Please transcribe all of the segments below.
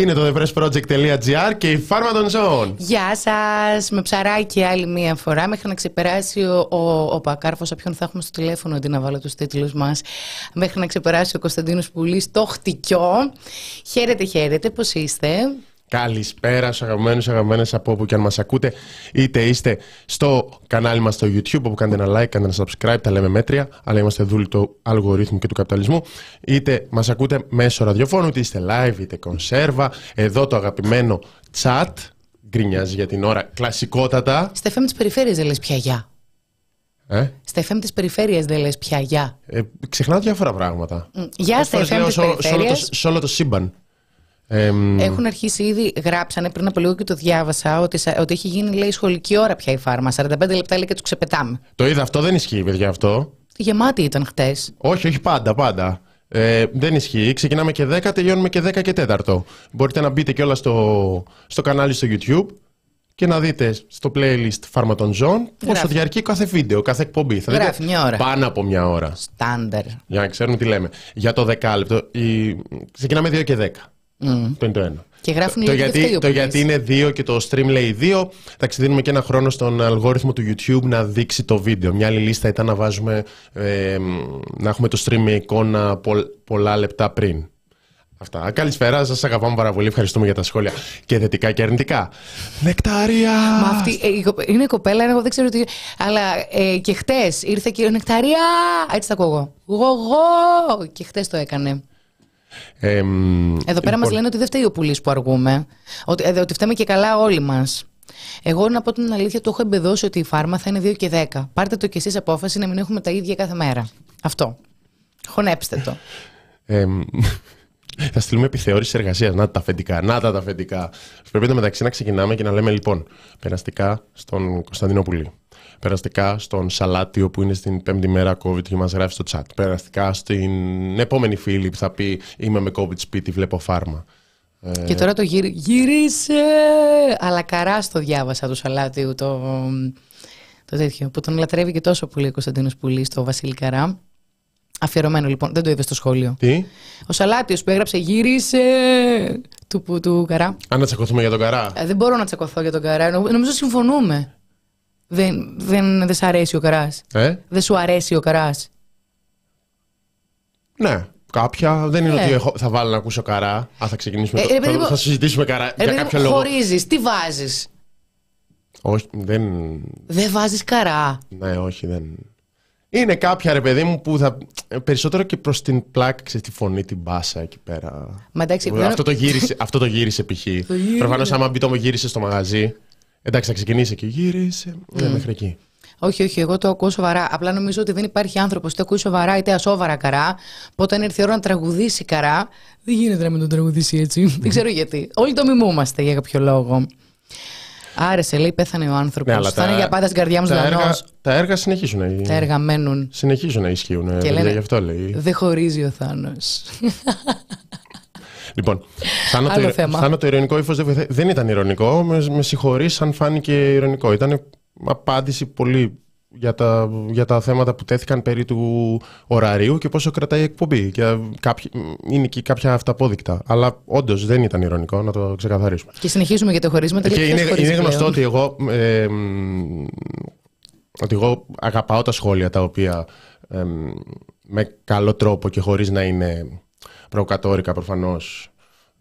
Είναι το thepressproject.gr και η φάρμα των ζώων. Γεια σας! Με ψαράκι άλλη μία φορά μέχρι να ξεπεράσει ο, ο, ο Πακάρφος, όποιον θα έχουμε στο τηλέφωνο αντί να βάλω τους τίτλους μας. Μέχρι να ξεπεράσει ο Κωνσταντίνος Πουλής το χτυκιό. Χαίρετε, χαίρετε, πώς είστε; Καλησπέρα στους αγαπημένους αγαπημένες από όπου και αν μας ακούτε. Είτε είστε στο κανάλι μας στο YouTube, όπου κάνετε ένα like, κάντε ένα subscribe, τα λέμε μέτρια, αλλά είμαστε δούλοι του αλγορίθμου και του καπιταλισμού. Είτε μας ακούτε μέσω ραδιοφώνου, είτε είστε live, είτε κονσέρβα. Εδώ το αγαπημένο chat. Γκρινιάζει για την ώρα. Κλασικότατα. Στα FM της περιφέρειας δεν λες πια γεια. Ε; Στα FM της περιφέρειας δεν λες πια γεια. Ε, ξεχνάω διάφορα πράγματα. Γεια στα Φορές FM λέω της σε όλο- σε όλο περιφέρειας. το- σε όλο το σύμπαν. Εμ, Έχουν αρχίσει ήδη, γράψανε πριν από λίγο και το διάβασα, ότι, σα- ότι έχει γίνει λέει σχολική ώρα πια η φάρμα. 45 λεπτά λέει και τους ξεπετάμε. το είδα αυτό, δεν ισχύει, παιδιά, αυτό. Γεμάτη ήταν χτες. Όχι, όχι πάντα, πάντα. Ε, δεν ισχύει. Ξεκινάμε και 10, τελειώνουμε και 10 και 4. Μπορείτε να μπείτε και όλα στο, στο κανάλι στο YouTube και να δείτε στο playlist Φάρμα των Ζώων πόσο Γράφει. διαρκεί κάθε βίντεο, κάθε εκπομπή. Θα Γράφει μια ώρα. Πάνω από μια ώρα. Στάνταρ. Για να ξέρουμε τι λέμε. Για το δεκάλεπτο. Η... Ξεκινάμε 2 και 10. Το είναι το ένα. Και γράφουν Το λίγο γιατί, γιατί, το γιατί είναι 2 και το stream λέει 2. Εντάξει, δίνουμε και ένα χρόνο στον αλγόριθμο του YouTube να δείξει το βίντεο. Μια άλλη λίστα ήταν να βάζουμε, ε, να έχουμε το stream με εικόνα πολλ- πολλά λεπτά πριν. Αυτά. Καλησπέρα, σας αγαπάμε πάρα πολύ. Ευχαριστούμε για τα σχόλια και θετικά και αρνητικά. Νεκτάρια! Μα αυτή ε, η κοπε- είναι κοπέλα, εγώ δεν ξέρω τι. Αλλά ε, και χτες ήρθε και ο Νεκταρία! Έτσι τα ακούω εγώ. Εγώ! Και χτες το έκανε. Εμ, Εδώ πέρα λοιπόν, μα λένε ότι δεν φταίει ο πουλής που αργούμε. Ότι, ε, ότι φταίμε και καλά όλοι μας. Εγώ να πω την αλήθεια, το έχω εμπεδώσει ότι η φάρμα θα είναι 2 και 10. Πάρτε το κι εσείς απόφαση να μην έχουμε τα ίδια κάθε μέρα. Αυτό. Χωνέψτε το. εμ, θα στείλουμε επιθεώρηση εργασίας. Να τα αφεντικά. Να τα τα αφεντικά. Πρέπει το μεταξύ να ξεκινάμε και να λέμε λοιπόν περαστικά στον Κωνσταντίνο Πουλή. Περαστικά στον Σαλάτιο που είναι στην πέμπτη μέρα COVID και μας γράφει στο chat. Περαστικά στην επόμενη φίλη που θα πει Είμαι με COVID σπίτι, βλέπω φάρμα. Ε, Και τώρα το γύρι... γύρισε! Αλλά καρά το διάβασα του Σαλάτιου το, το τέτοιο. Που τον λατρεύει και τόσο πολύ ο Κωνσταντίνος Πουλής, το Βασίλη Καρά. Αφιερωμένο λοιπόν, δεν το είδες στο σχόλιο. Τι, Ο Σαλάτιος που έγραψε γύρισε του, που- του Καρά. αν να τσακωθούμε για τον καρά. Ε, δεν μπορώ να τσακωθώ για τον Καρά. Νο- Νομίζω συμφωνούμε. Δεν, δεν, δεν σ' αρέσει ο Καράς. Ε, Δεν σου αρέσει ο Καράς. ναι. Κάποια δεν είναι Ε. ότι έχω, θα βάλω να ακούσω καρά. Α, θα ξεκινήσουμε. Ε, το- ρε, παιδί θα, μου- θα συζητήσουμε καρά για κάποιο λόγο. Χωρίζεις, τι βάζεις; Όχι, δεν. Δεν βάζεις καρά; Ναι, όχι, δεν. Είναι κάποια ρε παιδί μου που θα. Περισσότερο και προς την πλάκα, ξέρεις τη φωνή, την μπάσα εκεί πέρα. Μα εντάξει, δεν- αυτό, το γύρισε, αυτό το γύρισε π.χ. γύρισε. Προφανώς, άμα μπει το γύρισε στο μαγαζί. Εντάξει, θα ξεκινήσει και γύρισε. Ναι, μέχρι εκεί. Όχι, όχι, εγώ το ακούω σοβαρά. Απλά νομίζω ότι δεν υπάρχει άνθρωπος που το ακούει σοβαρά είτε ασόβαρα καρά. Που όταν ήρθε η ώρα να τραγουδήσει καρά, δεν γίνεται να μην τον τραγουδήσει έτσι. δεν ξέρω γιατί. Όλοι το μιμούμαστε για κάποιο λόγο. Άρεσε, λέει, πέθανε ο άνθρωπος. Ναι, αλλά θα είναι για πάντα στην καρδιά μου τα, ζωντανός. έργα, τα έργα συνεχίζουν. Τα έργα μένουν. Συνεχίζουν να ισχύουν. Και παιδιά, λένε- γι' αυτό λέει. Δεν χωρίζει ο Θάνος. Λοιπόν, Θάνο Άλλο το, θέμα. Θάνο το ηρωνικό ύφος δεν, βοηθάει. δεν ήταν ηρωνικό. Με, με συγχωρείς αν φάνηκε ηρωνικό. Ήταν απάντηση πολύ για τα, για τα θέματα που τέθηκαν περί του ωραρίου και πόσο κρατάει η εκπομπή. Και κάποιοι, είναι και κάποια αυταπόδεικτα. Αλλά όντως δεν ήταν ηρωνικό, να το ξεκαθαρίσουμε. και συνεχίζουμε για το χωρίσμα. Και τελικά είναι, ποιος χωρίζει είναι γνωστό πλέον. ότι εγώ, ε, μ, ότι εγώ αγαπάω τα σχόλια τα οποία ε, μ, με καλό τρόπο και χωρίς να είναι προκατόρικα προφανώς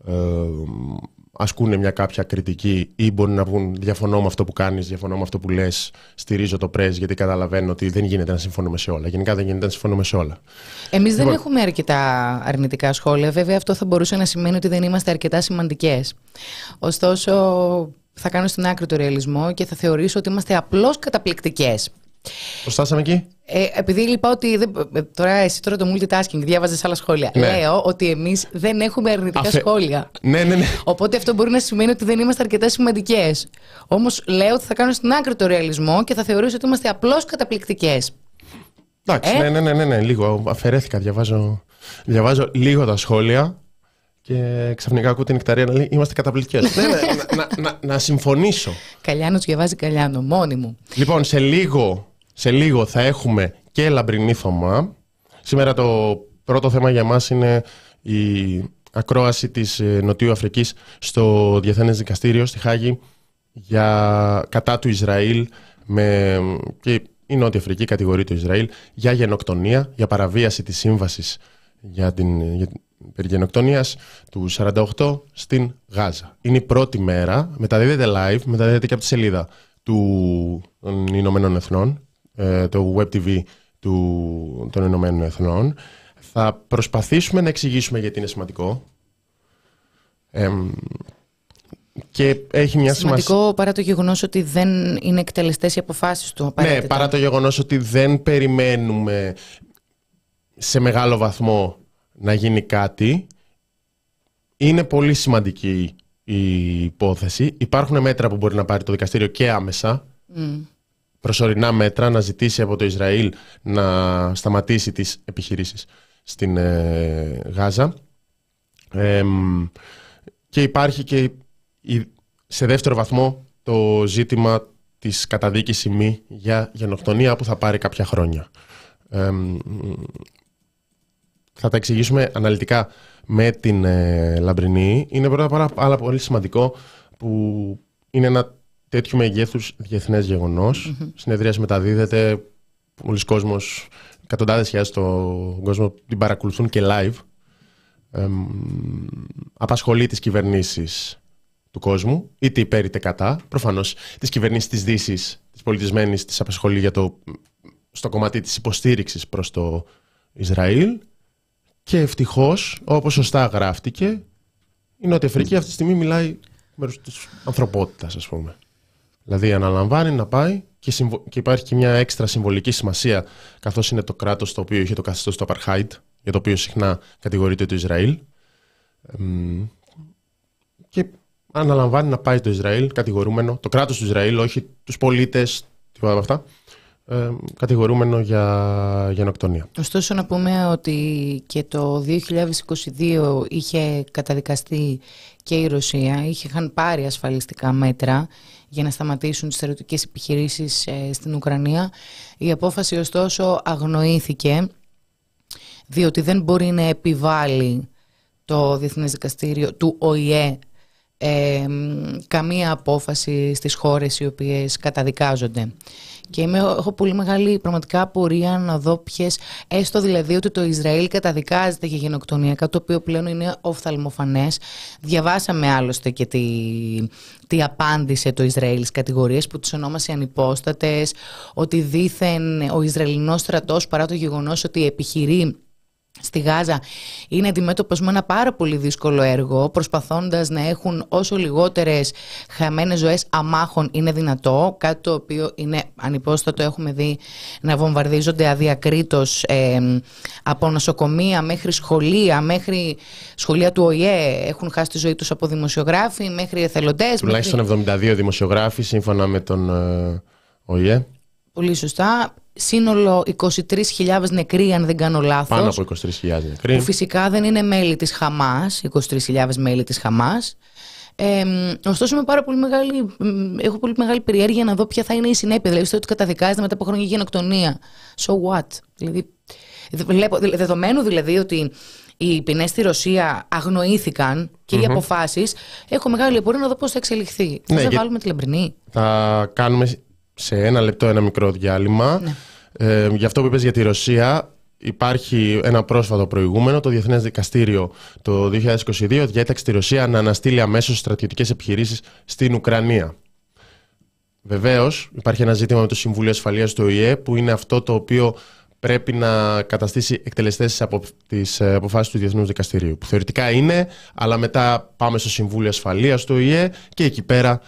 ε, μ, ασκούν μια κάποια κριτική ή μπορεί να βγουν διαφωνώ με αυτό που κάνεις, διαφωνώ με αυτό που λες, στηρίζω το πρέσ γιατί καταλαβαίνω ότι δεν γίνεται να συμφωνούμε σε όλα. Γενικά δεν γίνεται να συμφωνούμε σε όλα. Εμείς δεν Λοιπόν. έχουμε αρκετά αρνητικά σχόλια. Βέβαια, αυτό θα μπορούσε να σημαίνει ότι δεν είμαστε αρκετά σημαντικές. Ωστόσο, θα κάνω στην άκρη το ρεαλισμό και θα θεωρήσω ότι είμαστε απλώς καταπληκτικές. Πώς φτάσαμε εκεί; Ε, επειδή είπα ότι. Δεν, ε, τώρα εσύ τώρα το multitasking διάβαζες άλλα σχόλια. Ναι. Λέω ότι εμείς δεν έχουμε αρνητικά Αφε- σχόλια. Ναι, ναι, ναι. Οπότε αυτό μπορεί να σημαίνει ότι δεν είμαστε αρκετά σημαντικές. Όμως λέω ότι θα κάνω στην άκρη το ρεαλισμό και θα θεωρήσω ότι είμαστε απλώς καταπληκτικές. Εντάξει, Ε; ναι, ναι, ναι, ναι, ναι, λίγο. Αφαιρέθηκα, διαβάζω, διαβάζω λίγο τα σχόλια και ξαφνικά ακούω την νεκταρία να λέει Είμαστε καταπληκτικές. ναι, ναι, να, να, να, να συμφωνήσω. Καλιάνος διαβάζει Καλιάνο, μόνη μου. Λοιπόν, σε λίγο, σε λίγο θα έχουμε και λαμπρινή Θωμά. Σήμερα το πρώτο θέμα για μας είναι η ακρόαση της ε, Νοτιού Αφρικής στο Διεθνές Δικαστήριο στη Χάγη για, κατά του Ισραήλ με, και η Νότια Αφρική κατηγορεί το Ισραήλ για γενοκτονία, για παραβίαση της σύμβασης για την, για, περί γενοκτονίας του 48 στην Γάζα. Είναι η πρώτη μέρα, μεταδίδεται live, μεταδίδεται και από τη σελίδα του, των Ηνωμένων Εθνών, ε, το Web TV του, των Ηνωμένων Εθνών. Θα προσπαθήσουμε να εξηγήσουμε γιατί είναι σημαντικό. και έχει μια Σημαντικό παρά το γεγονός ότι δεν είναι εκτελεστές οι αποφάσεις του. Ναι, παρά το γεγονός ότι δεν περιμένουμε σε μεγάλο βαθμό να γίνει κάτι. Είναι πολύ σημαντική η υπόθεση. Υπάρχουν μέτρα που μπορεί να πάρει το δικαστήριο και άμεσα. Mm. Προσωρινά μέτρα να ζητήσει από το Ισραήλ να σταματήσει τις επιχειρήσεις στην ε, Γάζα. και υπάρχει και σε δεύτερο βαθμό το ζήτημα της καταδίκης ημί για γενοκτονία που θα πάρει κάποια χρόνια. θα τα εξηγήσουμε αναλυτικά με την ε, Λαμπρινή. Είναι πρώτα πάρα, πάρα πολύ σημαντικό που είναι ένα τέτοιο μεγέθους διεθνές γεγονός. Mm-hmm. Συνεδρίας μεταδίδεται, πολλοί κόσμος, εκατοντάδες χιλιάδες στον κόσμο την παρακολουθούν και live. Ε, απασχολεί τις κυβερνήσεις του κόσμου, είτε υπέρ είτε κατά. Προφανώς τις κυβερνήσεις της Δύσης, της πολιτισμένης, τις απασχολεί για το, στο κομμάτι της υποστήριξης προς το Ισραήλ. Και ευτυχώς, όπως σωστά γράφτηκε, η Νότια Αφρική αυτή τη στιγμή μιλάει μέρο της ανθρωπότητας, ας πούμε. Δηλαδή αναλαμβάνει να πάει και, και υπάρχει και μια έξτρα συμβολική σημασία, καθώς είναι το κράτος το οποίο είχε το καθεστώς του Apartheid, για το οποίο συχνά κατηγορείται το Ισραήλ. και αναλαμβάνει να πάει το Ισραήλ κατηγορούμενο, το κράτος του Ισραήλ, όχι τους πολίτες, τίποτα από αυτά, ε, κατηγορούμενο για γενοκτονία. Ωστόσο να πούμε ότι και το 2022 είχε καταδικαστεί και η Ρωσία, είχαν πάρει ασφαλιστικά μέτρα για να σταματήσουν τις θεωρητικές επιχειρήσεις ε, στην Ουκρανία. Η απόφαση ωστόσο αγνοήθηκε διότι δεν μπορεί να επιβάλλει το Διεθνές Δικαστήριο του ΟΗΕ ε, καμία απόφαση στις χώρες οι οποίες καταδικάζονται. Και είμαι, έχω πολύ μεγάλη πραγματικά απορία να δω ποιες, έστω δηλαδή ότι το Ισραήλ καταδικάζεται για γενοκτονία, κάτι το οποίο πλέον είναι οφθαλμοφανές. Διαβάσαμε άλλωστε και τι, τι απάντησε το Ισραήλ στις κατηγορίες που τις ονόμασε ανυπόστατες, ότι δήθεν ο Ισραηλινός στρατός παρά το γεγονός ότι επιχειρεί στη Γάζα είναι αντιμέτωπος με ένα πάρα πολύ δύσκολο έργο, προσπαθώντας να έχουν όσο λιγότερες χαμένες ζωές αμάχων είναι δυνατό. Κάτι το οποίο είναι ανυπόστατο. Έχουμε δει να βομβαρδίζονται αδιακρίτως ε, από νοσοκομεία μέχρι σχολεία, μέχρι σχολεία του ΟΗΕ. Έχουν χάσει τη ζωή τους από δημοσιογράφοι, μέχρι εθελοντές. Τουλάχιστον μέχρι... 72 δημοσιογράφοι σύμφωνα με τον ε, ΟΗΕ. Πολύ σωστά σύνολο 23.000 νεκροί, αν δεν κάνω λάθος. Πάνω από 23.000 νεκροί. Που φυσικά δεν είναι μέλη της Χαμάς, 23.000 μέλη της Χαμάς. Ε, ωστόσο, με πάρα πολύ μεγάλη, έχω πολύ μεγάλη περιέργεια να δω ποια θα είναι η συνέπεια. Δηλαδή, ότι καταδικάζεται μετά από χρόνια γενοκτονία. So what? Δηλαδή, βλέπω, δεδομένου δηλαδή ότι οι ποινές στη Ρωσία αγνοήθηκαν και οι αποφάσεις, έχω μεγάλη απορία να δω πώς θα εξελιχθεί. Ναι, θα βάλουμε τη λαμπρινή. Θα κάνουμε σε ένα λεπτό ένα μικρό διάλειμμα. Ναι. Ε, για αυτό που είπες για τη Ρωσία, υπάρχει ένα πρόσφατο προηγούμενο. Το Διεθνές Δικαστήριο το 2022 διέταξε τη Ρωσία να αναστείλει αμέσως στρατιωτικές επιχειρήσεις στην Ουκρανία. Βεβαίως, υπάρχει ένα ζήτημα με το Συμβούλιο Ασφαλείας του ΟΗΕ που είναι αυτό το οποίο πρέπει να καταστήσει εκτελεστές από τι ε, αποφάσεις του Διεθνούς Δικαστηρίου. Που θεωρητικά είναι, αλλά μετά πάμε στο Συμβούλιο Ασφαλείας του ΟΗΕ και εκεί πέρα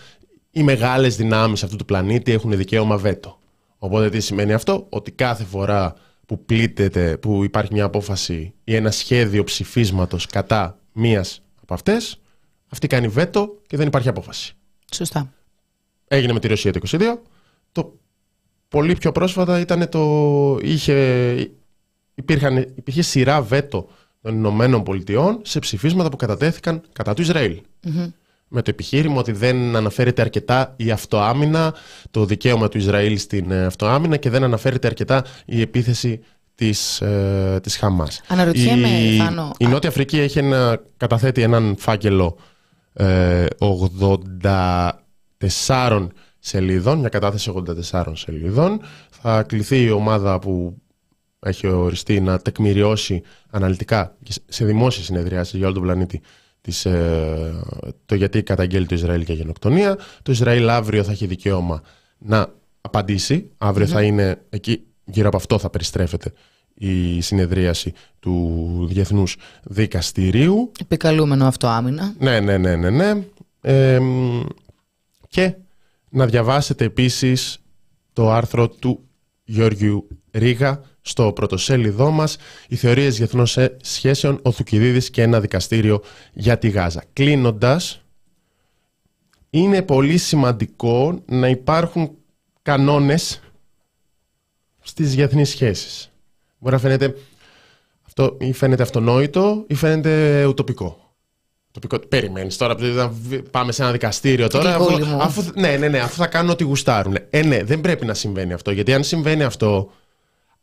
οι μεγάλες δυνάμεις αυτού του πλανήτη έχουν δικαίωμα βέτο. Οπότε τι σημαίνει αυτό, ότι κάθε φορά που πλήττεται, που υπάρχει μια απόφαση ή ένα σχέδιο ψηφίσματος κατά μίας από αυτές, αυτή κάνει βέτο και δεν υπάρχει απόφαση. Σωστά. Έγινε με τη Ρωσία το 22. Το πολύ πιο πρόσφατα ήταν το. Είχε, υπήρχαν, υπήρχε σειρά βέτο των Ηνωμένων Πολιτειών σε ψηφίσματα που κατατέθηκαν κατά του ισραηλ με το επιχείρημα ότι δεν αναφέρεται αρκετά η αυτοάμυνα, το δικαίωμα του Ισραήλ στην ε, αυτοάμυνα και δεν αναφέρεται αρκετά η επίθεση της, ε, της Χαμάς. Αναρωτιέμαι, η, Θάνο, η Νότια Αφρική έχει ένα, καταθέτει έναν φάκελο ε, 84 σελίδων, μια κατάθεση 84 σελίδων. Θα κληθεί η ομάδα που έχει οριστεί να τεκμηριώσει αναλυτικά σε δημόσια συνεδριάσεις για όλο τον πλανήτη της, ε, το γιατί καταγγέλει το Ισραήλ για γενοκτονία. Το Ισραήλ αύριο θα έχει δικαίωμα να απαντήσει. θα είναι εκεί, γύρω από αυτό θα περιστρέφεται η συνεδρίαση του Διεθνούς Δικαστηρίου. Επικαλούμενο αυτό άμυνα. Ναι, ναι, ναι, ναι. ναι. Ε, και να διαβάσετε επίσης το άρθρο του Γιώργιου Ρίγα στο πρωτοσέλιδό μας «Οι θεωρίες διεθνών σχέσεων, ο Θουκυδίδης και ένα δικαστήριο για τη Γάζα». Κλείνοντας, είναι πολύ σημαντικό να υπάρχουν κανόνες στις διεθνείς σχέσεις. Μπορεί να φαίνεται, αυτό, ή φαίνεται αυτονόητο ή φαίνεται ουτοπικό. Τοπικό, περιμένεις τώρα, να πάμε σε ένα δικαστήριο τώρα. Αφού, αφού, ναι, ναι, ναι, αφού θα κάνουν ό,τι γουστάρουν. Ε, ναι, δεν πρέπει να συμβαίνει αυτό. Γιατί αν συμβαίνει αυτό,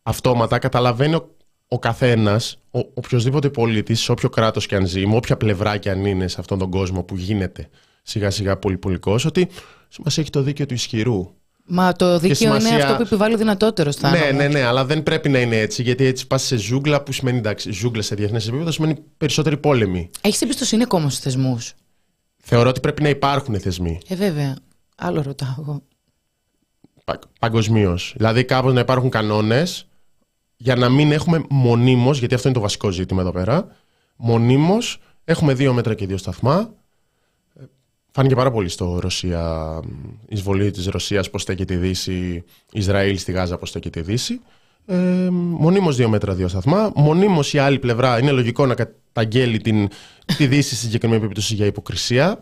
αυτόματα καταλαβαίνει ο, ο καθένας, ο, οποιοδήποτε πολίτης, σε όποιο κράτος και αν ζει, με όποια πλευρά και αν είναι σε αυτόν τον κόσμο που γίνεται σιγά σιγά πολυπολικός, ότι σημασία έχει το δίκαιο του ισχυρού. Μα το δίκαιο σημασία... είναι αυτό που επιβάλλει ο δυνατότερο, θα Ναι, ναι, ναι, αλλά δεν πρέπει να είναι έτσι. Γιατί έτσι πας σε ζούγκλα που σημαίνει εντάξει, ζούγκλα σε διεθνές επίπεδο σημαίνει περισσότερη πόλεμη. Έχεις εμπιστοσύνη ακόμα στους θεσμούς; Θεωρώ ότι πρέπει να υπάρχουν θεσμοί. Ε, βέβαια. Άλλο ρωτάω εγώ. Πα, Παγκοσμίως. Δηλαδή κάπως να υπάρχουν κανόνες για να μην έχουμε μονίμως, γιατί αυτό είναι το βασικό ζήτημα εδώ πέρα. Μονίμως έχουμε δύο μέτρα και δύο σταθμά Φάνηκε πάρα πολύ στο Ρωσία, η εισβολή της Ρωσίας πώς στέκεται η Δύση, Ισραήλ στη Γάζα πώς στέκεται η Δύση. Ε, μονίμως δύο μέτρα, δύο σταθμά. Μονίμως η άλλη πλευρά είναι λογικό να καταγγέλει την, τη Δύση στη συγκεκριμένη περίπτωση για υποκρισία.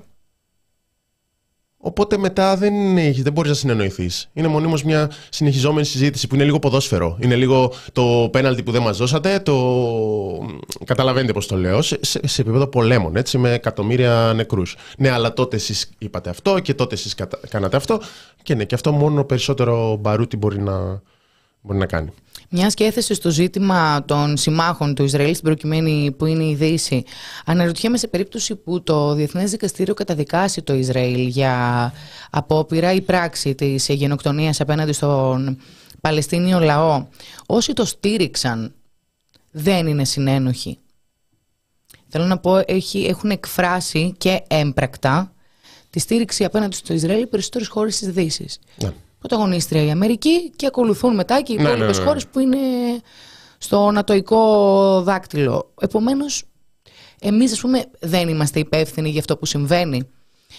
Οπότε μετά δεν, έχεις, δεν μπορείς να συνεννοηθείς. Είναι μονίμως μια συνεχιζόμενη συζήτηση που είναι λίγο ποδόσφαιρο. Είναι λίγο το πέναλτι που δεν μας δώσατε, το... Καταλαβαίνετε πώς το λέω, σε, σε, σε επίπεδο πολέμων, έτσι, με εκατομμύρια νεκρούς. Ναι, αλλά τότε εσείς είπατε αυτό και τότε εσείς κάνατε αυτό. Και ναι, και αυτό μόνο περισσότερο μπαρούτι μπορεί να, μπορεί να κάνει. Μιας και έθεσε στο ζήτημα των συμμάχων του Ισραήλ στην προκειμένη που είναι η Δύση, αναρωτιέμαι σε περίπτωση που το Διεθνές Δικαστήριο καταδικάσει το Ισραήλ για απόπειρα ή πράξη της γενοκτονίας απέναντι στον Παλαιστίνιο λαό, όσοι το στήριξαν δεν είναι συνένοχοι. Θέλω να πω, έχουν εκφράσει και έμπρακτα τη στήριξη απέναντι στο Ισραήλ οι περισσότερες χώρες της Δύσης. Ναι πρωταγωνίστρια η Αμερική και ακολουθούν μετά και οι υπόλοιπες ναι, ναι, ναι. χώρες που είναι στο νατοϊκό δάκτυλο. Επομένως, εμείς, ας πούμε, δεν είμαστε υπεύθυνοι για αυτό που συμβαίνει.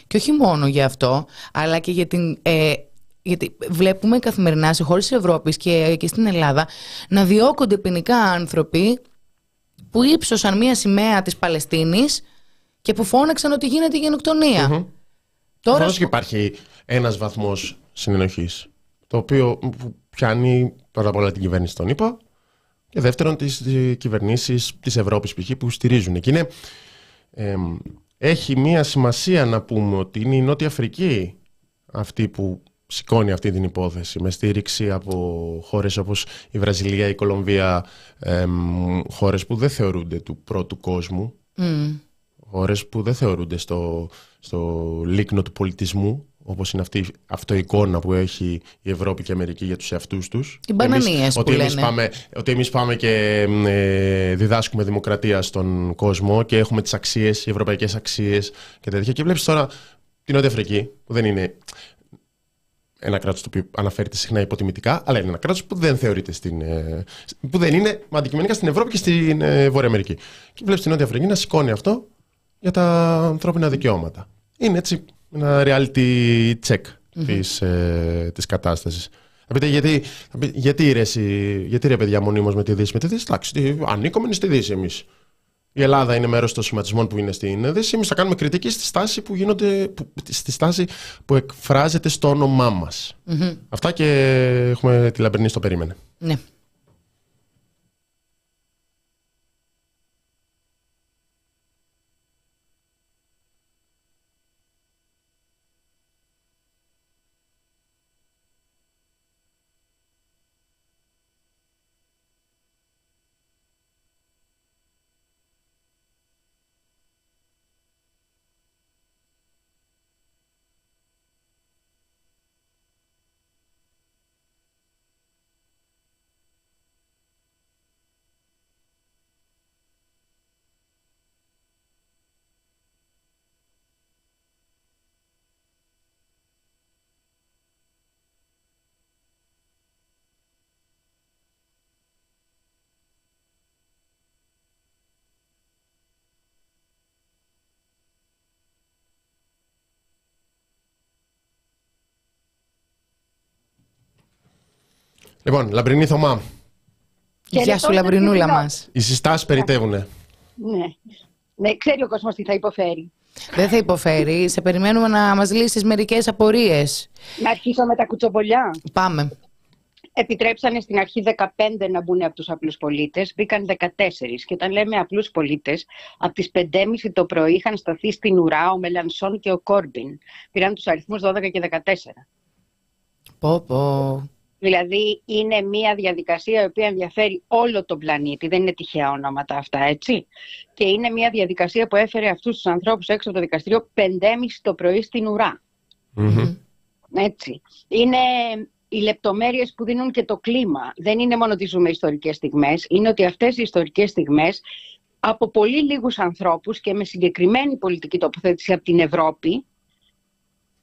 Και όχι μόνο για αυτό, αλλά και για την. Ε, γιατί βλέπουμε καθημερινά σε χώρες της Ευρώπης και, και στην Ελλάδα να διώκονται ποινικά άνθρωποι που ύψωσαν μία σημαία της Παλαιστίνης και που φώναξαν ότι γίνεται γενοκτονία. Mm-hmm. Τώρα... και υπάρχει ένας βαθμός συνενοχής. Το οποίο πιάνει πρώτα απ' όλα την κυβέρνηση των ΗΠΑ και δεύτερον τις κυβερνήσεις της Ευρώπης π.χ. που στηρίζουν. Και είναι, έχει μία σημασία να πούμε ότι είναι η Νότια Αφρική αυτή που σηκώνει αυτή την υπόθεση με στήριξη από χώρες όπως η Βραζιλία, η Κολομβία, εμ, χώρες που δεν θεωρούνται του πρώτου κόσμου, mm. Χώρες που δεν θεωρούνται στο, στο λίκνο του πολιτισμού Όπως είναι αυτή, αυτή η εικόνα που έχει η Ευρώπη και η Αμερική για τους εαυτούς τους. Οι μπανανίες που ότι λένε. Εμείς πάμε, ότι εμείς πάμε και ε, διδάσκουμε δημοκρατία στον κόσμο και έχουμε τις αξίες, οι ευρωπαϊκές αξίες και τέτοια. Και βλέπεις τώρα την Νότια Αφρική, που δεν είναι ένα κράτος το οποίο αναφέρεται συχνά υποτιμητικά, αλλά είναι ένα κράτος που δεν θεωρείται στην. Ε, που δεν είναι αντικειμενικά στην Ευρώπη και στην ε, Βόρεια Αμερική. Και βλέπεις την Νότια Αφρική να σηκώνει αυτό για τα ανθρώπινα δικαιώματα. Είναι έτσι ένα reality check mm-hmm. της, ε, της κατάστασης. Θα πείτε γιατί, γιατί, ρε, γιατί ρε παιδιά μονίμως με τη Δύση, με τη Δύση, εντάξει, ανήκουμε στη Δύση εμείς. Η Ελλάδα είναι μέρος των σχηματισμών που είναι στην Δύση. Εμείς θα κάνουμε κριτική στη στάση που, γίνονται, που, στη στάση που εκφράζεται στο όνομά μας. Mm-hmm. Αυτά και έχουμε τη λαμπερνή στο περίμενε. Ναι. Λοιπόν, Λαμπρινή Θωμά. Γεια σου, Λαμπρινούλα μας. Οι συστάσεις περιτεύουνε. Ναι. ναι, ξέρει ο κόσμος τι θα υποφέρει. Δεν θα υποφέρει. Σε περιμένουμε να μας λύσεις μερικές απορίες. Να αρχίσω με τα κουτσομπολιά. Πάμε. Επιτρέψανε στην αρχή 15 να μπουν από τους απλούς πολίτες, μπήκαν 14. Και όταν λέμε απλούς πολίτες, από τις 5.30 το πρωί είχαν σταθεί στην ουρά ο Μελανσόν και ο Κόρμπιν. Πήραν τους αριθμούς 12 και 14. Πω, πω. Δηλαδή είναι μια διαδικασία η οποία ενδιαφέρει όλο τον πλανήτη, δεν είναι τυχαία ονόματα αυτά, έτσι. Και είναι μια διαδικασία που έφερε αυτούς τους ανθρώπους έξω από το δικαστήριο 5.30 το πρωί στην ουρα Έτσι. Είναι οι λεπτομέρειες που δίνουν και το κλίμα. Δεν είναι μόνο ότι ζούμε ιστορικές στιγμές, είναι ότι αυτές οι ιστορικές στιγμές από πολύ λίγους ανθρώπους και με συγκεκριμένη πολιτική τοποθέτηση από την Ευρώπη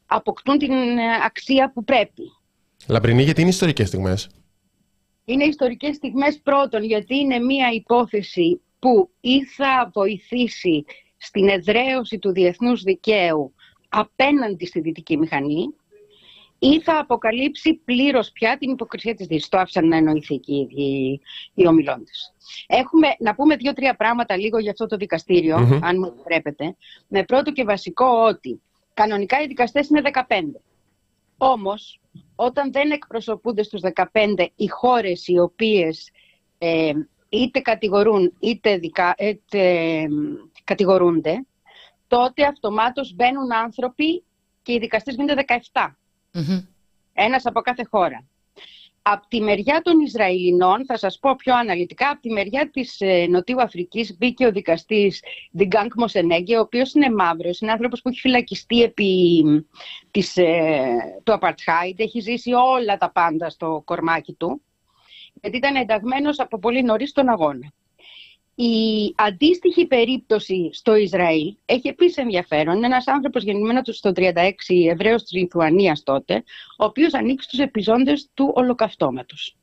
αποκτούν την αξία που πρέπει. Λαμπρινή, γιατί είναι ιστορικές στιγμές; Είναι ιστορικές στιγμές πρώτον γιατί είναι μία υπόθεση που ή θα βοηθήσει στην εδραίωση του διεθνούς δικαίου απέναντι στη δυτική μηχανή ή θα αποκαλύψει πλήρως πια την υποκρισία της Δύσης. Το άφησαν να εννοηθεί και οι ίδιοι οι ομιλώντες. Έχουμε να πούμε δύο-τρία πράγματα λίγο για αυτό το δικαστηριο αν μου επιτρέπετε. Με πρώτο και βασικό ότι κανονικά οι δικαστές είναι 15. Όμως, όταν δεν εκπροσωπούνται στους 15 οι χώρες οι οποίες ε, είτε κατηγορούν είτε, δικα, είτε κατηγορούνται, τότε αυτομάτως μπαίνουν άνθρωποι και οι δικαστές γίνονται 17. Ένας από κάθε χώρα. Από τη μεριά των Ισραηλινών, θα σας πω πιο αναλυτικά, από τη μεριά της ε, Νοτιού Αφρικής μπήκε ο δικαστής Διγκάνκ Μοσενέγκε, ο οποίος είναι μαύρος, είναι άνθρωπος που έχει φυλακιστεί επί της, ε, του Apartheid, έχει ζήσει όλα τα πάντα στο κορμάκι του, γιατί ήταν ενταγμένος από πολύ νωρίς στον αγώνα. Η αντίστοιχη περίπτωση στο Ισραήλ έχει επίσης ενδιαφέρον. Είναι ένας άνθρωπος γεννημένος στο 36, Εβραίο της Λιθουανίας τότε, ο οποίος ανήκει στους επιζώντες του ολοκαυτώματος.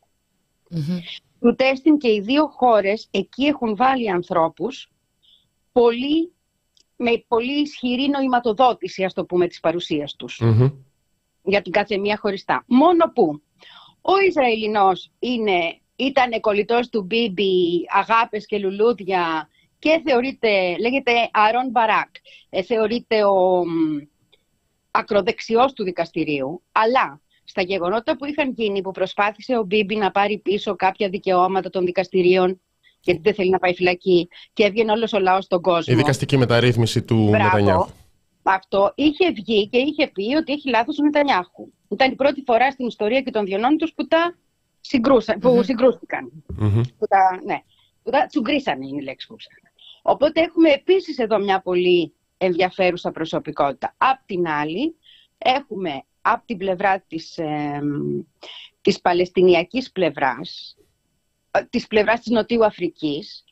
Mm-hmm. Του τέστην και οι δύο χώρες εκεί έχουν βάλει ανθρώπους πολύ, με πολύ ισχυρή νοηματοδότηση, ας το πούμε, της παρουσίας τους. Για την κάθε μία χωριστά. Μόνο που ο Ισραηλινός είναι ήταν κολλητός του Μπίμπι, αγάπες και λουλούδια και θεωρείται, λέγεται Αρών Μπαράκ, ε, θεωρείται ο ακροδεξιός του δικαστηρίου, αλλά στα γεγονότα που είχαν γίνει, που προσπάθησε ο Μπίμπι να πάρει πίσω κάποια δικαιώματα των δικαστηρίων, γιατί δεν θέλει να πάει φυλακή, και έβγαινε όλος ο λαός στον κόσμο. Η δικαστική μεταρρύθμιση του Νετανιάχου. Αυτό είχε βγει και είχε πει ότι έχει λάθος ο Νετανιάχου. Ήταν η πρώτη φορά στην ιστορία και των διονών τους που τα συγκρούσαν, που συγκρούστηκαν. Που τα, ναι, που τα τσουγκρίσανε είναι η λέξη που ψάχνω. Οπότε έχουμε επίσης εδώ μια πολύ ενδιαφέρουσα προσωπικότητα. Απ' την άλλη, έχουμε από την πλευρά της, ε, της Παλαιστινιακής πλευράς, της πλευράς της Νοτίου Αφρικής,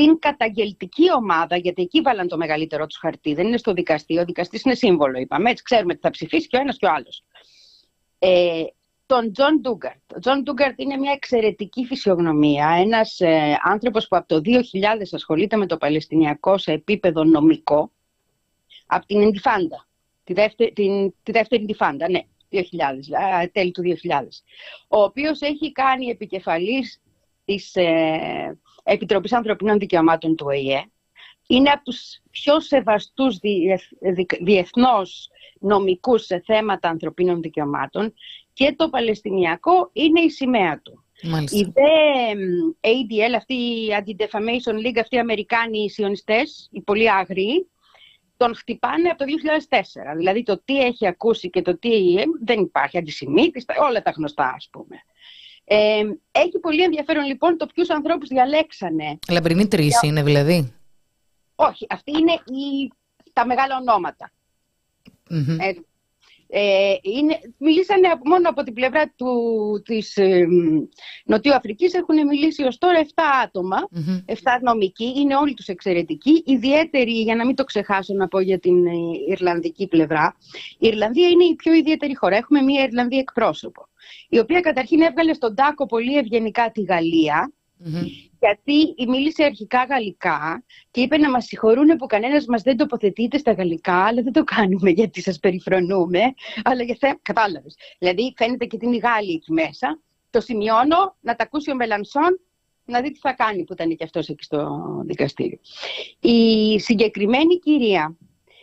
στην καταγγελτική ομάδα, γιατί εκεί βάλαν το μεγαλύτερο τους χαρτί, δεν είναι στο δικαστήριο, ο δικαστής είναι σύμβολο, είπαμε, έτσι ξέρουμε ότι θα ψηφίσει και ο ένας και ο άλλος. Ε, τον Τζον Ντούγκαρτ. Ο Τζον Ντούγκαρτ είναι μια εξαιρετική φυσιογνωμία, ένας ε, άνθρωπος που από το 2000 ασχολείται με το Παλαιστινιακό σε επίπεδο νομικό, από την Ιντιφάντα, τη δεύτερη, την, τη δεύτερη Εντιφάντα, ναι, 2000, τέλη του 2000, ο οποίος έχει κάνει επικεφαλής της ε, Επιτροπής Ανθρωπίνων Δικαιωμάτων του ΟΗΕ, είναι από τους πιο σεβαστούς διεθνώς νομικούς σε θέματα ανθρωπίνων δικαιωμάτων και το Παλαιστινιακό είναι η σημαία του. Μάλιστα. Οι ADL, αυτή η Anti-Defamation League, αυτοί οι Αμερικάνοι οι σιωνιστές, οι πολύ άγριοι, τον χτυπάνε από το 2004. Δηλαδή το τι έχει ακούσει και το τι δεν υπάρχει, αντισημίτης, όλα τα γνωστά ας πούμε. Ε, έχει πολύ ενδιαφέρον λοιπόν το ποιους ανθρώπους διαλέξανε. Λαμπρινή τρει είναι δηλαδή. Όχι, αυτοί είναι οι, τα μεγάλα Ε, ε, είναι, μιλήσανε μόνο από την πλευρά του, της ε, Νοτιού Αφρικής έχουν μιλήσει ως τώρα 7 άτομα, 7 νομικοί, είναι όλοι τους εξαιρετικοί, ιδιαίτεροι, για να μην το ξεχάσω να πω για την ε, Ιρλανδική πλευρά, η Ιρλανδία είναι η πιο ιδιαίτερη χώρα, έχουμε μια Ιρλανδία εκπρόσωπο, η οποία καταρχήν έβγαλε στον τάκο πολύ ευγενικά τη Γαλλία, γιατί μίλησε αρχικά γαλλικά και είπε να μας συγχωρούν που κανένας μας δεν τοποθετείται στα γαλλικά, αλλά δεν το κάνουμε γιατί σας περιφρονούμε, αλλά για θέμα, κατάλαβες. Δηλαδή φαίνεται και την Γάλλη εκεί μέσα το σημειώνω, να τα ακούσει ο Μελανσόν, να δει τι θα κάνει που ήταν και αυτός εκεί στο δικαστήριο. Η συγκεκριμένη κυρία,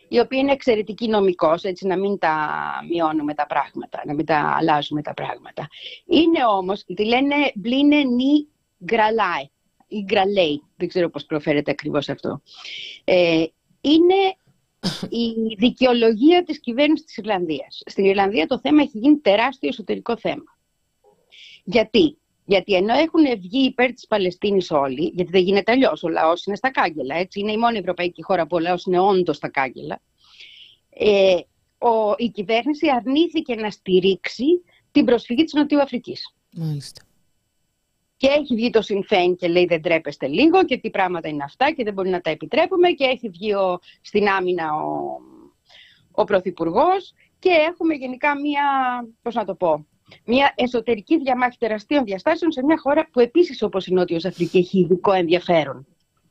η οποία είναι εξαιρετική νομικός, έτσι να μην τα μειώνουμε τα πράγματα, να μην τα αλλάζουμε τα πράγματα. Είναι όμως, τη λένε μπλίνε νι γκραλάι, ή γκραλέι, δεν ξέρω πώς προφέρεται ακριβώς αυτό. Ε, είναι η δικαιολογία της κυβέρνησης της Ιρλανδίας. Στην Ιρλανδία το θέμα έχει γίνει τεράστιο εσωτερικό θέμα. Γιατί, γιατί ενώ έχουν βγει υπέρ της Παλαιστίνης όλοι, γιατί δεν γίνεται αλλιώς, ο λαός είναι στα κάγκελα. Έτσι. Είναι η μόνη ευρωπαϊκή χώρα που ο λαός είναι όντως στα κάγκελα. Ε, ο, η κυβέρνηση αρνήθηκε να στηρίξει την προσφυγή της Νοτιού Αφρική. Μάλιστα. Και έχει βγει το Συμφέν και λέει δεν τρέπεστε λίγο και τι πράγματα είναι αυτά και δεν μπορεί να τα επιτρέπουμε και έχει βγει ο, στην άμυνα ο, ο Πρωθυπουργός και έχουμε γενικά μία, πώς να το πω, μια εσωτερική διαμάχη τεραστίων διαστάσεων σε μια χώρα που επίσης όπως η Νότιος Αφρική έχει ειδικό ενδιαφέρον.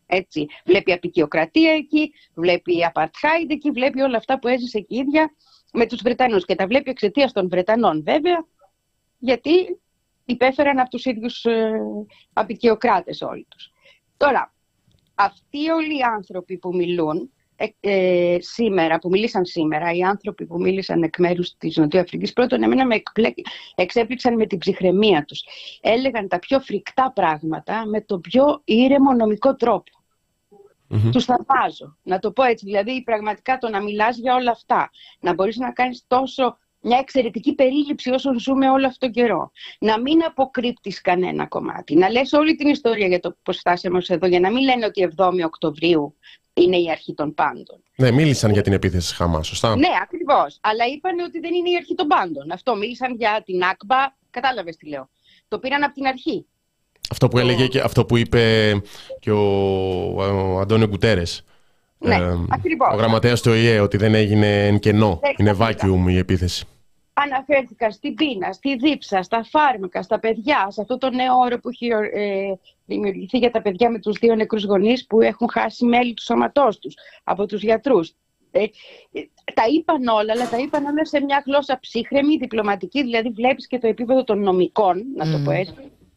Έτσι. Βλέπει απεικιοκρατία εκεί, βλέπει απαρτχάιντ εκεί, βλέπει όλα αυτά που έζησε εκεί ίδια με τους Βρετανούς. Και τα βλέπει εξαιτίας των Βρετανών βέβαια, γιατί υπέφεραν από τους ίδιους ε, απεικιοκράτες όλοι τους. Τώρα, αυτοί όλοι οι άνθρωποι που μιλούν ε, ε, σήμερα, που μίλησαν σήμερα, οι άνθρωποι που μίλησαν εκ μέρους της Νοτιοαφρική, πρώτον, εμένα με εξέπληξαν με την ψυχραιμία τους. Έλεγαν τα πιο φρικτά πράγματα με τον πιο ήρεμο νομικό τρόπο. Mm-hmm. Τους θαυμάζω. Να το πω έτσι. Δηλαδή, πραγματικά το να μιλάς για όλα αυτά, να μπορείς να κάνεις τόσο μια εξαιρετική περίληψη όσων ζούμε όλο αυτόν τον καιρό. Να μην αποκρύπτεις κανένα κομμάτι. Να λες όλη την ιστορία για το πώς φτάσαμε εδώ, για να μην λένε ότι 7η Οκτωβρίου είναι η αρχή των πάντων. Ναι, μίλησαν για την επίθεση Χαμάς, σωστά; Ναι, ακριβώς. Αλλά είπαν ότι δεν είναι η αρχή των πάντων. Αυτό μίλησαν για την Άκμπα. Κατάλαβες τι λέω. Το πήραν από την αρχή. Αυτό που έλεγε και αυτό που είπε και ο, ο Αντώνιο Γκουτέρε. Ναι, ε, ακριβώς. Ο γραμματέας του ΟΗΕ, ότι δεν έγινε εν κενό. Είναι vacuum η επίθεση αναφέρθηκα στην πείνα, στη δίψα, στα φάρμακα, στα παιδιά, σε αυτό το νέο όρο που έχει ε, δημιουργηθεί για τα παιδιά με τους δύο νεκρούς γονείς που έχουν χάσει μέλη του σώματός τους από τους γιατρούς. Ε, ε, τα είπαν όλα, αλλά τα είπαν όλα σε μια γλώσσα ψύχρεμη, διπλωματική, δηλαδή βλέπεις και το επίπεδο των νομικών, να το πω έτσι,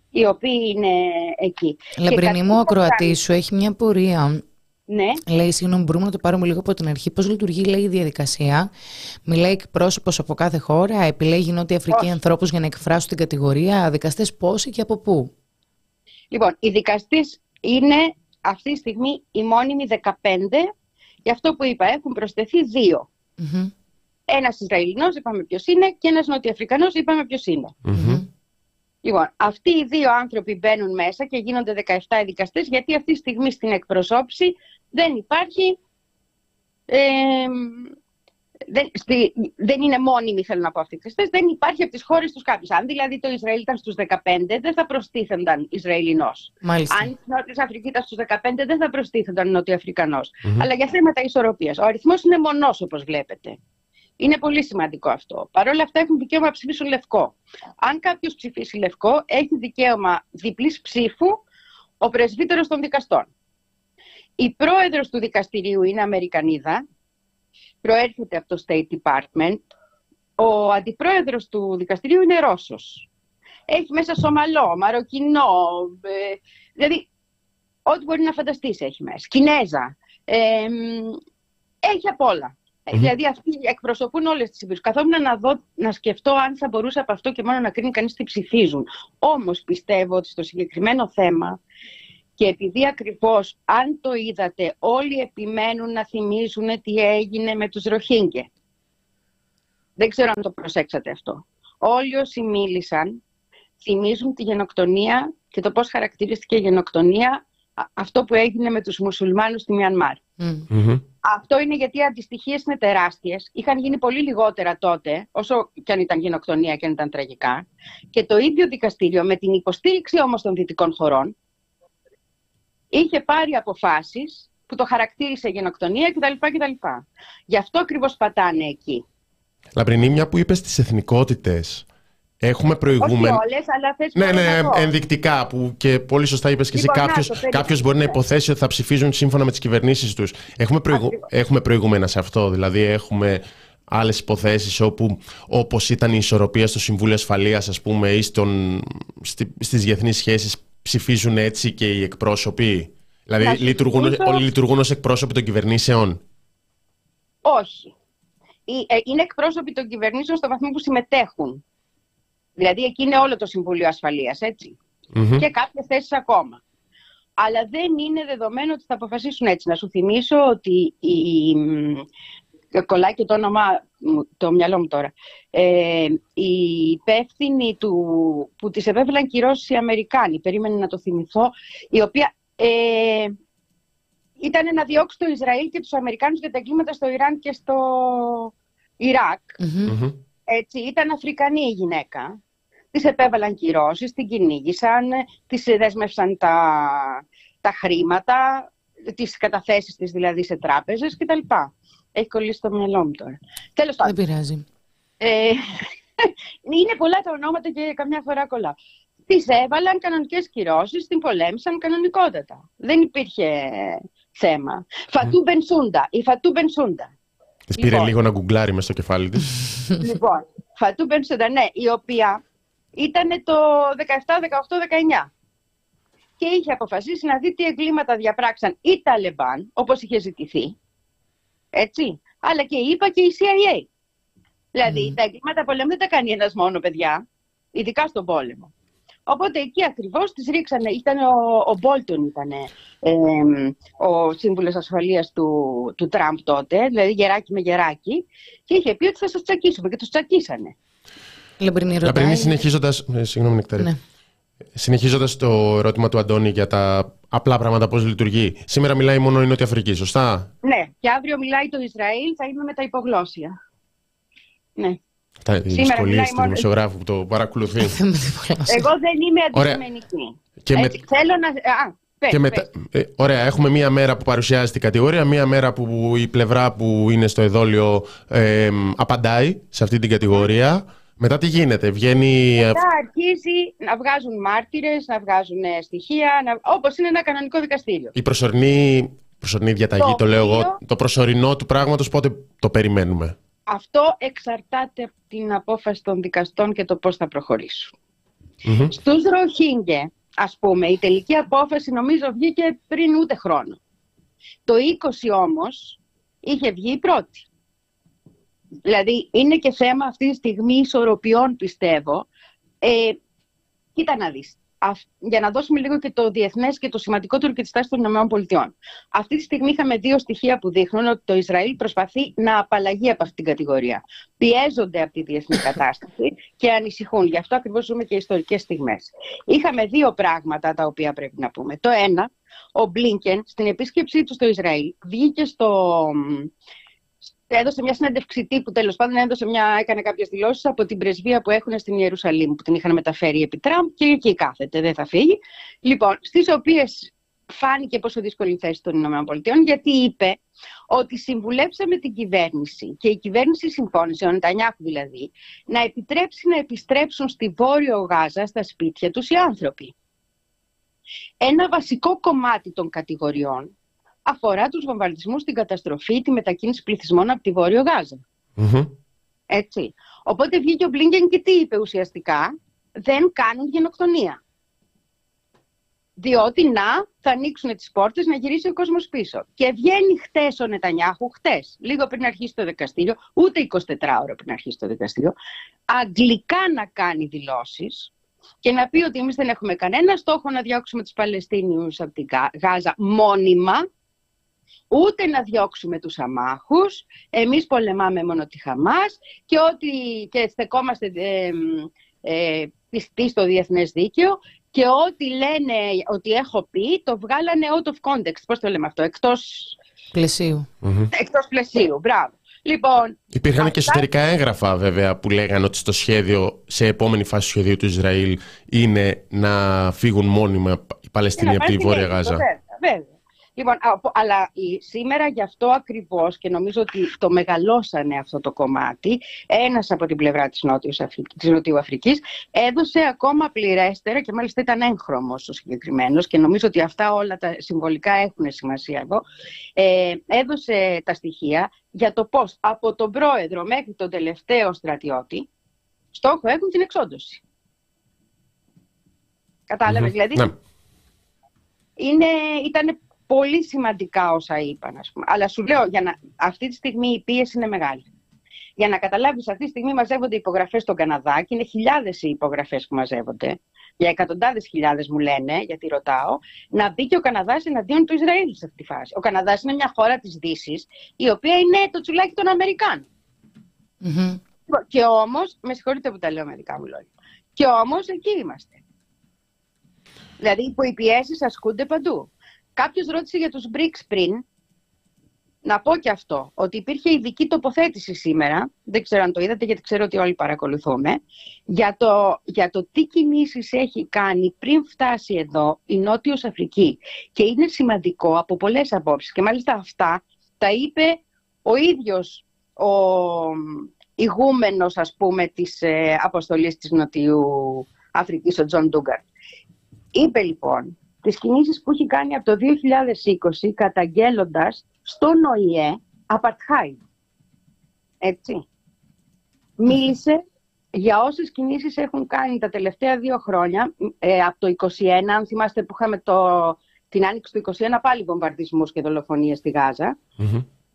οι οποίοι είναι εκεί. Λαμπρινή μου, ο Κροατής σου έχει μια πορεία ναι. Λέει, συγγνώμη, μπορούμε να το πάρουμε λίγο από την αρχή. Πώς λειτουργεί, λέει, η διαδικασία; Μιλάει εκπρόσωπος από κάθε χώρα, επιλέγει Νότια Αφρική ανθρώπους για να εκφράσουν την κατηγορία. Δικαστές πόσοι και από πού; Λοιπόν, οι δικαστές είναι αυτή τη στιγμή οι μόνιμοι 15. Γι' αυτό που είπα, έχουν προσθεθεί δύο. Mm-hmm. Ένας Ισραηλινός, είπαμε ποιος είναι, και ένας Νοτιοαφρικανό, είπαμε ποιος είναι. Λοιπόν, αυτοί οι δύο άνθρωποι μπαίνουν μέσα και γίνονται 17 δικαστές γιατί αυτή τη στιγμή στην εκπροσώπηση δεν υπάρχει ε, δεν, στη, δεν είναι μόνιμοι, θέλω να πω αυτοί οι δικαστές, δεν υπάρχει από τις χώρες τους κάποιος. Αν δηλαδή το Ισραήλ ήταν στους 15, δεν θα προστίθενταν Ισραηλινός. Μάλιστα. Αν η Νότια Αφρική ήταν στους 15, δεν θα προστίθενταν Νοτιοαφρικανός. Mm-hmm. Αλλά για θέματα ισορροπίας. Ο αριθμός είναι μονός, όπως βλέπετε. Είναι πολύ σημαντικό αυτό. Παρ' όλα αυτά έχουν δικαίωμα να ψηφίσουν λευκό. Αν κάποιος ψηφίσει λευκό, έχει δικαίωμα διπλής ψήφου ο πρεσβύτερος των δικαστών. Η πρόεδρος του δικαστηρίου είναι Αμερικανίδα, προέρχεται από το State Department. Ο αντιπρόεδρος του δικαστηρίου είναι Ρώσος. Έχει μέσα Σομαλό, Μαροκινό, ε, δηλαδή ό,τι μπορεί να φανταστείς έχει μέσα. Κινέζα. Ε, έχει απ' όλα. Mm-hmm. Δηλαδή αυτοί εκπροσωπούν όλες τις υπήρου. Καθόμουν να, δω, να σκεφτώ αν θα μπορούσε από αυτό και μόνο να κρίνει κανείς τι ψηφίζουν. Όμως πιστεύω ότι στο συγκεκριμένο θέμα και επειδή ακριβώς, αν το είδατε, όλοι επιμένουν να θυμίζουν τι έγινε με τους Ροχίνγκε. Δεν ξέρω αν το προσέξατε αυτό. Όλοι όσοι μίλησαν θυμίζουν τη γενοκτονία και το πώς χαρακτηρίστηκε η γενοκτονία αυτό που έγινε με τους μουσουλμάνους στη Μιανμάρ. Mm-hmm. Αυτό είναι γιατί οι αντιστοιχίες είναι τεράστιες. Είχαν γίνει πολύ λιγότερα τότε, όσο και αν ήταν γενοκτονία και αν ήταν τραγικά. Και το ίδιο δικαστήριο, με την υποστήριξη όμως των δυτικών χωρών, είχε πάρει αποφάσεις που το χαρακτήρισε γενοκτονία κτλ. κτλ. Γι' αυτό ακριβώς πατάνε εκεί. Λαμπρινή, μια που είπες στι εθνικότητες, Έχουμε προηγούμενο. Όχι όλες, αλλά θες ναι, ναι, ενδεικτικά που και πολύ σωστά είπες και εσύ. Λοιπόν, Κάποιο μπορεί να υποθέσει ότι θα ψηφίζουν σύμφωνα με τις κυβερνήσεις τους. Έχουμε, προηγου... έχουμε προηγούμενα σε αυτό. Δηλαδή, έχουμε άλλες υποθέσεις όπου όπως ήταν η ισορροπία στο Συμβούλιο Ασφαλείας ας πούμε ή στον, στι, στις διεθνείς σχέσεις ψηφίζουν έτσι και οι εκπρόσωποι; Δηλαδή λειτουργούν, όλοι λειτουργούν ως εκπρόσωποι των κυβερνήσεων; Όχι. Ε, είναι εκπρόσωποι των κυβερνήσεων στο βαθμό που συμμετέχουν. Δηλαδή εκεί είναι όλο το Συμβούλιο Ασφαλείας, Και κάποιες θέσεις ακόμα. Αλλά δεν είναι δεδομένο ότι θα αποφασίσουν έτσι. Να σου θυμίσω ότι η, κολλάει και το όνομα, το μυαλό μου τώρα, ε, η υπεύθυνη του, που τις επέβαλαν κυρώσεις οι Αμερικάνοι, περίμενε να το θυμηθώ, η οποία ε, ήταν να διώξει το Ισραήλ και τους Αμερικάνους για τα εγκλήματα στο Ιράν και στο ιρακ Έτσι, ήταν Αφρικανή η γυναίκα. Τις επέβαλαν κυρώσεις, την κυνήγησαν, τις δέσμευσαν τα, τα χρήματα, τις καταθέσεις της δηλαδή σε τράπεζες κτλ. Έχει κολλήσει το μυαλό μου τώρα. Τέλος πάντων. Δεν πειράζει. Ε, είναι πολλά τα ονόματα και καμιά φορά κολλά. Τη έβαλαν κανονικές κυρώσεις, την πολέμησαν κανονικότατα. Δεν υπήρχε θέμα. Φατού Μπενσούντα. Η Φατού Μπενσούντα. Τη πήρε λοιπόν. λίγο να γκουγκλάρει μες στο κεφάλι της. λοιπόν, Φατού Μπενσούντα, ναι, η οποία ήταν το 17, 18, 19 και είχε αποφασίσει να δει τι εγκλήματα διαπράξαν οι Ταλεμπάν, όπως είχε ζητηθεί, έτσι, αλλά και η ΕΠΑ και η CIA. Δηλαδή, τα εγκλήματα πολέμου δεν τα κάνει ένας μόνο, παιδιά, ειδικά στον πόλεμο. Οπότε εκεί ακριβώς τις ρίξανε. Ήταν ο, ο Μπόλτον, ήταν ε, ο σύμβουλος ασφαλείας του, του Τραμπ τότε, δηλαδή γεράκι με γεράκι, και είχε πει ότι θα σας τσακίσουμε και τους τσακίσανε. Λαμπρινή, ρωτάει... συνεχίζοντας. Ε, συγγνώμη, Νεκταρή. Ναι. Συνεχίζοντας το ερώτημα του Αντώνη για τα απλά πράγματα, πώς λειτουργεί. Σήμερα μιλάει μόνο η Νότια Αφρική, σωστά; Ναι, και αύριο μιλάει το Ισραήλ, θα είμαι με τα υπογλώσια. Ναι. Τα δυσκολίες του δημοσιογράφου που το παρακολουθεί. Εγώ δεν είμαι αντικειμενική. Και με... Θέλω να. Α, πες, και μετά... Ε, ωραία, έχουμε μία μέρα που παρουσιάζει την κατηγορία, μία μέρα που η πλευρά που είναι στο εδόλιο ε, απαντάει σε αυτή την κατηγορία. Μετά τι γίνεται, βγαίνει... Μετά αρχίζει να βγάζουν μάρτυρες, να βγάζουν ε, στοιχεία, να... όπως είναι ένα κανονικό δικαστήριο. Η προσωρινή, προσωρινή διαταγή, το, το λέω εγώ, το προσωρινό του πράγματος πότε το περιμένουμε; Αυτό εξαρτάται από την απόφαση των δικαστών και το πώς θα προχωρήσουν. Mm-hmm. Στους Ροχίνγκε, ας πούμε, η τελική απόφαση νομίζω βγήκε πριν ούτε χρόνο. Το 20 όμως είχε βγει η πρώτη. Δηλαδή είναι και θέμα αυτή τη στιγμή ισορροπιών πιστεύω. Ε, κοίτα να δεις για να δώσουμε λίγο και το διεθνές και το σημαντικότερο και τη στάση των ΗΠΑ. Αυτή τη στιγμή είχαμε δύο στοιχεία που δείχνουν ότι το Ισραήλ προσπαθεί να απαλλαγεί από αυτή την κατηγορία. Πιέζονται από τη διεθνή κατάσταση και ανησυχούν. Γι' αυτό ακριβώς ζούμε και ιστορικές στιγμές. Είχαμε δύο πράγματα τα οποία πρέπει να πούμε. Το ένα, ο Μπλίνκεν στην επίσκεψή του στο Ισραήλ βγήκε στο, έδωσε μια συνέντευξη τύπου, τέλος πάντων, έδωσε μια, έκανε κάποιες δηλώσεις από την πρεσβεία που έχουν στην Ιερουσαλήμ, που την είχαν μεταφέρει επί Τραμπ και εκεί κάθεται, δεν θα φύγει. Λοιπόν, στις οποίες φάνηκε πόσο δύσκολη η θέση των ΗΠΑ, γιατί είπε ότι συμβουλέψαμε την κυβέρνηση και η κυβέρνηση συμφώνησε, ο Νετανιάχου δηλαδή, να επιτρέψει να επιστρέψουν στη Βόρειο Γάζα, στα σπίτια τους οι άνθρωποι. Ένα βασικό κομμάτι των κατηγοριών αφορά τους βομβαρδισμούς, την καταστροφή, τη μετακίνηση πληθυσμών από τη Βόρειο Έτσι. Οπότε βγήκε ο Μπλίνγκεν και τι είπε ουσιαστικά; Δεν κάνουν γενοκτονία. Διότι να, θα ανοίξουν τις πόρτες να γυρίσει ο κόσμος πίσω. Και βγαίνει χτες ο Νετανιάχου, χτες, λίγο πριν αρχίσει το δικαστήριο, ούτε 24 ώρα πριν αρχίσει το δικαστήριο, αγγλικά να κάνει δηλώσεις και να πει ότι εμείς δεν έχουμε κανένα στόχο να διώξουμε τους Παλαιστίνιους από την Γάζα μόνιμα, ούτε να διώξουμε τους αμάχους, εμείς πολεμάμε μόνο τη Χαμάς και, ότι, και στεκόμαστε ε, ε, πιστοί στο διεθνές δίκαιο και ό,τι λένε ότι έχω πει το βγάλανε out of context, πώς το λέμε αυτό, εκτός πλαισίου. Εκτός πλαισίου, μπράβο. Λοιπόν, Υπήρχαν αυτά... και εσωτερικά έγγραφα βέβαια που λέγανε ότι στο σχέδιο, σε επόμενη φάση του σχεδίου του Ισραήλ είναι να φύγουν μόνιμα οι Παλαιστίνοι από τη Βόρεια Γάζα. Βέβαια, βέβαια. Λοιπόν, αλλά σήμερα γι' αυτό ακριβώς και νομίζω ότι το μεγαλώσανε αυτό το κομμάτι, ένας από την πλευρά της, Νότιου Αφρικής, της Νοτιού Αφρικής έδωσε ακόμα πληρέστερα και μάλιστα ήταν έγχρωμος ο συγκεκριμένος και νομίζω ότι αυτά όλα τα συμβολικά έχουν σημασία εδώ. Ε, έδωσε τα στοιχεία για το πώς από τον πρόεδρο μέχρι τον τελευταίο στρατιώτη στόχο έχουν την εξόντωση. Κατάλαβες, δηλαδή. Ναι. Είναι, ήταν πολύ σημαντικά όσα είπαν, ας πούμε. Αλλά σου λέω, για να, αυτή τη στιγμή η πίεση είναι μεγάλη. Για να καταλάβεις, αυτή τη στιγμή μαζεύονται υπογραφές στον Καναδά και είναι χιλιάδες οι υπογραφές που μαζεύονται. Για εκατοντάδες χιλιάδες μου λένε, γιατί ρωτάω, να μπει και ο Καναδάς εναντίον του Ισραήλ σε αυτή τη φάση. Ο Καναδάς είναι μια χώρα της Δύσης, η οποία είναι το τσουλάκι των Αμερικάνων. Mm-hmm. Και όμως, με συγχωρείτε που τα λέω δικά μου λόγια, και όμως εκεί είμαστε. Δηλαδή που οι πιέσεις ασκούνται παντού. Κάποιος ρώτησε για τους BRICS πριν. Να πω και αυτό, ότι υπήρχε ειδική τοποθέτηση σήμερα, δεν ξέρω αν το είδατε γιατί ξέρω ότι όλοι παρακολουθούμε, για το, για το τι κινήσεις έχει κάνει πριν φτάσει εδώ η Νότιος Αφρική. Και είναι σημαντικό από πολλές απόψεις. Και μάλιστα αυτά τα είπε ο ίδιος ο ηγούμενος, ας πούμε, της ε, αποστολής της Νοτίου Αφρικής, ο Τζον Ντούγκαρτ. Είπε λοιπόν τις κινήσεις που έχει κάνει από το 2020 καταγγέλλοντας στον ΟΗΕ apartheid. Έτσι. Μίλησε για όσες κινήσεις έχουν κάνει τα τελευταία δύο χρόνια, ε, από το 2021, αν θυμάστε που είχαμε το, την άνοιξη του 2021 πάλι βομβαρδισμούς και δολοφονίες στη Γάζα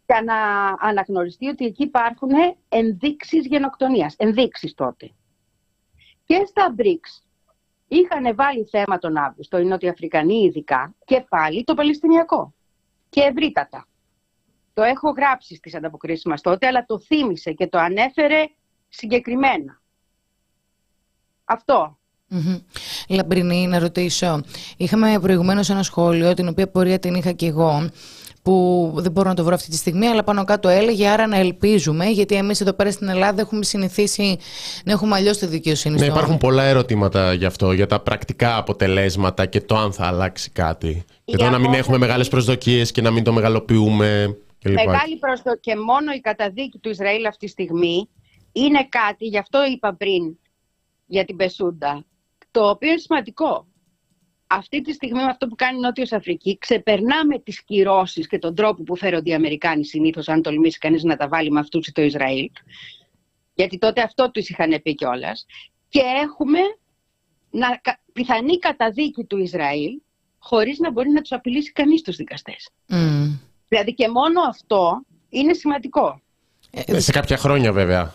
για να αναγνωριστεί ότι εκεί υπάρχουν ενδείξεις γενοκτονίας. Ενδείξεις τότε. Και στα BRICS είχαν βάλει θέμα τον Αύγουστο, οι Νοτιοαφρικανοί ειδικά, και πάλι το Παλαιστινιακό. Και ευρύτατα. Το έχω γράψει στις ανταποκρίσεις μας τότε, αλλά το θύμισε και το ανέφερε συγκεκριμένα. Αυτό. Mm-hmm. Λαμπρινή, να ρωτήσω. Είχαμε προηγουμένως ένα σχόλιο, την οποία πορεία την είχα και εγώ, που δεν μπορώ να το βρω αυτή τη στιγμή, αλλά πάνω κάτω έλεγε άρα να ελπίζουμε, γιατί εμείς εδώ πέρα στην Ελλάδα έχουμε συνηθίσει να έχουμε αλλιώς τη δικαιοσύνη. Ναι, υπάρχουν πολλά ερωτήματα γι' αυτό, για τα πρακτικά αποτελέσματα και το αν θα αλλάξει κάτι. Και το να μην έχουμε μεγάλες προσδοκίες και να μην το μεγαλοποιούμε. Μεγάλη προσδοκία και μόνο η καταδίκη του Ισραήλ αυτή τη στιγμή είναι κάτι, γι' αυτό είπα πριν για την Πεσούντα, το οποίο είναι σημαντικό αυτή τη στιγμή με αυτό που κάνει η Νότιος Αφρική ξεπερνάμε τις κυρώσεις και τον τρόπο που φέρονται οι Αμερικάνοι συνήθως αν τολμήσει κανείς να τα βάλει με αυτούς το Ισραήλ γιατί τότε αυτό τους είχαν πει κιόλας. και έχουμε να, πιθανή καταδίκη του Ισραήλ χωρίς να μπορεί να τους απειλήσει κανείς τους δικαστές. Mm. Δηλαδή και μόνο αυτό είναι σημαντικό. Ε, σε κάποια χρόνια βέβαια.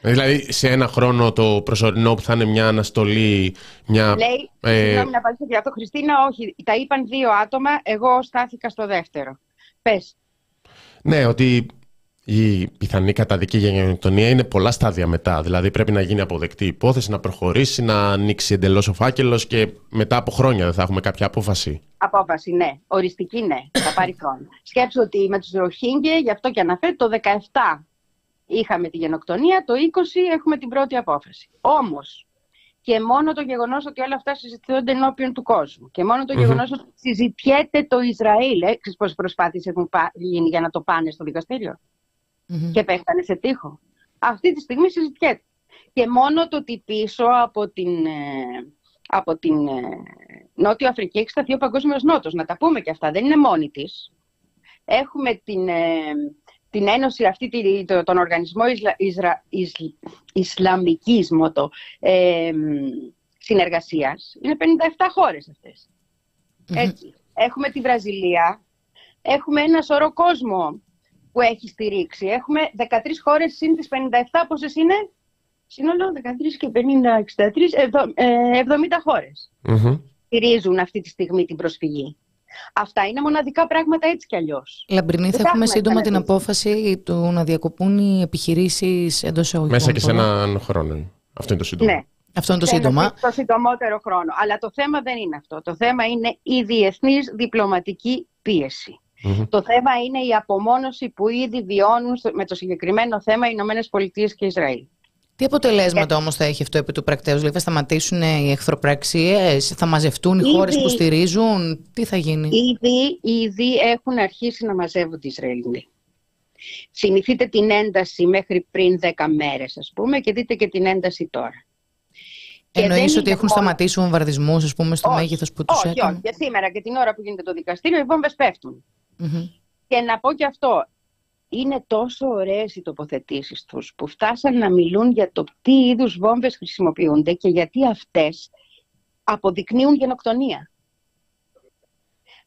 Δηλαδή σε ένα χρόνο το προσωρινό που θα είναι μια αναστολή. Μια, Λέει, ε... συγγνώμη να απαντήσω για αυτό, Χριστίνα, όχι. Τα είπαν δύο άτομα, εγώ στάθηκα στο δεύτερο. Πες. Ναι, ότι η πιθανή καταδική για γενοκτονία είναι πολλά στάδια μετά. Δηλαδή πρέπει να γίνει αποδεκτή υπόθεση, να προχωρήσει, να ανοίξει εντελώς ο φάκελος και μετά από χρόνια δεν θα έχουμε κάποια απόφαση. Απόφαση, ναι. Οριστική, ναι. Θα πάρει χρόνο. Σκέψου ότι με τους Ροχίνγκε, γι' αυτό και αναφέρει, το 17 είχαμε τη γενοκτονία, το 20 έχουμε την πρώτη απόφαση. Όμως, και μόνο το γεγονός ότι όλα αυτά συζητιόνται ενώπιον του κόσμου και μόνο το mm-hmm. γεγονός ότι συζητιέται το Ισραήλ, έξι πόσες προσπάθειες έχουν γίνει για να το πάνε στο δικαστήριο; Mm-hmm. και πέφτανε σε τείχο. Αυτή τη στιγμή συζητιέται. Και μόνο το ότι πίσω από την, ε, από την ε, Νότιο Αφρική έχει σταθεί ο Παγκόσμιος Νότος. Να τα πούμε και αυτά, δεν είναι μόνη της. Έχουμε την, ε, την ένωση αυτή, τον οργανισμό Ισλα, Ισρα, Ισλ, Ισλαμικής μότο, ε, συνεργασίας. Είναι 57 χώρες Έτσι. Έχουμε τη Βραζιλία, έχουμε ένα σωρό κόσμο που έχει στηρίξει. Έχουμε 13 χώρες συν τις 57, πόσες είναι; Σύνολο 13 και 50, 63, 70 χώρες. Στηρίζουν αυτή τη στιγμή την προσφυγή. Αυτά είναι μοναδικά πράγματα έτσι κι αλλιώς. Λαμπρινή, θα έχουμε σύντομα την απόφαση του να διακοπούν οι επιχειρήσεις εντός εισαγωγικών. Μέσα και σε έναν χρόνο. Αυτό είναι το σύντομο. Ναι. Αυτό είναι το σύντομα. Το συντομότερο χρόνο. Αλλά το θέμα δεν είναι αυτό. Το θέμα είναι η διεθνής διπλωματική Το θέμα είναι η απομόνωση που ήδη βιώνουν με το συγκεκριμένο θέμα οι Ηνωμένες Πολιτείες και Ισραήλ. Τι αποτελέσματα όμως θα έχει αυτό επί του πρακτέους, δηλαδή θα σταματήσουν οι εχθροπραξίες, θα μαζευτούν οι Ήδη- χώρες που στηρίζουν, τι θα γίνει; Ήδη, ήδη έχουν αρχίσει να μαζεύονται οι Ισραηλοί. Θυμηθείτε την ένταση μέχρι πριν 10 μέρες, ας πούμε, και δείτε και την ένταση τώρα. Και δεν Εννοείς ότι είναι έχουν μόνο- σταματήσει βομβαρδισμούς, ας πούμε, στο Όχι, μέγεθος που τους Όχι, έκανε; όχι. Και σήμερα και την ώρα που γίνεται το δικαστήριο, οι βόμβες πέφτουν. Μμμ. Και να πω και αυτό, είναι τόσο ωραίες οι τοποθετήσεις τους που φτάσαν να μιλούν για το τι είδους βόμβες χρησιμοποιούνται και γιατί αυτές αποδεικνύουν γενοκτονία.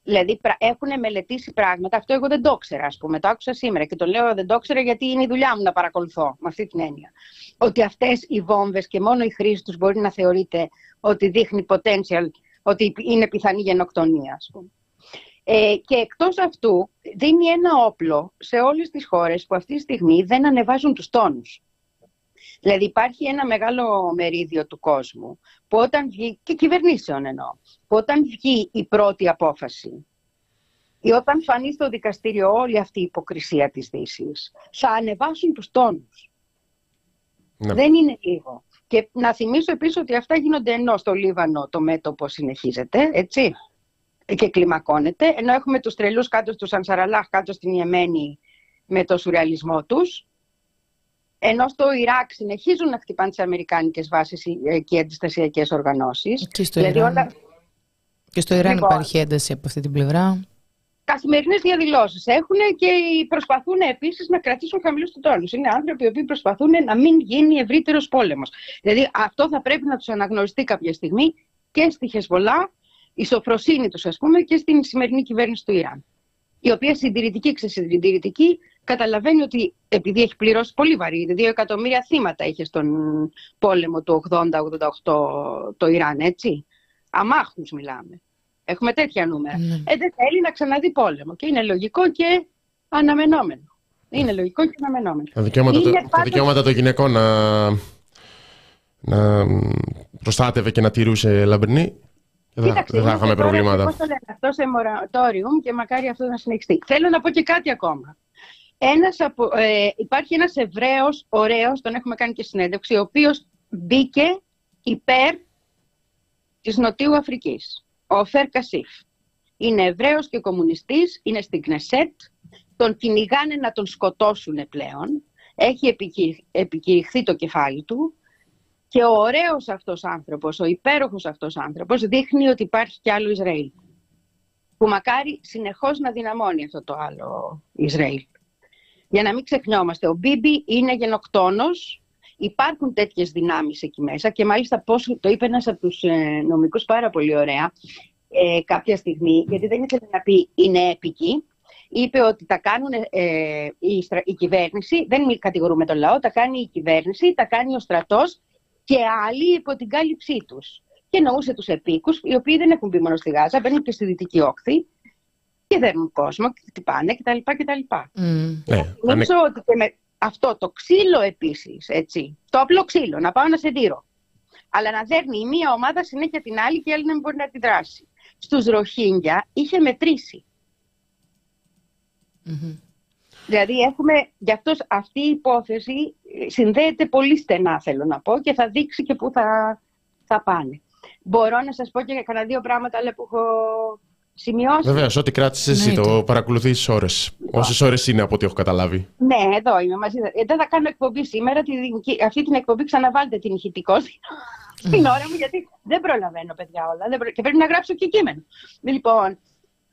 Δηλαδή πρα- έχουν μελετήσει πράγματα, αυτό εγώ δεν το ήξερα ας πούμε, το άκουσα σήμερα και το λέω δεν το ήξερα γιατί είναι η δουλειά μου να παρακολουθώ με αυτή την έννοια. Ότι αυτές οι βόμβες και μόνο η χρήση τους μπορεί να θεωρείται ότι δείχνει potential, ότι είναι πιθανή γενοκτονία ας πούμε. Ε, και εκτός αυτού δίνει ένα όπλο σε όλες τις χώρες που αυτή τη στιγμή δεν ανεβάζουν τους τόνους. Δηλαδή υπάρχει ένα μεγάλο μερίδιο του κόσμου που όταν βγει, και κυβερνήσεων εννοώ, που όταν βγει η πρώτη απόφαση ή όταν φανεί στο δικαστήριο όλη αυτή η υποκρισία της Δύσης, θα ανεβάσουν τους τόνους. Ναι. Δεν είναι λίγο. Και να θυμίσω επίσης ότι αυτά γίνονται ενώ στο Λίβανο το μέτωπο συνεχίζεται, έτσι, και κλιμακώνεται, ενώ έχουμε τους τρελούς κάτω στους Ανσαραλάχ, κάτω στην Ιεμένη με το σουρεαλισμό τους, ενώ στο Ιράκ συνεχίζουν να χτυπάνε τις αμερικάνικες βάσεις ε, και οι αντιστασιακές οργανώσεις. Και στο Δηλαδή Ιράν. όλα Και στο Ιράν Λοιπόν. υπάρχει ένταση από αυτή την πλευρά. καθημερινές διαδηλώσεις έχουν και προσπαθούν επίσης να κρατήσουν χαμηλούς του τόνους. Είναι άνθρωποι οι οποίοι προσπαθούν να μην γίνει ευρύτερος πόλεμος. Δηλαδή αυτό θα πρέπει να τους αναγνωριστεί κάποια στιγμή και στη Χεσβολά, η σοφροσύνη τους ας πούμε και στην σημερινή κυβέρνηση του Ιράν. Η οποία συντηρητική, ξεσυντηρητική, καταλαβαίνει ότι επειδή έχει πληρώσει πολύ βαρύ, δύο εκατομμύρια θύματα είχε στον πόλεμο του 80-88 το Ιράν, έτσι. Αμάχους μιλάμε. Έχουμε τέτοια νούμερα. Ναι. Ε, δεν θέλει να ξαναδεί πόλεμο. Και είναι λογικό και αναμενόμενο. Είναι λογικό και αναμενόμενο. Τα δικαιώματα, Είναι το- τα πάντως- δικαιώματα των γυναικών να, να προστάτευε και να τηρούσε λαμπρινή. Δεν θα, Κοίταξε, δεν θα είμαστε είχαμε τώρα, προβλήματα. πώς το λένε, αυτό σε μορατόριουμ και μακάρι αυτό να συνεχιστεί. Θέλω να πω και κάτι ακόμα. Ένας από, ε, υπάρχει ένας Εβραίος, ωραίος, τον έχουμε κάνει και συνέντευξη, ο οποίος μπήκε υπέρ της Νοτιού Αφρικής. Ο Φερ Κασίφ. Είναι Εβραίος και κομμουνιστής, είναι στην Κνεσέτ, τον κυνηγάνε να τον σκοτώσουν πλέον. Έχει επικη- επικηρυχθεί το κεφάλι του και ο ωραίος αυτός άνθρωπος, ο υπέροχος αυτός άνθρωπος δείχνει ότι υπάρχει κι άλλο Ισραήλ. Που μακάρι συνεχώς να δυναμώνει αυτό το άλλο Ισραήλ. Για να μην ξεχνιόμαστε, ο Μπίμπι είναι γενοκτόνος, υπάρχουν τέτοιες δυνάμεις εκεί μέσα και μάλιστα πώς το είπε ένας από τους ε, νομικούς πάρα πολύ ωραία ε, κάποια στιγμή, γιατί δεν ήθελε να πει είναι έπικοι, είπε ότι τα κάνουν ε, η, στρα- η κυβέρνηση, δεν μη- κατηγορούμε τον λαό, τα κάνει η κυβέρνηση, τα κάνει ο στρατός και άλλοι υπό την κάλυψή τους. Και εννοούσε τους επίκους, οι οποίοι δεν έχουν μπει μόνο στη Γάζα, μπαίνουν και στη Δυτική Όχθη και δέρνουν κόσμο, και χτυπάνε κτλ. κτλ. Μμ. Ναι, ανε- Νομίζω ότι και με αυτό το ξύλο επίσης, έτσι, το απλό ξύλο, να πάω να σε δείρω. Αλλά να δέρνει η μία ομάδα συνέχεια την άλλη και η άλλη να μην μπορεί να αντιδράσει. Στους Ροχίνγκια είχε μετρήσει. Μμμ. Δηλαδή έχουμε, γι' αυτός αυτή η υπόθεση ε, συνδέεται πολύ στενά θέλω να πω και θα δείξει και πού θα, θα πάνε. Μπορώ να σας πω και κανένα δύο πράγματα άλλα που έχω σημειώσει. Βεβαίω, ό,τι κράτησε εσύ, Ναι, το παρακολουθείς ώρες. Όσες ώρες είναι από ό,τι έχω καταλάβει. Ναι, εδώ είμαι μαζί. Ε, δεν θα κάνω εκπομπή σήμερα. Τη, δική- αυτή την εκπομπή ξαναβάλτε την ηχητικό στην ώρα μου, γιατί δεν προλαβαίνω, παιδιά, όλα. Δεν προ- Και πρέπει να γράψω και κείμενο. Λοιπόν,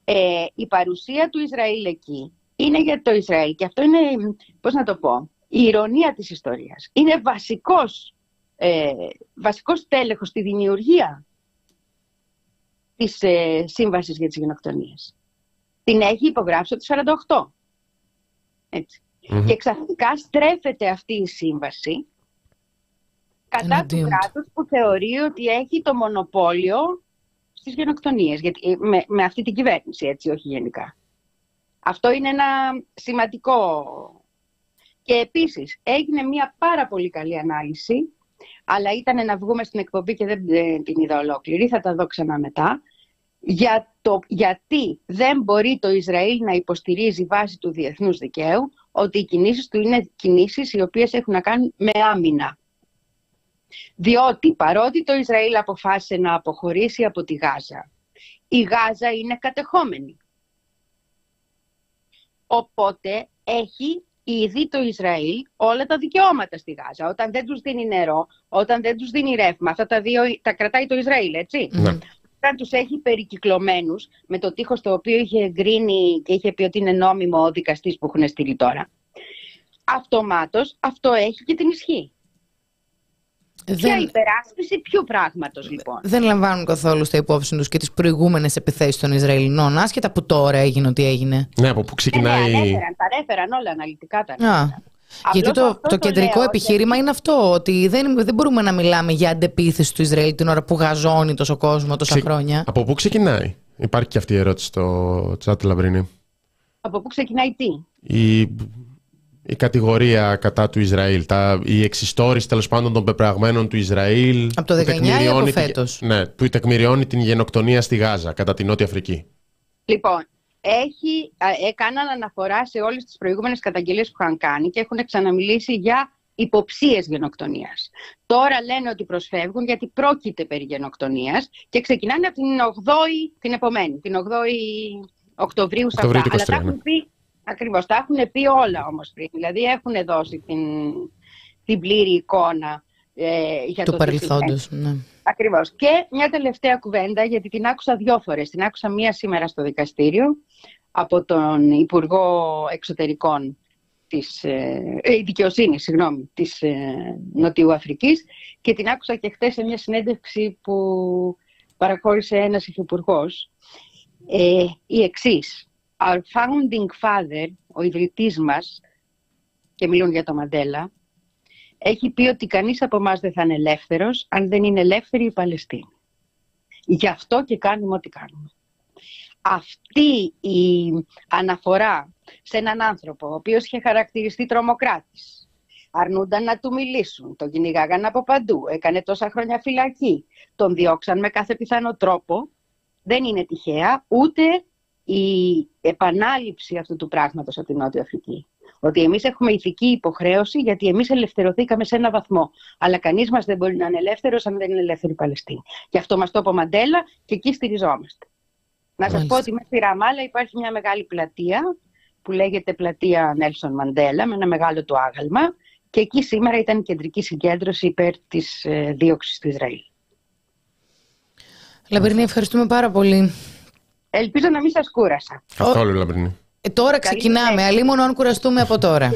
ε, η παρουσία του Ισραήλ εκεί είναι για το Ισραήλ. Και αυτό είναι, πώς να το πω, η ηρωνία της ιστορίας. Είναι βασικός, ε, βασικός τέλεχος στη δημιουργία της ε, Σύμβασης για τις Γενοκτονίες. Την έχει υπογράψει το 48. Έτσι. Μμμ. Και ξαφνικά στρέφεται αυτή η σύμβαση κατά του Εναντίον του. κράτους που θεωρεί ότι έχει το μονοπόλιο στις γενοκτονίες. Γιατί, ε, με, με αυτή την κυβέρνηση, έτσι, όχι γενικά. Αυτό είναι ένα σημαντικό. Και επίσης έγινε μια πάρα πολύ καλή ανάλυση, αλλά ήταν να βγούμε στην εκπομπή και δεν ε, την είδα ολόκληρη, θα τα δω ξανά μετά, για το γιατί δεν μπορεί το Ισραήλ να υποστηρίζει βάσει του διεθνούς δικαίου ότι οι κινήσεις του είναι κινήσεις οι οποίες έχουν να κάνουν με άμυνα. Διότι παρότι το Ισραήλ αποφάσισε να αποχωρήσει από τη Γάζα, η Γάζα είναι κατεχόμενη. Οπότε έχει ήδη το Ισραήλ όλα τα δικαιώματα στη Γάζα. Όταν δεν τους δίνει νερό, όταν δεν τους δίνει ρεύμα, αυτά τα δύο τα κρατάει το Ισραήλ, έτσι. Ναι. Όταν τους έχει περικυκλωμένους με το τείχος το οποίο είχε εγκρίνει και είχε πει ότι είναι νόμιμο ο δικαστής που έχουν στείλει τώρα, αυτομάτως αυτό έχει και την ισχύ. Ποια Δεν, υπεράσπιση ποιου πράγματος λοιπόν; δεν λαμβάνουν καθόλου στα υπόψη τους και τις προηγούμενες επιθέσεις των Ισραηλινών, άσχετα που τώρα έγινε ό,τι έγινε. Ναι, από πού Ναι, ξεκινάει. ναι, ανέφεραν, τα ανέφεραν όλα αναλυτικά τα Α, ανέφεραν. γιατί Απλώς το, αυτό το το κεντρικό λέω, επιχείρημα είναι αυτό, ότι δεν, δεν μπορούμε να μιλάμε για αντεπίθεση του Ισραήλ την ώρα που γαζώνει τόσο κόσμο τόσα Ξε- χρόνια. Από πού ξεκινάει; Υπάρχει και αυτή η ερώτηση στο chat Λαμπρινή. Από πού ξεκινάει τι; Η, η κατηγορία κατά του Ισραήλ, τα, η εξιστόρηση τέλος πάντων των πεπραγμένων του Ισραήλ. Από το που 19 ή από τεκμηριώνει την- φέτος; Ναι, που τεκμηριώνει την γενοκτονία στη Γάζα κατά τη Νότια Αφρική. Λοιπόν, έχει, α, έκαναν αναφορά σε όλες τις προηγούμενες καταγγελίες που είχαν κάνει και έχουν ξαναμιλήσει για υποψίες γενοκτονίας. Τώρα λένε ότι προσφεύγουν γιατί πρόκειται περί γενοκτονίας και ξεκινάνε από την 8η, την επομένη, την 8η Οκτωβρίου σε Οκτωβρίου αυτά. του Αλλά τα 23, ναι. έχουν πει, ακριβώς, τα έχουν πει όλα όμως πριν. Δηλαδή έχουν δώσει την, την πλήρη εικόνα ε, για Του το τι παρελθόντος. Ναι. Ακριβώς. Και μια τελευταία κουβέντα, γιατί την άκουσα δυο φορές. Την άκουσα μία σήμερα στο δικαστήριο από τον Υπουργό Εξωτερικών της ε, ε, δικαιοσύνης, συγγνώμη, της ε, Νοτιού Αφρικής και την άκουσα και χτες σε μια συνέντευξη που παραχώρησε ένας υφυπουργός. Ε, η εξής. Our founding father, ο ιδρυτής μας, και μιλούν για το Μαντέλα, έχει πει ότι κανείς από εμάς δεν θα είναι ελεύθερος αν δεν είναι ελεύθερη η Παλαιστίνη. Γι' αυτό και κάνουμε ό,τι κάνουμε. Αυτή η αναφορά σε έναν άνθρωπο ο οποίος είχε χαρακτηριστεί τρομοκράτης, αρνούνταν να του μιλήσουν, τον κυνηγάγαν από παντού, έκανε τόσα χρόνια φυλακή, τον διώξαν με κάθε πιθανό τρόπο, δεν είναι τυχαία ούτε η επανάληψη αυτού του πράγματος από την Νότια Αφρική. Ότι εμείς έχουμε ηθική υποχρέωση γιατί εμείς ελευθερωθήκαμε σε ένα βαθμό. Αλλά κανείς μας δεν μπορεί να είναι ελεύθερος αν δεν είναι ελεύθερη η Παλαιστίνη. Και αυτό μας το είπε ο Μαντέλα και εκεί στηριζόμαστε. Να σας Μάλιστα. πω ότι μέσα στη Ραμάλα υπάρχει μια μεγάλη πλατεία που λέγεται πλατεία Νέλσον Μαντέλα με ένα μεγάλο του άγαλμα και εκεί σήμερα ήταν η κεντρική συγκέντρωση υπέρ της ε, δίωξης του Ισραήλ. Λαμπερνή, ευχαριστούμε πάρα πολύ. Ελπίζω να μην σας κούρασα. Καθόλου Λαμπρινή. Ε, τώρα ξεκινάμε, συνέχεια. αλλήμον αν κουραστούμε από τώρα.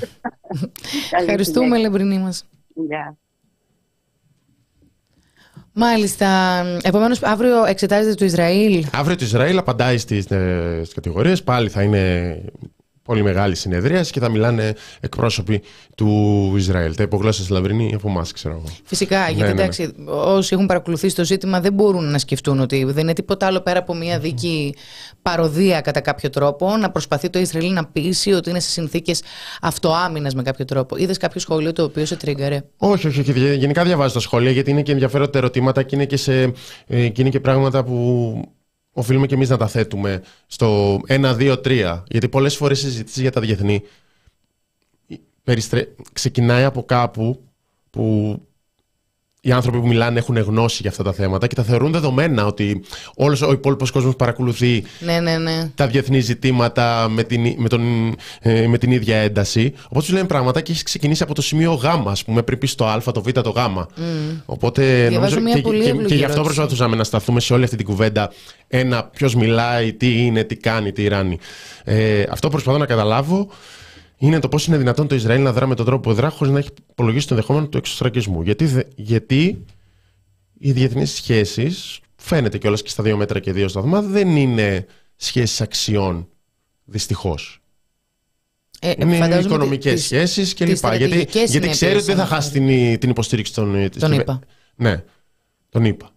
Καλή Ευχαριστούμε, συνέχεια. Λαμπρινή μας. Γεια. Μάλιστα. Επομένως, αύριο εξετάζεται το Ισραήλ. Αύριο το Ισραήλ απαντάει στις, ε, στις κατηγορίες. Πάλι θα είναι πολύ μεγάλη συνεδρία και θα μιλάνε εκπρόσωποι του Ισραήλ. Τα υπογλώσσα Λαμπρινή από εμά, ξέρω εγώ. Φυσικά, γιατί ναι, ναι. εντάξει, όσοι έχουν παρακολουθήσει το ζήτημα δεν μπορούν να σκεφτούν ότι δεν είναι τίποτα άλλο πέρα από μια δίκη παροδία κατά κάποιο τρόπο, να προσπαθεί το Ισραήλ να πείσει ότι είναι σε συνθήκες αυτοάμυνας με κάποιο τρόπο. Είδες κάποιο σχόλιο το οποίο σε τρίγκαρε. Όχι, όχι, όχι. Γε- Γενικά διαβάζω τα σχόλια γιατί είναι και ενδιαφέροντα ερωτήματα και είναι και, σε, ε, και είναι και πράγματα που οφείλουμε και εμείς να τα θέτουμε στο 1, 2, 3. Γιατί πολλές φορές οι συζητήσει για τα διεθνή περιστρε... ξεκινάει από κάπου που οι άνθρωποι που μιλάνε έχουν γνώση για αυτά τα θέματα και τα θεωρούν δεδομένα ότι όλος ο υπόλοιπος κόσμος παρακολουθεί Ναι, ναι, ναι. τα διεθνή ζητήματα με την, με, τον, ε, με την ίδια ένταση. Οπότε σου λένε πράγματα και έχει ξεκινήσει από το σημείο Γ, ας πούμε, πριν πεις το Α, το Β, το Γ. Οπότε Διαβάζω μια και, πολύ και, εύλογη και γι' αυτό ερώτηση. προσπαθούσαμε να σταθούμε σε όλη αυτή την κουβέντα. Ένα, ποιος μιλάει, τι είναι, τι κάνει, τι ράνει. Ε, αυτό που προσπαθώ να καταλάβω είναι το πώς είναι δυνατόν το Ισραήλ να δρά με τον τρόπο που δρά χωρίς να έχει υπολογίσει το ενδεχόμενο του εξωστρακισμού. Γιατί, δε- γιατί οι διεθνείς σχέσεις, φαίνεται κιόλας και στα δύο μέτρα και δύο σταθμά, δεν είναι σχέσεις αξιών. Δυστυχώς. Ε, Είναι φαντάζομαι οικονομικές τις- σχέσεις τις κλπ. Γιατί, στρατηγικές γιατί ξέρει ότι δεν θα συνέπειες χάσει την, την υποστήριξη των. της Τον κυβε- είπα. Ναι, τον είπα.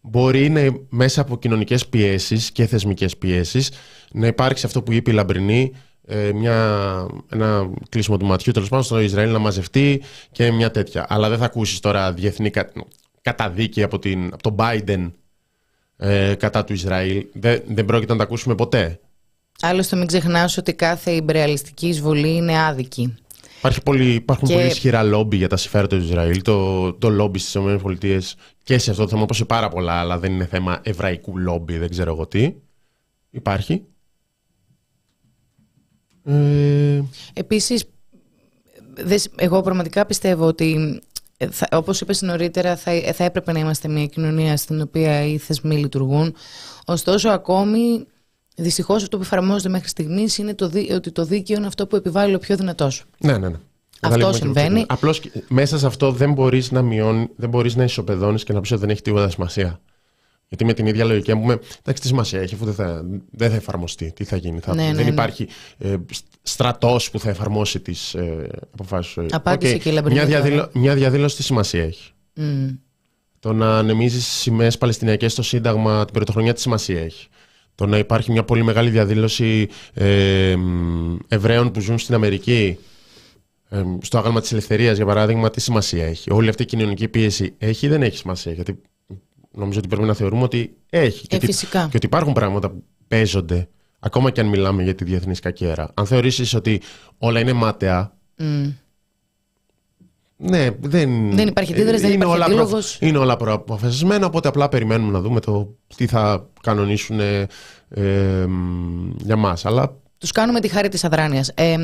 Μπορεί να, μέσα από κοινωνικές πιέσεις και θεσμικές πιέσεις να υπάρξει αυτό που είπε η Λαμπρινή, ε, μια, ένα κλείσιμο του ματιού τέλος πάντων στο Ισραήλ να μαζευτεί και μια τέτοια. Αλλά δεν θα ακούσεις τώρα διεθνή κα, καταδίκη από, την, από τον Biden ε, κατά του Ισραήλ. Δεν, δεν πρόκειται να τα ακούσουμε ποτέ. Άλλωστε, μην ξεχνάς ότι κάθε υπερεαλιστική εισβολή είναι άδικη. Υπάρχει πολύ, υπάρχουν Και- πολύ ισχυρά λόμπι για τα συμφέροντα του Ισραήλ. Το, το λόμπι στις ΗΠΑ και σε αυτό το θέμα, όπως σε πάρα πολλά άλλα, δεν είναι θέμα εβραϊκού λόμπι, δεν ξέρω εγώ τι. Υπάρχει. Ε, Επίσης, δες- εγώ πραγματικά πιστεύω ότι ε, θα, όπως είπες νωρίτερα θα, ε, θα έπρεπε να είμαστε μια κοινωνία στην οποία οι θεσμοί λειτουργούν. Ωστόσο ακόμη δυστυχώς αυτό που εφαρμόζεται μέχρι στιγμής είναι το, δί- ότι το δίκαιο είναι αυτό που επιβάλλει ο πιο δυνατός. ναι, ναι, ναι. Αυτό Καταλήγουμε και συμβαίνει. εμείς. Απλώς και- μέσα σε αυτό δεν μπορείς να μειώνει, δεν μπορείς να ισοπεδώνεις και να πεις ότι δεν έχει τίποτα σημασία. Γιατί με την ίδια λογική, αν πούμε, εντάξει, τι σημασία έχει, αφού δεν θα, δεν θα εφαρμοστεί. Τι θα γίνει, θα, Ναι, ναι, δεν ναι. υπάρχει ε, στρατός που θα εφαρμόσει τις ε, αποφάσεις. Απάντησε και η Λαμπρινή μια, τώρα. διαδήλω, μια διαδήλωση τι σημασία έχει. Μμ. Το να ανεμίζεις σημαίες Παλαιστινιακές στο Σύνταγμα την πρωτοχρονιά τι σημασία έχει. Το να υπάρχει μια πολύ μεγάλη διαδήλωση ε, μ, Εβραίων που ζουν στην Αμερική, ε, στο άγαλμα της ελευθερίας, για παράδειγμα, τι σημασία έχει. Όλη αυτή η κοινωνική πίεση έχει ή δεν έχει σημασία; Γιατί νομίζω ότι πρέπει να θεωρούμε ότι έχει. και, Ε, ότι, φυσικά. και ότι υπάρχουν πράγματα που παίζονται, ακόμα και αν μιλάμε για τη διεθνή κακέρα. Αν θεωρήσεις ότι όλα είναι μάταια, Μμ. ναι, δεν, Δεν υπάρχει αντίδραση, δεν είναι υπάρχει όλα αντίλογος. Είναι όλα προαποφασισμένα, οπότε απλά περιμένουμε να δούμε το τι θα κανονίσουν ε, ε, μ, για μας. Αλλά Τους κάνουμε τη χάρη της αδράνειας. Ε,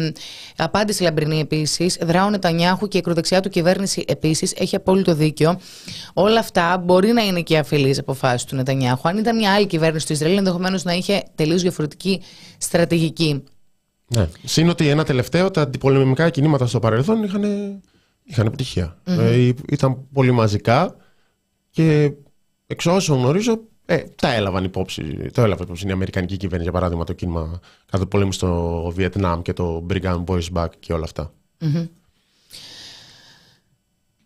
απάντηση λαμπρινή επίσης. Δράω Νετανιάχου και η ακροδεξιά του κυβέρνηση επίσης έχει απόλυτο δίκιο. Όλα αυτά μπορεί να είναι και αφιλεί αποφάσεις του Νετανιάχου. Αν ήταν μια άλλη κυβέρνηση του Ισραήλ, ενδεχομένως να είχε τελείως διαφορετική στρατηγική. ναι. Συν ότι ένα τελευταίο, τα αντιπολεμικά κινήματα στο παρελθόν είχαν, είχαν επιτυχία. Ε, ήταν πολύ μαζικά και εξ όσων γνωρίζω, ε, τα έλαβαν υπόψη. Το έλαβε υπόψη η Αμερικανική κυβέρνηση, για παράδειγμα, το κίνημα κατά το πόλεμο στο Βιετνάμ και το Brigham Boys Back και όλα αυτά.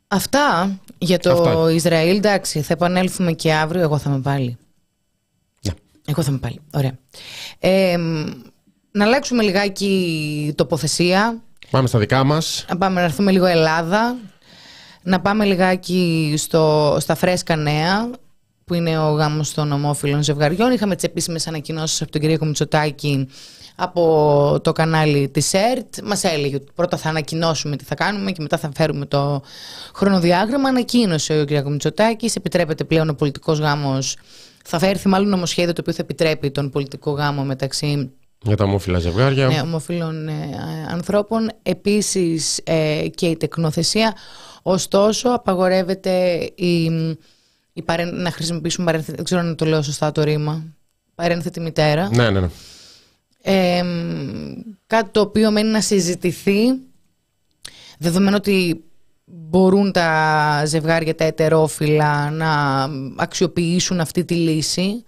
Αυτά για το Αυτά. Ισραήλ. Εντάξει, θα επανέλθουμε και αύριο. Εγώ θα είμαι πάλι. Ναι. Εγώ θα είμαι πάλι. Ωραία. Ε, να αλλάξουμε λιγάκι τοποθεσία. Πάμε στα δικά μας. Να πάμε να έρθουμε λίγο Ελλάδα. Να πάμε λιγάκι στο, στα φρέσκα νέα, που είναι ο γάμος των ομόφυλων ζευγαριών. Είχαμε τις επίσημες ανακοινώσεις από τον κύριο Μητσοτάκη από το κανάλι της ΕΡΤ. Μας έλεγε ότι πρώτα θα ανακοινώσουμε τι θα κάνουμε και μετά θα φέρουμε το χρονοδιάγραμμα. Ανακοίνωσε ο κ. Μητσοτάκης. Επιτρέπεται πλέον ο πολιτικός γάμος. Θα φέρθει μάλλον νομοσχέδιο το οποίο θα επιτρέπει τον πολιτικό γάμο μεταξύ Για τα ομόφυλα ζευγάρια. ναι, ομοφύλων ε, ανθρώπων. Επίσης ε, και η τεκνοθεσία. Ωστόσο, απαγορεύεται η, η παρέ- να χρησιμοποιήσουμε παρένθετη, δεν ξέρω αν το λέω σωστά το ρήμα, παρένθετη μητέρα. Ναι, ναι, ναι. Ε, κάτι το οποίο μένει να συζητηθεί, δεδομένου ότι μπορούν τα ζευγάρια τα ετερόφυλα να αξιοποιήσουν αυτή τη λύση,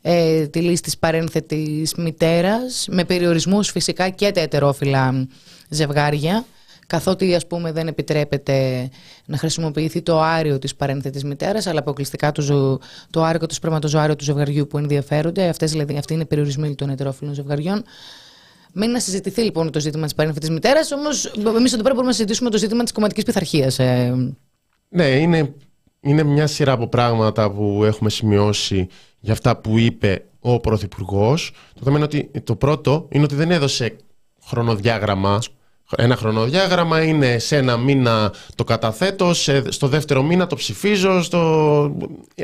ε, τη λύση της παρένθετης μητέρας, με περιορισμούς φυσικά και τα ετερόφυλα ζευγάρια, καθότι ας πούμε δεν επιτρέπεται να χρησιμοποιηθεί το άριο της παρένθετης μητέρας, αλλά αποκλειστικά το, ζω- το άριο και το σπερματοζωάριο του ζευγαριού που ενδιαφέρονται. Αυτές, δηλαδή, αυτοί είναι οι περιορισμοί των ετερόφυλων ζευγαριών. Μένει να συζητηθεί λοιπόν το ζήτημα της παρένθετη μητέρας, όμως εμείς εδώ πέρα μπορούμε να συζητήσουμε το ζήτημα της κομματικής πειθαρχίας. Ε, Ναι, είναι, είναι μια σειρά από πράγματα που έχουμε σημειώσει για αυτά που είπε ο Πρωθυπουργός. Το θέμα είναι ότι το πρώτο είναι ότι δεν έδωσε χρονοδιάγραμμα. Ένα χρονοδιάγραμμα είναι σε ένα μήνα το καταθέτω, σε, στο δεύτερο μήνα το ψηφίζω. Στο...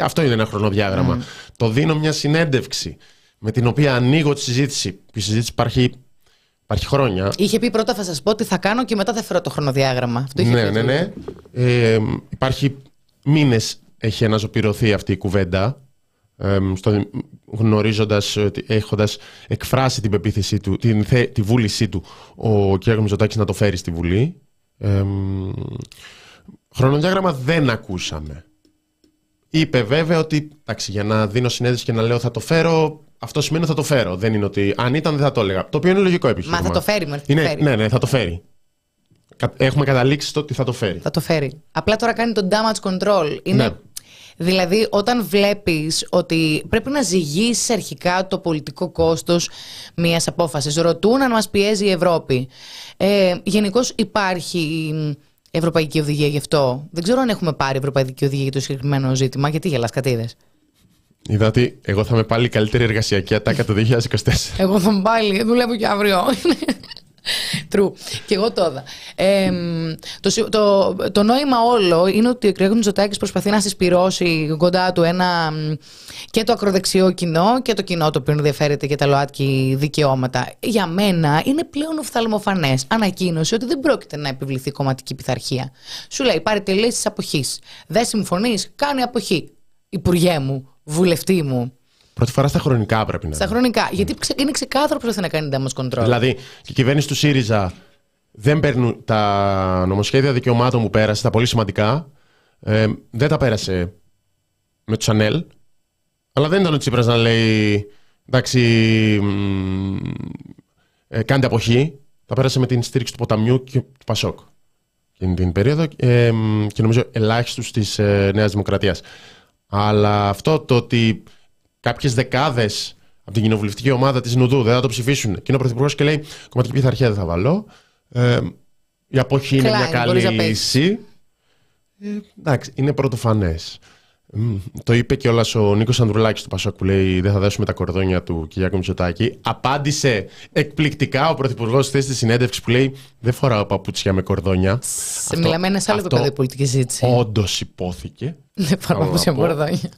Αυτό είναι ένα χρονοδιάγραμμα. Το δίνω μια συνέντευξη με την οποία ανοίγω τη συζήτηση. Η συζήτηση υπάρχει, υπάρχει χρόνια. είχε πει πρώτα θα σας πω τι θα κάνω και μετά θα φέρω το χρονοδιάγραμμα. Αυτό είχε Ναι, πει. ναι, ναι. Ε, υπάρχει μήνες έχει αναζωπηρωθεί αυτή η κουβέντα. Ε, στο, γνωρίζοντας, ότι έχοντας εκφράσει την πεποίθησή του, την, θε- τη βούλησή του ο κ. Μητσοτάκης να το φέρει στη Βουλή. Ε, χρονοδιάγραμμα δεν ακούσαμε. Είπε βέβαια ότι εντάξει, για να δίνω συνέντευξη και να λέω θα το φέρω, αυτό σημαίνει ότι θα το φέρω. Δεν είναι ότι αν ήταν δεν θα το έλεγα. Το οποίο είναι λογικό επιχείρημα. Μα θα το φέρει, μωρέ, θα το Είναι- φέρει. Ναι, ναι, θα το φέρει. Κα- Έχουμε καταλήξει στο ότι θα το φέρει. Θα το φέρει. Απλά τώρα κάνει το damage control. Είναι, Ναι. Δηλαδή, όταν βλέπεις ότι πρέπει να ζυγίσεις αρχικά το πολιτικό κόστος μιας απόφασης. Ρωτούν αν μας πιέζει η Ευρώπη. Ε, Γενικώς υπάρχει Ευρωπαϊκή Οδηγία γι' αυτό. Δεν ξέρω αν έχουμε πάρει Ευρωπαϊκή Οδηγία για το συγκεκριμένο ζήτημα. Γιατί γελάς κατίδες; Είδα ότι εγώ θα είμαι πάλι η καλύτερη εργασιακή ατάκα το 2024. Εγώ θα είμαι πάλι, δουλεύω και αύριο. True. Και εγώ το είδα. Ε, το, το, το νόημα όλο είναι ότι ο Κρέγονη Ζωτάκη προσπαθεί να συσπυρώσει κοντά του ένα και το ακροδεξιό κοινό και το κοινό το οποίο ενδιαφέρεται για τα ΛΟΑΤΚΙ δικαιώματα. Για μένα είναι πλέον οφθαλμοφανές. Ανακοίνωση ότι δεν πρόκειται να επιβληθεί κομματική πειθαρχία. Σου λέει πάρει τη λύση της αποχής. Δεν συμφωνείς, κάνει αποχή. Υπουργέ μου, βουλευτή μου. Πρώτη φορά στα χρονικά πρέπει να Στα χρονικά. Γιατί είναι ξεκάθαρο που θα να κάνει damage control. Δηλαδή, η κυβέρνηση του ΣΥΡΙΖΑ δεν παίρνουν τα νομοσχέδια δικαιωμάτων που πέρασε, τα πολύ σημαντικά. Ε, δεν τα πέρασε με τους ΑΝΕΛ. Αλλά δεν ήταν ο Τσίπρας να λέει εντάξει, ε, κάντε αποχή. Τα πέρασε με την στήριξη του Ποταμιού και του Πασόκ εκείνη την περίοδο ε, και νομίζω ελάχιστου της ε, Νέας Δημοκρατίας. Αλλά αυτό το ότι κάποιες δεκάδες από την κοινοβουλευτική ομάδα της Νουδού δεν θα το ψηφίσουν και είναι ο Πρωθυπουργός και λέει κομματική πειθαρχία δεν θα βάλω. Ε, η αποχή είναι μια καλή λύση. Ε, εντάξει, είναι πρωτοφανές. Το είπε κιόλας ο Νίκος Ανδρουλάκης του Πασόκ που λέει Δεν θα δέσουμε τα κορδόνια του Κυριάκου Μητσοτάκη. Απάντησε εκπληκτικά ο Πρωθυπουργός στη στη συνέντευξη που λέει Δεν φοράω παπούτσια με κορδόνια. Σε μιλάμε ένα άλλο επίπεδο πολιτική συζήτηση. Όντως υπόθηκε. Δεν φοράω παπούτσια με κορδόνια.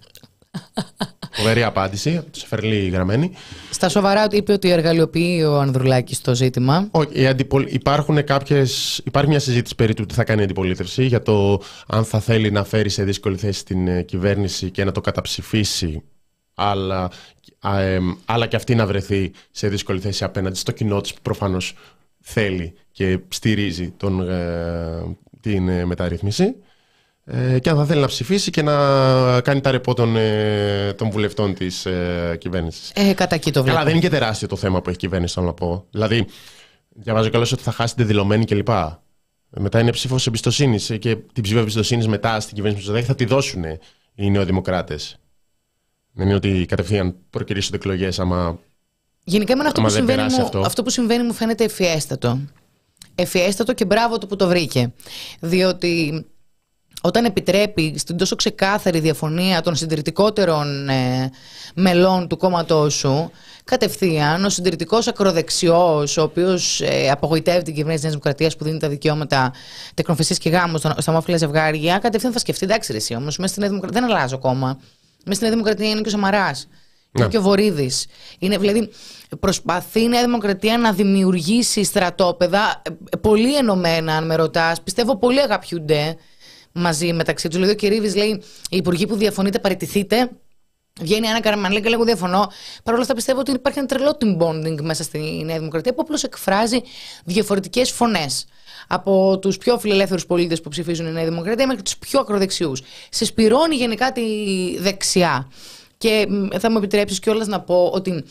Φοβερή απάντηση, από του Φερλή γραμμένη. Στα σοβαρά είπε ότι εργαλειοποιεί ο Ανδρουλάκης το ζήτημα. Όχι, αντιπολ... υπάρχουν κάποιες... υπάρχει μια συζήτηση περί του τι θα κάνει η αντιπολίτευση για το αν θα θέλει να φέρει σε δύσκολη θέση την ε, κυβέρνηση και να το καταψηφίσει αλλά, ε, αλλά και αυτή να βρεθεί σε δύσκολη θέση απέναντι στο κοινό της που προφανώς θέλει και στηρίζει τον, ε, την μεταρρύθμιση ε, και αν θα θέλει να ψηφίσει και να κάνει τα ρεπό των, ε, των βουλευτών της ε, κυβέρνησης. Ε, κατά εκεί το βλέπω. Αλλά δεν είναι και τεράστιο το θέμα που έχει η κυβέρνηση, θέλω να πω. Δηλαδή, διαβάζω καλώ ότι θα χάσετε δηλωμένη κλπ. Μετά είναι ψήφος εμπιστοσύνης και την ψήφος εμπιστοσύνης μετά στην κυβέρνηση που θα τη δώσουν οι νεοδημοκράτες. Δεν είναι ότι κατευθείαν προκυρήσονται εκλογές άμα. Γενικά, με αυτό, που συμβαίνει μου, αυτό. αυτό που συμβαίνει μου φαίνεται ευφιέστατο. Ευφιέστατο και μπράβο του που το βρήκε. Διότι όταν επιτρέπει στην τόσο ξεκάθαρη διαφωνία των συντηρητικότερων ε, μελών του κόμματός σου, κατευθείαν ο συντηρητικός ακροδεξιός, ο οποίος ε, απογοητεύει την κυβέρνηση της Νέας Δημοκρατίας που δίνει τα δικαιώματα τεκνοφυσίας και γάμου στα ομόφυλα ζευγάρια, κατευθείαν θα σκεφτεί, εντάξει, εσύ όμως, μέσα στην Νέα Δημοκρατία δεν αλλάζω ακόμα. Μέσα στην Νέα Δημοκρατία είναι και ο Σαμαράς. Είναι ναι. και ο Βορύδης. Δηλαδή, προσπαθεί η Νέα Δημοκρατία να δημιουργήσει στρατόπεδα ε, πολύ ενωμένα, αν με ρωτάς. Πιστεύω πολύ αγαπιούνται μαζί μεταξύ τους. Δηλαδή, ο Κυρίβη λέει: Οι υπουργοί που διαφωνείτε, παραιτηθείτε. Βγαίνει ένα Καραμανλή και λέει: Εγώ διαφωνώ. Παρ' όλα αυτά, πιστεύω ότι υπάρχει ένα τρελό team bonding μέσα στη Νέα Δημοκρατία που απλώς εκφράζει διαφορετικές φωνές. Από τους πιο φιλελεύθερους πολίτες που ψηφίζουν η Νέα Δημοκρατία μέχρι τους πιο ακροδεξιούς. Συσπηρώνει γενικά τη δεξιά. Και θα μου επιτρέψεις κιόλας να πω ότι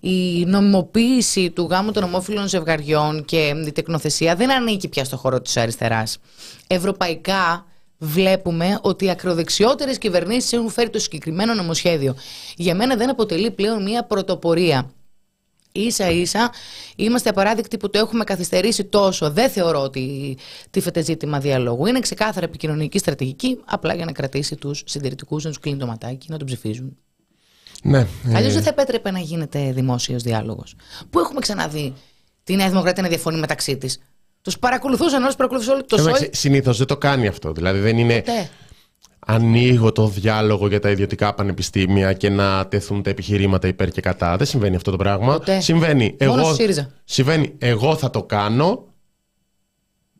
η νομιμοποίηση του γάμου των ομόφυλων ζευγαριών και η τεκνοθεσία δεν ανήκει πια στο χώρο της αριστεράς. Ευρωπαϊκά βλέπουμε ότι οι ακροδεξιότερες κυβερνήσεις έχουν φέρει το συγκεκριμένο νομοσχέδιο. Για μένα δεν αποτελεί πλέον μια πρωτοπορία. Ίσα ίσα είμαστε απαράδεκτοι που το έχουμε καθυστερήσει τόσο. Δεν θεωρώ ότι τίθεται ζήτημα διαλόγου. Είναι ξεκάθαρα επικοινωνική στρατηγική, απλά για να κρατήσει τους συντηρητικούς να τους κλείνει το ματάκι, να τον ψηφίζουν. Ναι. Αλλιώς δεν θα επέτρεπε να γίνεται δημόσιος διάλογος. Πού έχουμε ξαναδεί τη Νέα Δημοκρατία να διαφωνεί μεταξύ της; Τους παρακολουθούσαν όσοι παρακολουθούσαν όλο το σόι. Συνήθως δεν το κάνει αυτό. Δηλαδή δεν είναι. Ποτέ. Ανοίγω το διάλογο για τα ιδιωτικά πανεπιστήμια και να τεθούν τα επιχειρήματα υπέρ και κατά. Δεν συμβαίνει αυτό το πράγμα. Ποτέ. Συμβαίνει. Μόνο εγώ, ΣΥΡΙΖΑ. συμβαίνει. Εγώ θα το κάνω.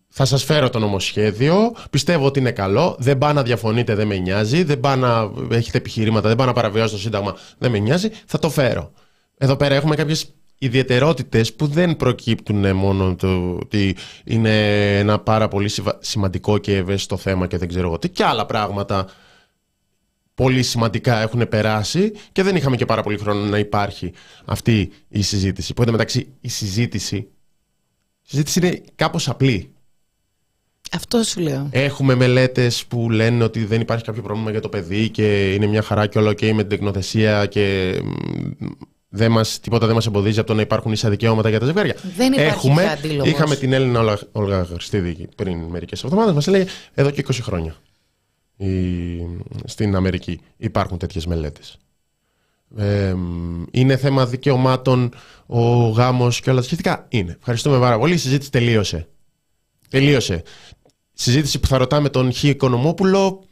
Θα σας φέρω το νομοσχέδιο. Πιστεύω ότι είναι καλό. Δεν πά να διαφωνείτε, δεν με νοιάζει. Δεν πά να έχετε επιχειρήματα, δεν πά να παραβιάσετε το Σύνταγμα, δεν με νοιάζει. Θα το φέρω. Εδώ πέρα έχουμε κάποιες ιδιαιτερότητες που δεν προκύπτουν μόνο το ότι είναι ένα πάρα πολύ σημαντικό και ευαίσθητο θέμα και δεν ξέρω εγώ τι και άλλα πράγματα πολύ σημαντικά έχουν περάσει και δεν είχαμε και πάρα πολύ χρόνο να υπάρχει αυτή η συζήτηση. Που μεταξύ η συζήτηση, η συζήτηση είναι κάπως απλή. Αυτό σου λέω. Έχουμε μελέτες που λένε ότι δεν υπάρχει κάποιο πρόβλημα για το παιδί και είναι μια χαρά και όλο OK με την τεκνοθεσία και δεν μας, τίποτα δεν μας εμποδίζει από το να υπάρχουν ίσα δικαιώματα για τα ζευγάρια. Δεν υπάρχει Έχουμε, Είχαμε την Έλληνα Όλγα Χριστίδη πριν μερικές εβδομάδες. Μας έλεγε εδώ και 20 χρόνια. Η, στην Αμερική υπάρχουν τέτοιες μελέτες. Ε, είναι θέμα δικαιωμάτων ο γάμος και όλα τα σχετικά. Είναι. Ευχαριστούμε πάρα πολύ. Η συζήτηση τελείωσε. Τελείωσε. Συζήτηση που θα ρωτάμε τον Χ. Οικονομόπουλο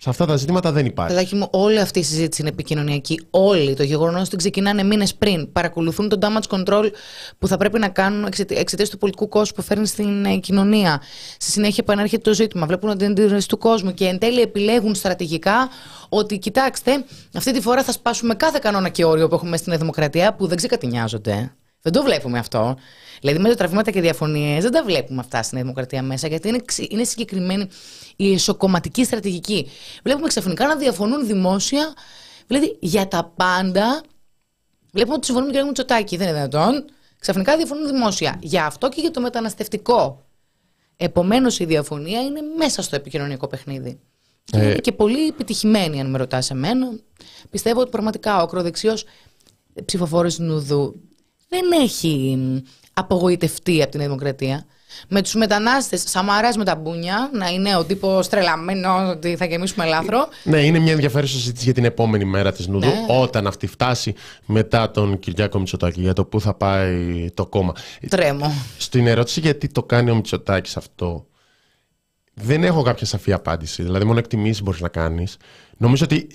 σε αυτά τα ζητήματα δεν υπάρχει. Παιδάκι μου, όλη αυτή η συζήτηση είναι επικοινωνιακή. Όλοι. Το γεγονός ότι ξεκινάνε μήνες πριν. Παρακολουθούν τον damage control που θα πρέπει να κάνουν εξαιτίας του πολιτικού κόσμου που φέρνει στην ε, κοινωνία. Στη συνέχεια επανέρχεται το ζήτημα. Βλέπουν την αντίδραση του κόσμου και εν τέλει επιλέγουν στρατηγικά ότι κοιτάξτε, αυτή τη φορά θα σπάσουμε κάθε κανόνα και όριο που έχουμε στην Δημοκρατία που δεν ξεκατηνιάζονται. Δεν το βλέπουμε αυτό. Δηλαδή με τραύματα και διαφωνίες δεν τα βλέπουμε αυτά στην Δημοκρατία μέσα, γιατί είναι, είναι συγκεκριμένη η εσωκομματική στρατηγική. Βλέπουμε ξαφνικά να διαφωνούν δημόσια, δηλαδή για τα πάντα. Βλέπουμε ότι συμφωνούν με τον Μητσοτάκη, δεν είναι δυνατόν. Ξαφνικά διαφωνούν δημόσια. Για αυτό και για το μεταναστευτικό. Επομένως η διαφωνία είναι μέσα στο επικοινωνιακό παιχνίδι. Ε... Είναι και πολύ επιτυχημένη, αν με ρωτάς εμένα. Πιστεύω ότι πραγματικά ο ακροδεξιός ψηφοφόρος Νουδού δεν έχει απογοητευτεί από την Δημοκρατία. Με τους μετανάστες, Σαμαρά με τα μπούνια, να είναι ο τύπος τρελαμένος ότι θα γεμίσουμε λάθρο. Ναι, είναι μια ενδιαφέρουσα συζήτηση για την επόμενη μέρα της Νουδού, ναι. όταν αυτή φτάσει μετά τον Κυριάκο Μητσοτάκη, για το πού θα πάει το κόμμα. Τρέμω. Στην ερώτηση γιατί το κάνει ο Μητσοτάκης αυτό, δεν έχω κάποια σαφή απάντηση. Δηλαδή, μόνο εκτιμήσεις μπορείς να κάνεις. Νομίζω ότι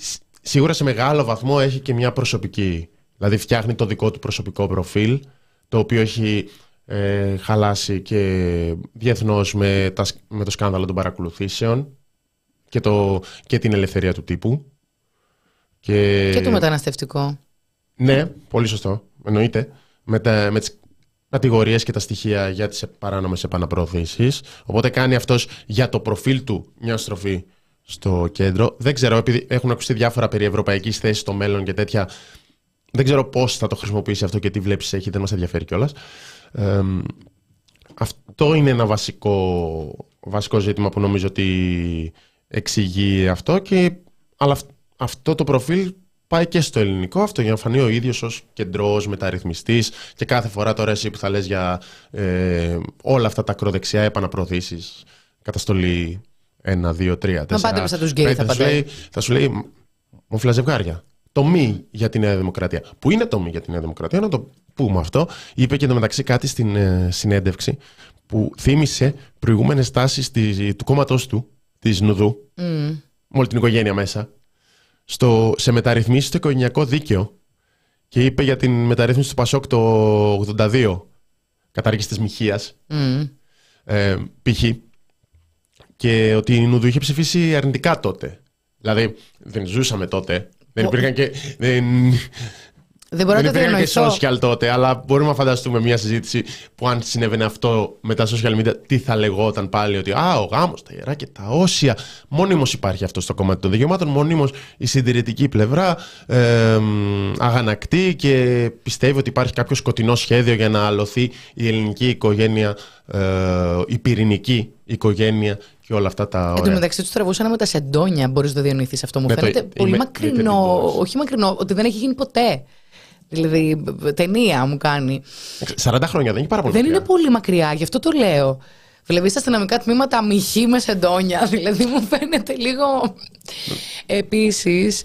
σίγουρα σε μεγάλο βαθμό έχει και μια προσωπική. Δηλαδή, φτιάχνει το δικό του προσωπικό προφίλ το οποίο έχει ε, χαλάσει και διεθνώς με, με το σκάνδαλο των παρακολουθήσεων και, το, και την ελευθερία του τύπου. Και, και το μεταναστευτικό. Ναι, πολύ σωστό. Εννοείται. Με, τα, με τις κατηγορίες και τα στοιχεία για τις παράνομες επαναπροωθήσεις. Οπότε κάνει αυτός για το προφίλ του μια στροφή στο κέντρο. Δεν ξέρω, επειδή έχουν ακουστεί διάφορα περί ευρωπαϊκής θέσης στο μέλλον και τέτοια δεν ξέρω πώς θα το χρησιμοποιήσει αυτό και τι βλέπει έχει, δεν μας ενδιαφέρει κιόλας. Ε, αυτό είναι ένα βασικό, βασικό ζήτημα που νομίζω ότι εξηγεί αυτό. Και, αλλά αυτό το προφίλ πάει και στο ελληνικό. Αυτό για να φανεί ο ίδιος ως κεντρός μεταρρυθμιστής και κάθε φορά τώρα εσύ που θα λες για ε, όλα αυτά τα ακροδεξιά επαναπροωθήσεις, καταστολή 1, 2, 3, 4. Μα πάτε τους γκέι, θα, θα, σου λέει, θα σου λέει μοφλά ζευγάρια το μη για τη Νέα Δημοκρατία. Που είναι το μη για τη Νέα Δημοκρατία, να το πούμε αυτό. Είπε και μεταξύ κάτι στην ε, συνέντευξη που θύμισε προηγούμενες τάσεις του κόμματός του, της Νουδού, mm. με όλη την οικογένεια μέσα, στο, σε μεταρρυθμίσεις στο οικογενειακό δίκαιο. Και είπε για την μεταρρύθμιση του Πασόκ το 82, κατάργηση της Μιχία. Mm. Ε, π.χ. Και ότι η Νουδού είχε ψηφίσει αρνητικά τότε. Δηλαδή, δεν ζούσαμε τότε. Δεν υπήρχαν και. Δεν, δεν μπορώ να το και social τότε, αλλά μπορούμε να φανταστούμε μια συζήτηση που αν συνέβαινε αυτό με τα social media, τι θα λεγόταν πάλι ότι Α, ο γάμος, τα ιερά και τα όσια. Μόνιμω υπάρχει αυτό στο κομμάτι των δικαιωμάτων. Μόνιμω η συντηρητική πλευρά ε, αγανακτεί και πιστεύει ότι υπάρχει κάποιο σκοτεινό σχέδιο για να αλωθεί η ελληνική οικογένεια, ε, η πυρηνική οικογένεια και όλα αυτά τα ωραία. Εν τω μεταξύ τους τραβούσαν με τα σεντόνια, μπορείς να το διανοηθείς αυτό. Μου φαίνεται πολύ μακρινό. Όχι μακρινό, ότι δεν έχει γίνει ποτέ. Δηλαδή, ταινία μου κάνει. 40 χρόνια δεν είναι πάρα πολύ Δεν είναι πολύ μακριά, γι' αυτό το λέω. Βλέπεις στα αστυνομικά τμήματα μυχή με σεντόνια. Δηλαδή, μου φαίνεται λίγο. Επίσης.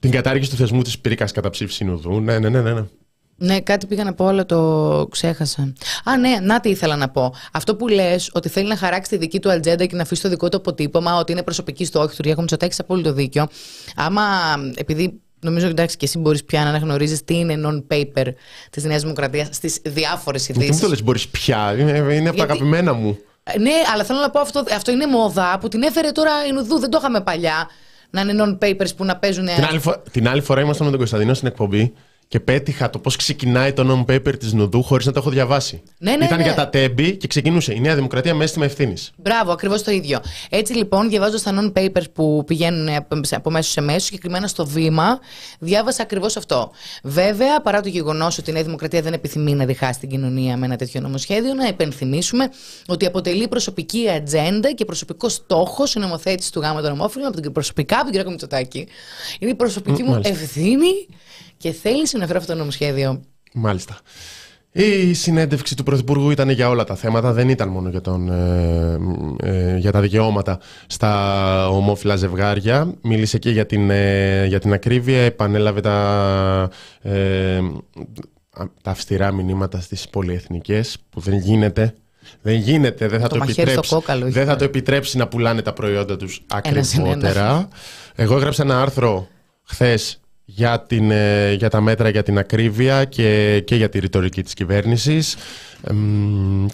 Την κατάργηση του θεσμού της πυρήκας καταψήφιση νουδού. Ναι, ναι, ναι, ναι. Ναι, κάτι πήγα να πω, αλλά το ξέχασα. Α, ναι, να τι ήθελα να πω. Αυτό που λες, ότι θέλει να χαράξει τη δική του ατζέντα και να αφήσει το δικό του αποτύπωμα, ότι είναι προσωπική στόχη του, Ριάκο Μητσοτάκη, απόλυτο δίκιο. Άμα, επειδή νομίζω εντάξει και εσύ μπορείς πια να αναγνωρίζεις τι είναι non-paper της Νέας Δημοκρατίας στις διάφορες ειδήσεις. Τι το λες, μπορείς πια, είναι, είναι από τα αγαπημένα μου. Ναι, αλλά θέλω να πω αυτό, αυτό είναι μόδα που την έφερε τώρα η Νουδού, δεν το είχαμε παλιά. Να είναι non-papers που να παίζουν. Την άλλη, την άλλη φορά ήμασταν με τον Κωνσταντινό στην εκπομπή και πέτυχα το πώς ξεκινάει το non-paper της Νουδού χωρίς να το έχω διαβάσει. Ναι, ναι, Ήταν ναι. για τα τέμπη και ξεκινούσε η Νέα Δημοκρατία με αίσθημα ευθύνης. Μπράβο, ακριβώς το ίδιο. Έτσι λοιπόν, διαβάζοντας τα non-papers που πηγαίνουν από μέσο σε μέσο, συγκεκριμένα στο βήμα, διάβασα ακριβώς αυτό. Βέβαια, παρά το γεγονός ότι η Νέα Δημοκρατία δεν επιθυμεί να διχάσει την κοινωνία με ένα τέτοιο νομοσχέδιο, να υπενθυμίσουμε ότι αποτελεί προσωπική ατζέντα και προσωπικό στόχος η νομοθέτηση του γάμου των ομόφυλων από την προσωπικά από τον κ. Μητσοτάκη. Είναι η προσωπική μου ευθύνη και θέλει να φέρω αυτό το νομοσχέδιο. Μάλιστα. Η συνέντευξη του Πρωθυπουργού ήταν για όλα τα θέματα, δεν ήταν μόνο για, τον, ε, ε, για τα δικαιώματα στα ομόφυλα ζευγάρια. Μίλησε και για την, ε, για την ακρίβεια, επανέλαβε τα, τα αυστηρά μηνύματα στις πολυεθνικές που δεν γίνεται. Δεν γίνεται, δεν θα το, επιτρέψει, δεν θα το επιτρέψει να πουλάνε τα προϊόντα τους ακριβότερα. Εγώ έγραψα ένα άρθρο χθες για, την, ε, για τα μέτρα για την ακρίβεια και, και για τη ρητορική της κυβέρνησης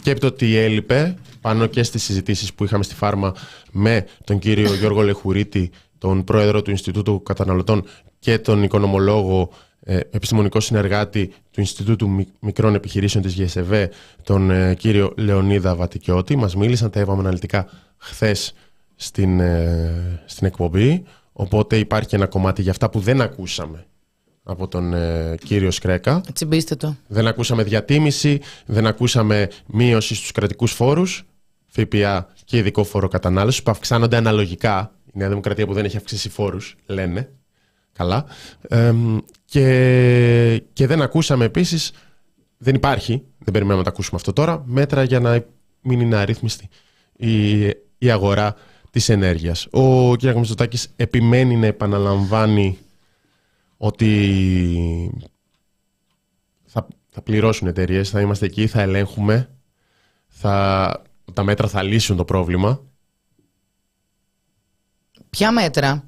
και επί το τι έλειπε πάνω και στις συζητήσεις που είχαμε στη Φάρμα με τον κύριο Γιώργο Λεχουρίτη, τον πρόεδρο του Ινστιτούτου Καταναλωτών και τον οικονομολόγο ε, επιστημονικό συνεργάτη του Ινστιτούτου Μικρών Επιχειρήσεων της ΓΕΣΕΒΕ, τον ε, κύριο Λεωνίδα Βατικιώτη. Μας μίλησαν, τα είπαμε αναλυτικά χθες στην, στην εκπομπή. Οπότε υπάρχει ένα κομμάτι για αυτά που δεν ακούσαμε από τον ε, κύριο Σκρέκα. Τσιμπήστε το. Δεν ακούσαμε διατίμηση, δεν ακούσαμε μείωση στους κρατικούς φόρους, ΦΠΑ και ειδικό φόρο κατανάλωσης που αυξάνονται αναλογικά. Η Νέα Δημοκρατία που δεν έχει αυξήσει φόρους, λένε. Καλά. και, και δεν ακούσαμε επίσης, δεν υπάρχει, δεν περιμένουμε να τα ακούσουμε αυτό τώρα, μέτρα για να μην είναι αρρύθμιστη η, η αγορά της ενέργειας. Ο κ. Μητσοτάκης επιμένει να επαναλαμβάνει ότι θα, θα πληρώσουν εταιρείες, θα είμαστε εκεί, θα ελέγχουμε, θα, τα μέτρα θα λύσουν το πρόβλημα. Ποια μέτρα;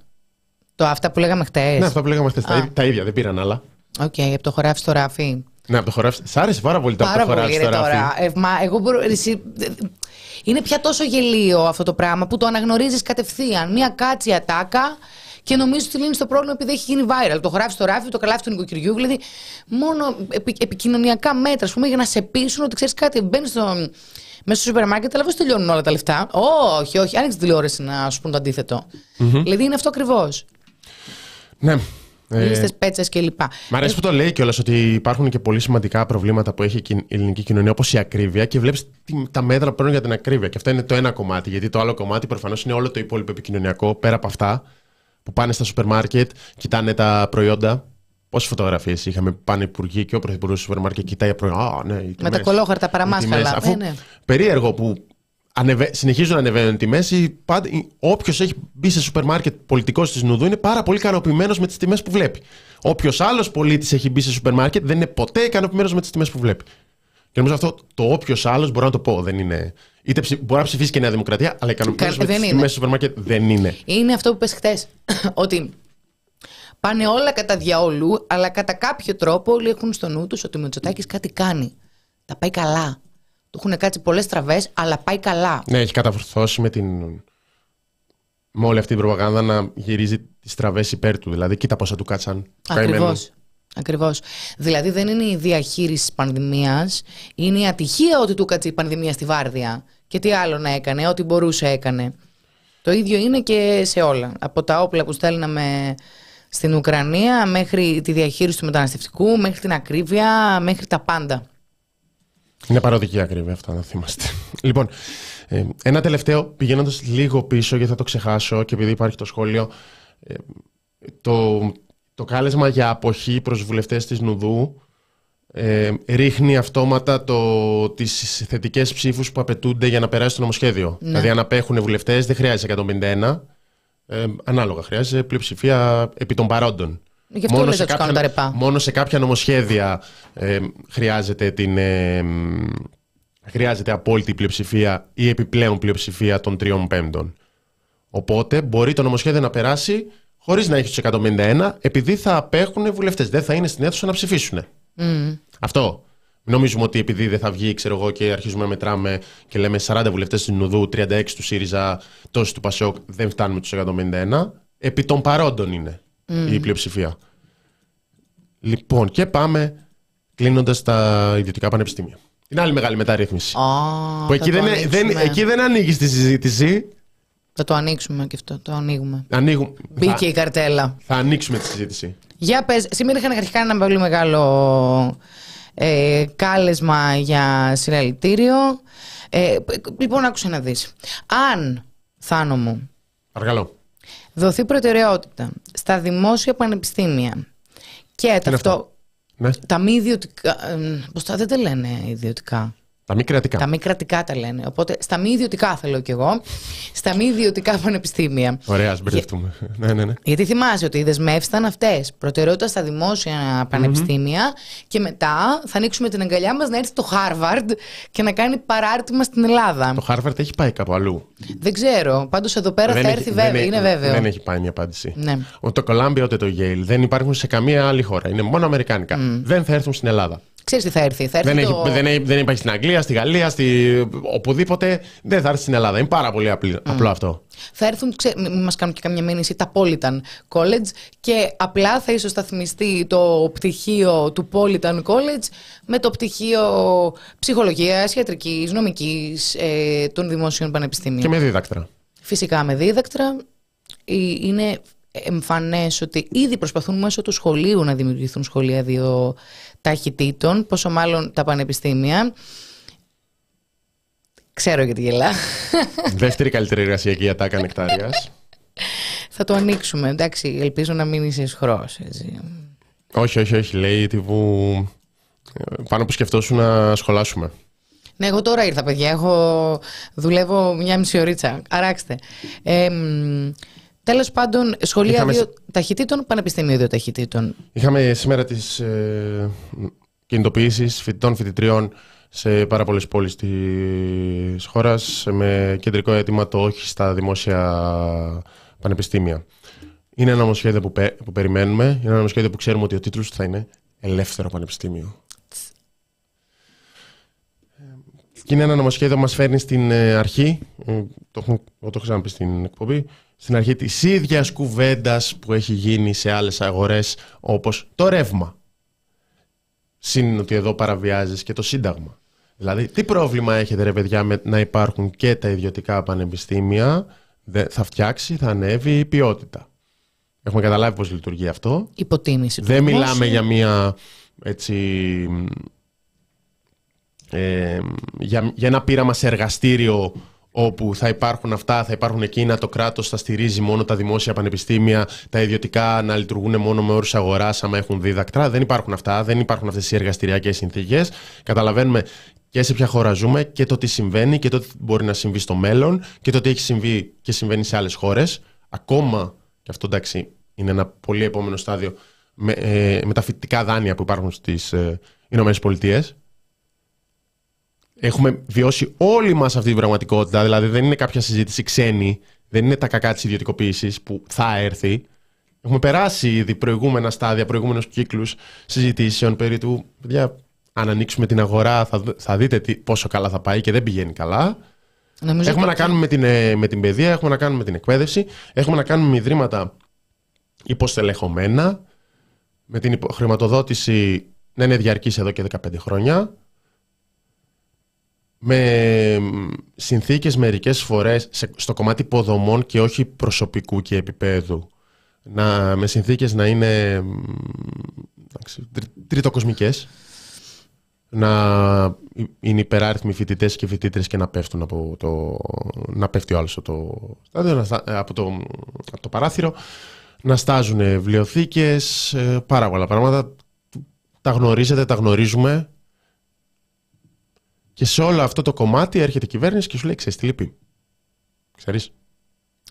Το αυτά που λέγαμε χτες. Ναι, αυτά που λέγαμε χτες. Τα, τα, ίδια, δεν πήραν άλλα. Οκέι, okay, από το χωράφι στο ράφι. Ναι, από το χωράφι. Σ' άρεσε πάρα πολύ το από το χωράφι στο ράφι. Τώρα. Ε, μα εγώ μπορώ, εσύ, είναι πια τόσο γελοίο αυτό το πράγμα που το αναγνωρίζεις κατευθείαν. Μία catchy ατάκα και νομίζω ότι λύνεις το πρόβλημα επειδή έχει γίνει viral. Το γράφεις στο ράφι, το καλάθι του νοικοκυριού. Δηλαδή, μόνο επι, επικοινωνιακά μέτρα, ας πούμε, για να σε πείσουν ότι ξέρεις κάτι. Μπαίνεις στο, μέσα στο σούπερ μάρκετ, αλλά δεν τελειώνουν όλα τα λεφτά; Όχι, όχι. Άνοιξε τηλεόραση να σου πούν το αντίθετο. Mm-hmm. Δηλαδή, είναι αυτό ακριβώς. Ναι. Ε, Λίστε πέτσες κλπ. Μ' αρέσει που το λέει κιόλας ότι υπάρχουν και πολύ σημαντικά προβλήματα που έχει η ελληνική κοινωνία, όπως η ακρίβεια, και βλέπεις τα μέτρα που παίρνουν για την ακρίβεια. Και αυτό είναι το ένα κομμάτι. Γιατί το άλλο κομμάτι προφανώς είναι όλο το υπόλοιπο επικοινωνιακό, πέρα από αυτά, που πάνε στα σούπερ μάρκετ, κοιτάνε τα προϊόντα. Πόσες φωτογραφίες είχαμε που πάνε υπουργοί και ο πρωθυπουργός του σούπερ μάρκετ κοιτάει προϊόντα. ναι, Με τα κολόχαρτα παραμάσχαλα. Ναι, ναι. Περίεργο που ανεβε... συνεχίζουν να ανεβαίνουν οι τιμές. Όποιος έχει μπει σε σούπερ μάρκετ πολιτικός της Νουδού είναι πάρα πολύ ικανοποιημένος με τις τιμές που βλέπει. Όποιος άλλος πολίτης έχει μπει σε σούπερ μάρκετ δεν είναι ποτέ ικανοποιημένος με τις τιμές που βλέπει. Και νομίζω αυτό το όποιος άλλος μπορώ να το πω. Δεν είναι. Είτε ψη... μπορεί να ψηφίσει και η Νέα Δημοκρατία, αλλά ικανοποιημένος με τις τιμές στο σούπερ μάρκετ δεν είναι. Είναι αυτό που πες χθες. ότι πάνε όλα κατά διαόλου, αλλά κατά κάποιο τρόπο όλοι έχουν στο νου τους ότι ο Μητσοτάκης κάτι κάνει. Τα πάει καλά. Του έχουν κάτσει πολλές τραβές, αλλά πάει καλά. Ναι, έχει καταφορθώσει με την. Με όλη αυτή την προπαγάνδα να γυρίζει τις τραβές υπέρ του. Δηλαδή, κοίτα πόσα του κάτσαν. Ακριβώς. Ακριβώς. Δηλαδή, δεν είναι η διαχείριση τη πανδημίας, είναι η ατυχία ότι του κάτσε η πανδημία στη βάρδια. Και τι άλλο να έκανε, ό,τι μπορούσε έκανε. Το ίδιο είναι και σε όλα. Από τα όπλα που στέλναμε στην Ουκρανία, μέχρι τη διαχείριση του μεταναστευτικού, μέχρι την ακρίβεια, μέχρι τα πάντα. Είναι παροδική ακρίβεια αυτά, να θυμάστε. λοιπόν, ε, ένα τελευταίο, πηγαίνοντας λίγο πίσω, γιατί θα το ξεχάσω και επειδή υπάρχει το σχόλιο. Ε, το, το κάλεσμα για αποχή προς βουλευτές της Νουδού ε, ρίχνει αυτόματα το, τις θετικές ψήφους που απαιτούνται για να περάσει το νομοσχέδιο. Ναι. Δηλαδή αν απέχουν βουλευτές δεν χρειάζεται 151, ε, ανάλογα χρειάζεται πλειοψηφία επί των παρόντων μόνο, σε κάποια, μόνο σε κάποια νομοσχέδια ε, χρειάζεται, την, ε, χρειάζεται απόλυτη πλειοψηφία ή επιπλέον πλειοψηφία των τριών πέμπτων. Οπότε μπορεί το νομοσχέδιο να περάσει χωρίς να έχει τους 151, επειδή θα απέχουν βουλευτές. Δεν θα είναι στην αίθουσα να ψηφίσουν. Mm. Αυτό. Νομίζουμε ότι επειδή δεν θα βγει, ξέρω εγώ, και αρχίζουμε να μετράμε και λέμε 40 βουλευτές του Νουδού, 36 του ΣΥΡΙΖΑ, τόσοι του ΠΑΣΟΚ, δεν φτάνουμε τους 151. Επί των παρόντων είναι η πλειοψηφία. Λοιπόν, και πάμε κλείνοντας τα ιδιωτικά πανεπιστήμια. Είναι άλλη μεγάλη μεταρρύθμιση. Oh, που εκεί δεν, δεν, εκεί δεν ανοίγει τη συζήτηση. Θα το ανοίξουμε και αυτό. Το ανοίγουμε. Ανοίγουμε. Μπήκε θα, η καρτέλα. Θα ανοίξουμε τη συζήτηση. Για πες, σήμερα είχαν αρχικά ένα πολύ μεγάλο ε, κάλεσμα για συλλαλητήριο. Ε, λοιπόν, άκουσα να δεις. Αν, Θάνο μου, Παρακαλώ. Δοθεί προτεραιότητα στα δημόσια πανεπιστήμια και ταυτό... Ναι. Τα μη ιδιωτικά. Πώς τα δεν τα λένε ιδιωτικά. Τα μη κρατικά. Τα μη κρατικά τα λένε. Οπότε στα μη ιδιωτικά θέλω κι εγώ. Στα μη ιδιωτικά πανεπιστήμια. Ωραία, ας μπερδευτούμε. ναι, ναι, ναι. Γιατί θυμάσαι ότι οι δεσμεύσεις ήταν αυτές. Προτεραιότητα στα δημόσια πανεπιστήμια και μετά θα ανοίξουμε την αγκαλιά μας να έρθει το Harvard και να κάνει παράρτημα στην Ελλάδα. Το Harvard έχει πάει κάπου αλλού. Δεν ξέρω. Πάντως εδώ πέρα Δεν θα έχει- έρθει δεν βέβαια. έχει- Είναι βέβαιο. Δεν έχει πάει μια απάντηση. Ναι. Ούτε το Columbia ούτε το Yale δεν υπάρχουν σε καμία άλλη χώρα. Είναι μόνο αμερικάνικα. Δεν θα έρθουν στην Ελλάδα. Ξέρεις τι θα έρθει. Θα έρθει Δεν, το... έχει, δεν, έχει, δεν υπάρχει στην Αγγλία, στη Γαλλία, στη, οπουδήποτε. Δεν θα έρθει στην Ελλάδα. Είναι πάρα πολύ απλή- απλό αυτό. Θα έρθουν, ξέ, μην μας κάνουν και καμιά μήνυση, τα Politan College και απλά θα ισοσταθμιστεί το πτυχίο του Politan College με το πτυχίο ψυχολογίας, ιατρικής, νομικής ε, των δημόσιων πανεπιστήμιων. Και με δίδακτρα. Φυσικά με δίδακτρα. Ε, Είναι εμφανές ότι ήδη προσπαθούν μέσω του σχολείου να δημιουργηθούν σχολεία δύο ταχυτήτων, πόσο μάλλον τα πανεπιστήμια. Ξέρω γιατί γελά. Δεύτερη καλύτερη εργασιακή ατάκα νεκτάρια. Θα το ανοίξουμε. Εντάξει, ελπίζω να μην είσαι ισχρός, έτσι. όχι, όχι, όχι. Λέει τύπου. ε, Πάνω που σκεφτόσουν να σχολάσουμε. Ναι, εγώ τώρα ήρθα, παιδιά. Έχω... Δουλεύω μια μισή ωρίτσα. Αράξτε. Ε, μ, τέλος πάντων, σχολεία Είχαμε δύο σ- ταχυτήτων, πανεπιστήμιο δύο ταχυτήτων. Είχαμε σήμερα τις ε, κινητοποιήσεις φοιτητών φοιτητριών σε πάρα πολλές πόλεις της χώρας με κεντρικό αίτημα το όχι στα δημόσια πανεπιστήμια. Είναι ένα νομοσχέδιο που, πε- που περιμένουμε. Είναι ένα νομοσχέδιο που ξέρουμε ότι ο τίτλος του θα είναι Ελεύθερο Πανεπιστήμιο. Και είναι ένα νομοσχέδιο που μας φέρνει στην ε, αρχή, ε, το, έχουμε- εγώ το έχω ξαναπεί στην εκπομπή, στην αρχή της ίδιας κουβέντας που έχει γίνει σε άλλες αγορές όπως το ρεύμα. Συν ότι εδώ παραβιάζεις και το Σύνταγμα. Δηλαδή, τι πρόβλημα έχετε ρε παιδιά με να υπάρχουν και τα ιδιωτικά πανεπιστήμια, Δε- θα φτιάξει, θα ανέβει η ποιότητα. Έχουμε καταλάβει πώς λειτουργεί αυτό. Υποτίμηση του Δεν δημόσιου. μιλάμε για μια έτσι, ε, για, για ένα πείραμα σε εργαστήριο όπου θα υπάρχουν αυτά, θα υπάρχουν εκείνα, το κράτος θα στηρίζει μόνο τα δημόσια πανεπιστήμια, τα ιδιωτικά να λειτουργούν μόνο με όρους αγοράς άμα έχουν δίδακτρα. Δεν υπάρχουν αυτά, δεν υπάρχουν αυτές οι εργαστηριακές συνθήκες. Καταλαβαίνουμε και σε ποια χώρα ζούμε και το τι συμβαίνει και το τι μπορεί να συμβεί στο μέλλον και το τι έχει συμβεί και συμβαίνει σε άλλες χώρες. Ακόμα, και αυτό εντάξει είναι ένα πολύ επόμενο στάδιο, με, ε, με τα φοιτητικά δάνεια που υπάρχουν στις ε, Ηνωμένες Πολιτείες. Έχουμε βιώσει όλοι μας αυτή την πραγματικότητα, δηλαδή δεν είναι κάποια συζήτηση ξένη, δεν είναι τα κακά της ιδιωτικοποίησης που θα έρθει. Έχουμε περάσει ήδη προηγούμενα στάδια, προηγούμενους κύκλους συζητήσεων περί του, παιδιά, αν ανοίξουμε την αγορά θα, δ- θα δείτε τι, πόσο καλά θα πάει και δεν πηγαίνει καλά. Νομίζω Έχουμε ότι- να κάνουμε με την, ε, με την παιδεία, έχουμε να κάνουμε με την εκπαίδευση, έχουμε να κάνουμε με ιδρύματα υποστελεχωμένα, με την υπο- χρηματοδότηση να είναι διαρκής εδώ και 15 χρόνια, με μ, συνθήκες μερικές φορές σε- στο κομμάτι υποδομών και όχι προσωπικού και επίπεδου, να, με συνθήκες να είναι μ, εντάξει, τρι- τριτοκοσμικές, να είναι υπεράριθμοι φοιτητές και φοιτήτρε και να πέφτουν από το. να πέφτει ο άλλος από το, στάδιο, να στα- από το, από το παράθυρο, να στάζουν βιβλιοθήκες, πάρα πολλά πράγματα. Τα γνωρίζετε, τα γνωρίζουμε. Και σε όλο αυτό το κομμάτι έρχεται η κυβέρνηση και σου λέει: Ξέρεις τι λείπει. Ξέρεις,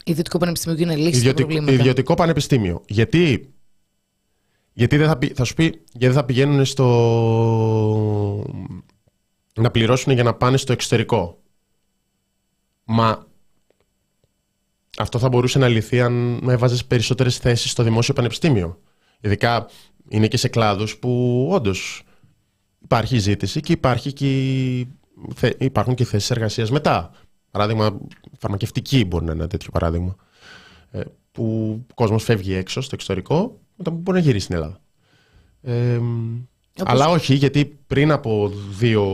Ιδιωτικό πανεπιστήμιο είναι λύση στα ιδιωτικό, προβλήματα. ιδιωτικό πανεπιστήμιο. Γιατί, γιατί δεν θα, πει- θα σου πει, γιατί δεν θα πηγαίνουν στο. να πληρώσουν για να πάνε στο εξωτερικό. Μα αυτό θα μπορούσε να λυθεί αν έβαζες περισσότερες θέσεις στο δημόσιο πανεπιστήμιο. Ειδικά είναι και σε κλάδους που όντως υπάρχει ζήτηση και, υπάρχει και... θε- υπάρχουν και θέσεις εργασίας μετά. Παράδειγμα, φαρμακευτική μπορεί να είναι ένα τέτοιο παράδειγμα. Ε, που ο κόσμος φεύγει έξω στο εξωτερικό, μετά μπορεί να γυρίσει στην Ελλάδα. Ε, Αλλά όχι, γιατί πριν από δύο,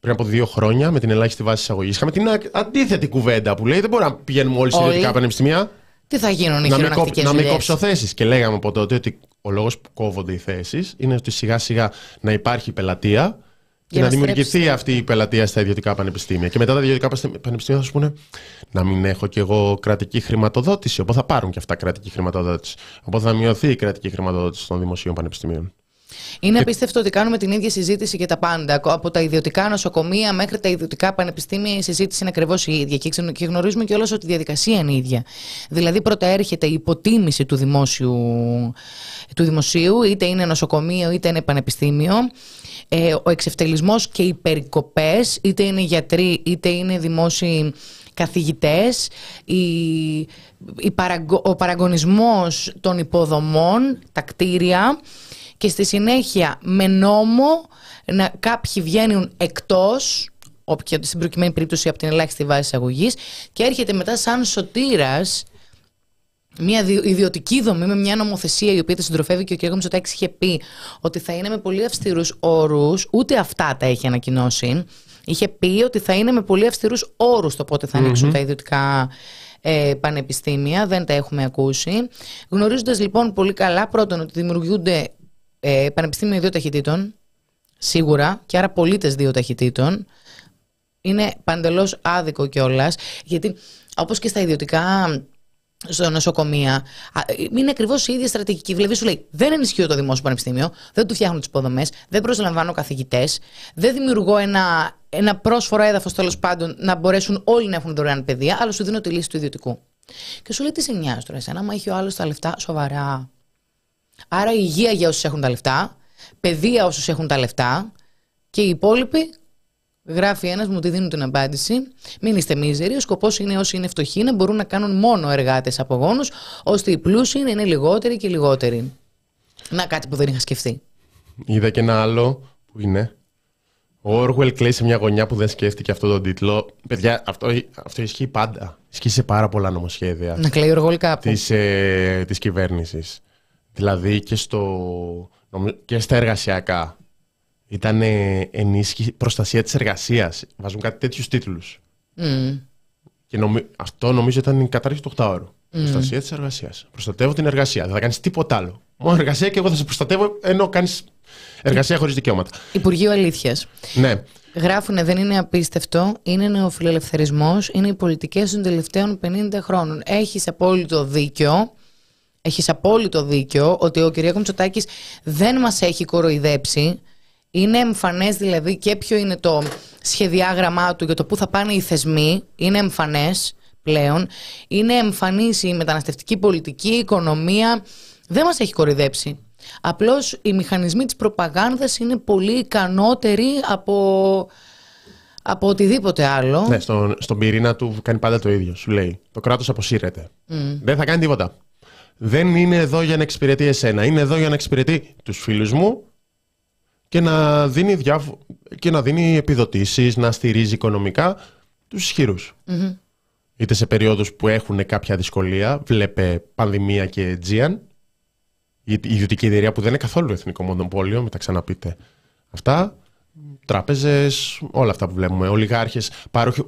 πριν από δύο χρόνια, με την ελάχιστη βάση εισαγωγής, είχαμε την α- αντίθετη κουβέντα που λέει δεν μπορεί να πηγαίνουμε όλοι σε Όλοι. ιδιωτικά πανεπιστήμια Τι θα γίνουν οι να μην, κόψ, χειρονακτικές να μην δουλειές; κόψω θέσεις. Και λέγαμε από τότε ότι ο λόγος που κόβονται οι θέσεις είναι ότι σιγά σιγά να υπάρχει πελατεία και Για να, να δημιουργηθεί στρέψει. αυτή η πελατεία στα ιδιωτικά πανεπιστήμια. Και μετά τα ιδιωτικά πανεπιστήμια- πανεπιστήμια θα σου πούνε να μην έχω κι εγώ κρατική χρηματοδότηση. Οπότε θα πάρουν και αυτά κρατική χρηματοδότηση. Οπότε θα μειωθεί η κρατική χρηματοδότηση των δημοσίων πανεπιστημίων. Είναι απίστευτο ότι κάνουμε την ίδια συζήτηση για τα πάντα. Από τα ιδιωτικά νοσοκομεία μέχρι τα ιδιωτικά πανεπιστήμια η συζήτηση είναι ακριβώς η ίδια. Και γνωρίζουμε κιόλας ότι η διαδικασία είναι η ίδια. Δηλαδή, πρώτα έρχεται η υποτίμηση του δημόσιου, του δημοσίου, είτε είναι νοσοκομείο είτε είναι πανεπιστήμιο. Ε, ο εξευτελισμός και οι περικοπές, είτε είναι γιατροί είτε είναι δημόσιοι καθηγητές, η, η ο παραγωνισμός των υποδομών, τα κτίρια και στη συνέχεια με νόμο να κάποιοι βγαίνουν εκτός όποια στην προκειμένη περίπτωση από την ελάχιστη βάση εισαγωγής και έρχεται μετά σαν σωτήρας μια ιδιωτική δομή με μια νομοθεσία η οποία τη συντροφεύει και ο κ. Μητσοτάκης είχε πει ότι θα είναι με πολύ αυστηρούς όρους, ούτε αυτά τα έχει ανακοινώσει. Είχε πει ότι θα είναι με πολύ αυστηρούς όρους το πότε θα ανοίξουν τα ιδιωτικά ε, πανεπιστήμια. Δεν τα έχουμε ακούσει. Γνωρίζοντας λοιπόν πολύ καλά, πρώτον, ότι δημιουργούνται ε, πανεπιστήμια δύο ταχυτήτων, σίγουρα, και άρα πολίτες δύο ταχυτήτων. Είναι παντελώς άδικο κιόλας, γιατί όπως και στα ιδιωτικά στο νοσοκομεία. Είναι ακριβώς η ίδια στρατηγική. Δηλαδή, σου λέει: Δεν ενισχύω το δημόσιο πανεπιστήμιο, δεν του φτιάχνω τις υποδομές, δεν προσλαμβάνω καθηγητές, δεν δημιουργώ ένα, ένα πρόσφορο έδαφος τέλος πάντων να μπορέσουν όλοι να έχουν δωρεάν παιδεία, αλλά σου δίνω τη λύση του ιδιωτικού. Και σου λέει: Τι σε νοιάζει τώρα, εσένα, άμα έχει ο άλλος τα λεφτά, σοβαρά. Άρα υγεία για όσους έχουν τα λεφτά, παιδεία όσους έχουν τα λεφτά και οι υπόλοιποι Γράφει ένας, μου τη δίνουν την απάντηση. Μην είστε μίζεροι. Ο σκοπός είναι όσοι είναι φτωχοί να μπορούν να κάνουν μόνο εργάτες απογόνου, ώστε οι πλούσιοι να είναι λιγότεροι και λιγότεροι. Να κάτι που δεν είχα σκεφτεί. Είδα και ένα άλλο που είναι. Ο Όργουελ κλαίει σε μια γωνιά που δεν σκέφτηκε αυτό τον τίτλο. Παιδιά, αυτό, αυτό ισχύει πάντα. Ισχύει σε πάρα πολλά νομοσχέδια. Να κλαίει ο κάπου. Της ε, της κυβέρνησης. Δηλαδή και, στο, και στα εργασιακά ήταν ενίσχυση προστασία της εργασίας. Βάζουν κάτι τέτοιους τίτλους. Mm. Και νομι... αυτό νομίζω ήταν η κατάρριξη του 8 ώρου. Mm. Προστασία της εργασίας. Προστατεύω την εργασία. Δεν θα κάνεις τίποτα άλλο. Μόνο εργασία και εγώ θα σε προστατεύω ενώ κάνεις εργασία χωρίς δικαιώματα. Υπουργείο Αλήθειας. Ναι. Γράφουνε, δεν είναι απίστευτο, είναι νεοφιλελευθερισμός, είναι οι πολιτικές των τελευταίων 50 χρόνων. Έχεις απόλυτο δίκιο. Έχεις απόλυτο δίκιο ότι ο κ. Μητσοτάκης δεν μας έχει κοροϊδέψει. Είναι εμφανές δηλαδή και ποιο είναι το σχεδιάγραμμά του για το πού θα πάνε οι θεσμοί. Είναι εμφανές πλέον. Είναι εμφανής η μεταναστευτική πολιτική, η οικονομία. Δεν μας έχει κορυδέψει. Απλώς οι μηχανισμοί της προπαγάνδας είναι πολύ ικανότεροι από, από οτιδήποτε άλλο. Ναι, στον, στον πυρήνα του κάνει πάντα το ίδιο. Σου λέει: Το κράτος αποσύρεται. Δεν θα κάνει τίποτα. Δεν είναι εδώ για να εξυπηρετεί εσένα. Είναι εδώ για να εξυπηρετεί τους φίλους μου και να δίνει, διάφο... και να δίνει επιδοτήσεις, να στηρίζει οικονομικά τους ισχυρους Είτε σε περίοδους που έχουν κάποια δυσκολία, βλέπε πανδημία και Aegean, η ιδιωτική εταιρεία που δεν είναι καθόλου εθνικό μονοπόλιο, μην τα ξαναπείτε. Αυτά, τράπεζες, όλα αυτά που βλέπουμε. Ολιγάρχες,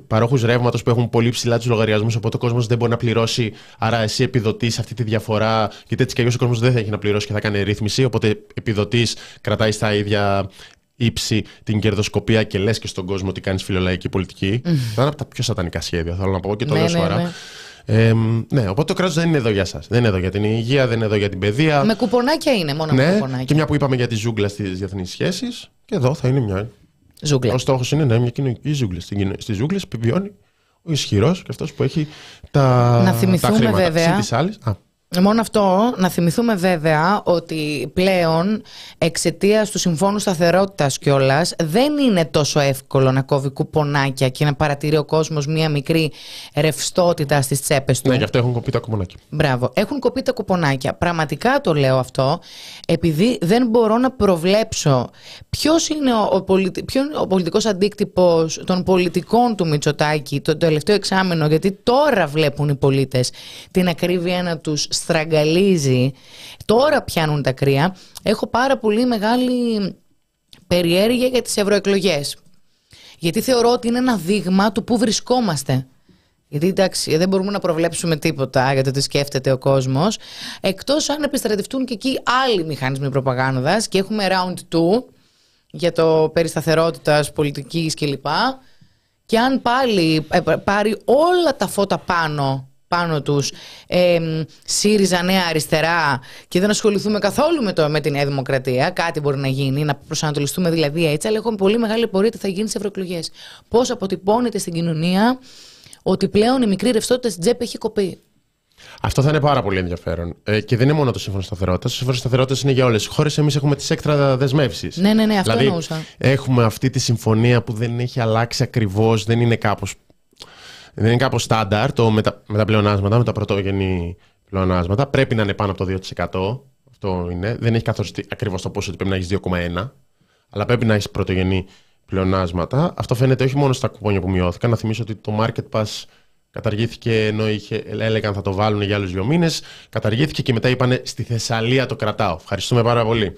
παρόχους ρεύματος που έχουν πολύ ψηλά τους λογαριασμούς, οπότε ο κόσμος δεν μπορεί να πληρώσει. Άρα εσύ επιδοτείς αυτή τη διαφορά, γιατί έτσι κι αλλιώς ο κόσμος δεν θα έχει να πληρώσει και θα κάνει ρύθμιση. Οπότε επιδοτείς, κρατάει στα ίδια ύψη την κερδοσκοπία και λες και στον κόσμο ότι κάνεις φιλολαϊκή πολιτική. Mm. Θα είναι από τα πιο σατανικά σχέδια, θέλω να πω και το ναι, λέω ναι, σοβαρά. Ναι. Ε, ναι, οπότε το κράτος δεν είναι εδώ για εσά. Δεν είναι εδώ για την υγεία, δεν είναι εδώ για την παιδεία. Με κουπονάκια είναι, μόνο ναι, με κουπονάκια. Και μια που είπαμε για τη ζούγκλα στις διεθνείς σχέσεις, και εδώ θα είναι μια. Ζούγκλα. Ο στόχος είναι να είναι μια κοινωνική ζούγκλα. Στις ζούγκλες επιβιώνει ο ισχυρός και αυτός που έχει τα, να θυμηθούμε τα χρήματα. βέβαια. Α, Μόνο αυτό, να θυμηθούμε βέβαια ότι πλέον εξαιτίας του Συμφώνου Σταθερότητας κιόλας δεν είναι τόσο εύκολο να κόβει κουπονάκια και να παρατηρεί ο κόσμος μία μικρή ρευστότητα στις τσέπες του. Ναι, γι' αυτό έχουν κοπεί τα κουπονάκια. Μπράβο. Έχουν κοπεί τα κουπονάκια. Πραγματικά το λέω αυτό, επειδή δεν μπορώ να προβλέψω ποιος είναι ο, πολιτι... ο πολιτικός αντίκτυπος των πολιτικών του Μητσοτάκη το τελευταίο εξάμενο, γιατί τώρα βλέπουν οι πολίτες την ακρίβεια να τους στραγγαλίζει. Τώρα πιάνουν τα κρύα. Έχω πάρα πολύ μεγάλη περιέργεια για τις ευρωεκλογές. Γιατί θεωρώ ότι είναι ένα δείγμα του πού βρισκόμαστε. Γιατί εντάξει, δεν μπορούμε να προβλέψουμε τίποτα για το τι σκέφτεται ο κόσμος. Εκτός αν επιστρατευτούν και εκεί άλλοι μηχανισμοί προπαγάνδας και έχουμε round 2 για το περισταθερότητας πολιτικής κλπ. Και αν πάλι ε, πάρει όλα τα φώτα πάνω πάνω τους ε, ΣΥΡΙΖΑ Νέα Αριστερά και δεν ασχοληθούμε καθόλου με, το, με τη Νέα Δημοκρατία. Κάτι μπορεί να γίνει, να προσανατολιστούμε δηλαδή έτσι, αλλά έχω πολύ μεγάλη πορεία τι θα γίνει σε ευρωεκλογές. Πώς αποτυπώνεται στην κοινωνία ότι πλέον η μικρή ρευστότητα στην τσέπη έχει κοπεί; Αυτό θα είναι πάρα πολύ ενδιαφέρον. Ε, και δεν είναι μόνο το σύμφωνο σταθερότητας. Το σύμφωνο σταθερότητας είναι για όλες τι χώρε. Εμείς έχουμε τις έκτρα δεσμεύσεις. Ναι, ναι, ναι, αυτό δηλαδή, εννοούσα. Έχουμε αυτή τη συμφωνία που δεν έχει αλλάξει ακριβώς, δεν είναι κάπως. Δεν είναι κάπως στάνταρ το με, τα, με τα πλεονάσματα, με τα πρωτόγενη πλεονάσματα. Πρέπει να είναι πάνω από το 2%. Αυτό είναι. Δεν έχει καθοριστεί ακριβώς το πόσο ότι πρέπει να έχεις 2,1. Αλλά πρέπει να έχεις πρωτογενή πλεονάσματα. Αυτό φαίνεται όχι μόνο στα κουπόνια που μειώθηκαν. Να θυμίσω ότι το Market Pass Καταργήθηκε ενώ είχε, έλεγαν θα το βάλουν για άλλους δύο μήνες. Καταργήθηκε και μετά είπανε στη Θεσσαλία το κρατάω. Ευχαριστούμε πάρα πολύ.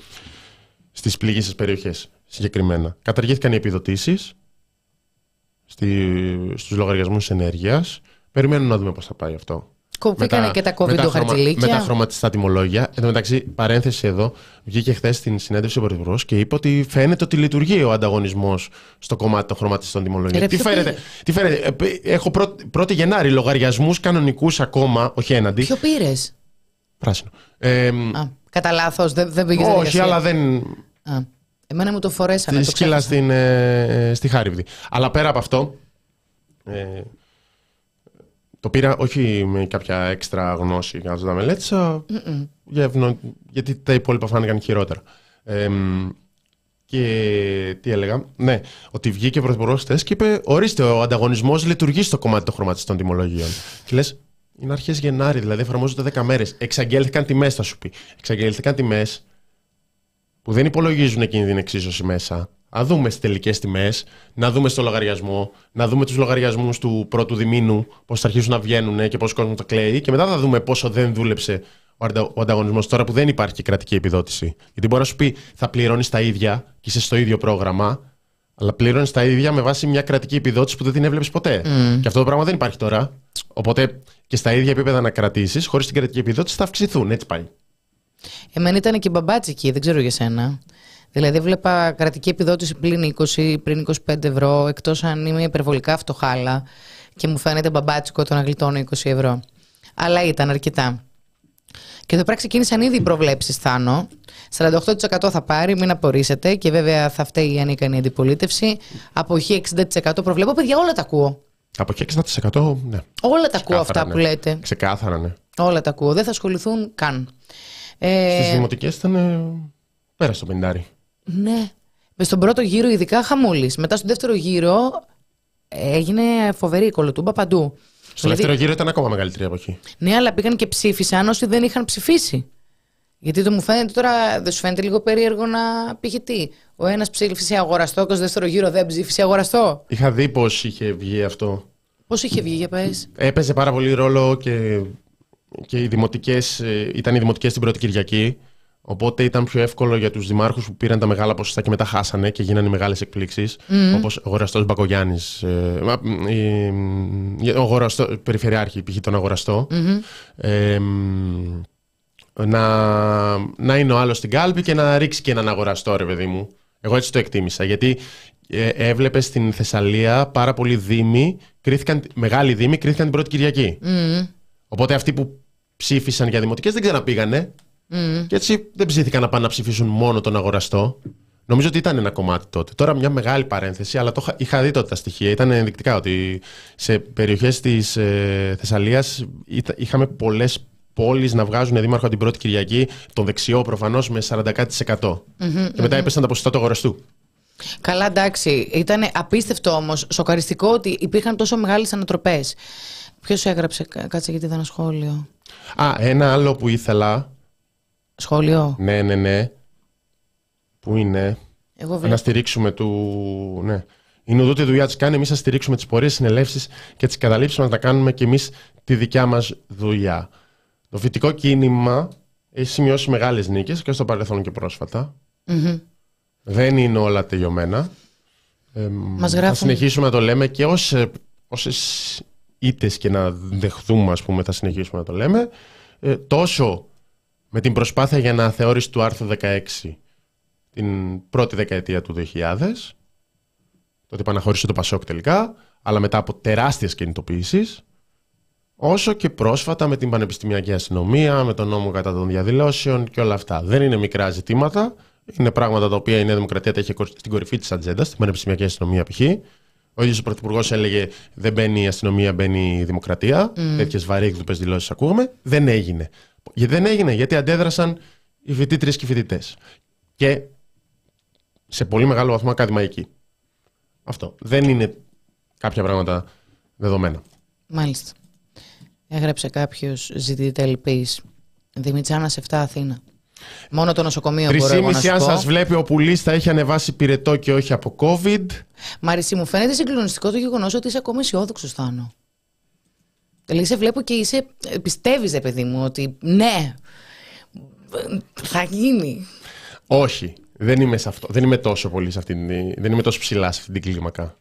Στις πληγήσεις περιοχές συγκεκριμένα. Καταργήθηκαν οι επιδοτήσεις στους λογαριασμούς ενέργειας. Περιμένουμε να δούμε πώς θα πάει αυτό. Κοπήκανε και τα COVID χαρτζηλίκια. Με τα χρωματιστά τιμολόγια. Εν τω μεταξύ, παρένθεση εδώ, βγήκε χθες στην συνέντευξη ο Πρωθυπουργός και είπε ότι φαίνεται ότι λειτουργεί ο ανταγωνισμός στο κομμάτι των χρωματιστών τιμολόγιων. Τι φαίνεται, τι φαίνεται; Ε, έχω 1η Γενάρη λογαριασμούς κανονικούς ακόμα, όχι έναντι. Ποιο πήρες; Πράσινο. Ε, Α, κατά λάθος, δεν, δεν πήγες Όχι, αλλά δεν. Α, εμένα μου το φορέσανε. Στη σκύλα στην, ε, στη Χάριβδη. Αλλά πέρα από αυτό. Ε, το πήρα όχι με κάποια έξτρα γνώση για να το μελέτησα, για γιατί τα υπόλοιπα φάνηκαν χειρότερα. Ε, και τι έλεγα, ναι, ότι βγήκε ο Πρωθυπουργός χθες και είπε: Ορίστε, ο ανταγωνισμός λειτουργεί στο κομμάτι των χρωματιστών τιμολογίων. Και λες, είναι αρχές Γενάρη, δηλαδή εφαρμόζονται 10 μέρες. Εξαγγέλθηκαν τιμές, θα σου πει. Εξαγγέλθηκαν τιμές που δεν υπολογίζουν εκείνη την εξίσωση μέσα να δούμε στις τελικές τιμές, να δούμε στο λογαριασμό, να δούμε τους λογαριασμούς του πρώτου διμήνου, πώς θα αρχίσουν να βγαίνουν και πόσο κόσμος το κλαίει, και μετά θα δούμε πόσο δεν δούλεψε ο ανταγωνισμός τώρα που δεν υπάρχει κρατική επιδότηση. Γιατί μπορεί να σου πει θα πληρώνεις τα ίδια και είσαι στο ίδιο πρόγραμμα, αλλά πληρώνεις τα ίδια με βάση μια κρατική επιδότηση που δεν την έβλεπες ποτέ. Και αυτό το πράγμα δεν υπάρχει τώρα. Οπότε και στα ίδια επίπεδα να κρατήσεις, χωρίς την κρατική επιδότηση θα αυξηθούν. Έτσι πάει. Εμένα ήταν και μπαμπάτσικη, δεν ξέρω για σένα. Δηλαδή, βλέπα κρατική επιδότηση πλην 20, πριν 25 ευρώ, εκτός αν είμαι υπερβολικά φτωχάλα και μου φαίνεται μπαμπάτσικο το να γλιτώνω 20 ευρώ. Αλλά ήταν αρκετά. Και εδώ πέρα ξεκίνησαν ήδη οι προβλέψεις, Θάνο. 48% θα πάρει, μην απορρίσετε. Και βέβαια θα φταίει η ανίκανη αντιπολίτευση. Αποχή 60% προβλέπω. Παιδιά, όλα τα ακούω. Αποχή 60% ναι. Όλα τα ακούω αυτά ναι. που λέτε. Ξεκάθαρα, ναι. Όλα τα ακούω. Δεν θα ασχοληθούν καν. Ε... Στις δημοτικές ήταν. Πέρα στο 50. Ναι. Με στον πρώτο γύρο ειδικά χαμούλης. Μετά στον δεύτερο γύρο έγινε φοβερή κολοτούμπα παντού. Στο δηλαδή... δεύτερο γύρο ήταν ακόμα μεγαλύτερη εποχή. Ναι, αλλά πήγαν και ψήφισαν όσοι δεν είχαν ψηφίσει. Γιατί το μου φαίνεται τώρα, δεν σου φαίνεται λίγο περίεργο να πήγε τι; Ο ένας ψήφισε αγοραστό και στο δεύτερο γύρο δεν ψήφισε αγοραστό; Είχα δει πώς είχε βγει αυτό. Πώς είχε βγει, για πες. Έπαιζε πάρα πολύ ρόλο και, και οι δημοτικές, ε, ήταν οι δημοτικές την πρώτη Κυριακή. Οπότε ήταν πιο εύκολο για τους δημάρχους που πήραν τα μεγάλα ποσοστά και μετά χάσανε και γίνανε μεγάλες εκπλήξεις. Mm. Όπως ο αγοραστός Μπακογιάννης. Ε, ο αγοραστό, περιφερειάρχη, π.χ. τον αγοραστό. Mm-hmm. Ε, να, να είναι ο άλλος στην κάλπη και να ρίξει και έναν αγοραστό, ρε παιδί μου. Εγώ έτσι το εκτίμησα. Γιατί ε, έβλεπες στην Θεσσαλία πάρα πολλοί δήμοι, κρίθηκαν, μεγάλοι δήμοι, κρίθηκαν την πρώτη Κυριακή. Mm. Οπότε αυτοί που ψήφισαν για δημοτικές δεν ξαναπήγανε. Mm. Και έτσι δεν ψήθηκαν να πάνε να ψηφίσουν μόνο τον αγοραστό. Νομίζω ότι ήταν ένα κομμάτι τότε. Τώρα μια μεγάλη παρένθεση, αλλά το είχα, είχα δει τότε τα στοιχεία. Ήταν ενδεικτικά ότι σε περιοχές της ε, Θεσσαλίας είχαμε πολλές πόλεις να βγάζουν δήμαρχο την πρώτη Κυριακή, τον δεξιό προφανώς με 40%. Mm-hmm, και μετά mm έπεσαν τα ποσοστά του αγοραστού. Καλά, εντάξει. Ήταν απίστευτο όμως, σοκαριστικό ότι υπήρχαν τόσο μεγάλες ανατροπές. Ποιος έγραψε, κάτσε γιατί ήταν ένα σχόλιο; Α, ένα άλλο που ήθελα Σχόλιο; Ναι, ναι, ναι. Πού είναι; Εγώ βλέπω. Να στηρίξουμε του. Ναι. Είναι εδώ τη δουλειά τη κάνει. Εμείς θα στηρίξουμε τις πορείες, συνελεύσεις και τις καταλήψεις μας να κάνουμε και εμείς τη δικιά μας δουλειά. Το φοιτικό κίνημα έχει σημειώσει μεγάλες νίκες και στο παρελθόν και προσφατα Δεν είναι όλα τελειωμένα. Ε, μας γράφουν... Θα συνεχίσουμε να το λέμε και όσες ήττες και να δεχθούμε, ας πούμε, θα συνεχίσουμε να το λέμε. Ε, τόσο με την προσπάθεια για να θεώρηση του άρθρου 16 την πρώτη δεκαετία του 2000, τότε παναχώρησε το Πασόκ τελικά, αλλά μετά από τεράστιες κινητοποιήσεις, όσο και πρόσφατα με την Πανεπιστημιακή Αστυνομία, με τον νόμο κατά των διαδηλώσεων και όλα αυτά. Δεν είναι μικρά ζητήματα. Είναι πράγματα τα οποία η Νέα Δημοκρατία τα έχει στην κορυφή της ατζέντα, στην Πανεπιστημιακή Αστυνομία π.χ. Ο ίδιος ο Πρωθυπουργός έλεγε Δεν μπαίνει η αστυνομία, μπαίνει η δημοκρατία. Mm. Τέτοιες βαρύγδουπε δηλώσεις ακούγαμε. Δεν έγινε. Γιατί δεν έγινε, γιατί αντέδρασαν οι φοιτήτρε και οι φοιτητές. Και σε πολύ μεγάλο βαθμό ακαδημαϊκοί. Αυτό. Δεν είναι κάποια πράγματα δεδομένα. Μάλιστα. Έγραψε κάποιος ζητητή ελπή. Δημητσάνα 7 Αθήνα. Μόνο το νοσοκομείο μπορεί να σου αν σας βλέπει ο πουλής θα έχει ανεβάσει πυρετό και όχι από COVID. Μαρισί, μου φαίνεται συγκλονιστικό το γεγονός ότι είσαι ακόμα αισιόδοξο, Θάνο. Δηλαδή, σε βλέπω και είσαι. Πιστεύεις, παιδί μου, ότι ναι, θα γίνει. Όχι. Δεν είμαι σε αυτό. Δεν είμαι τόσο πολύ σε αυτήν Δεν είμαι τόσο ψηλά σε αυτήν την κλίμακα.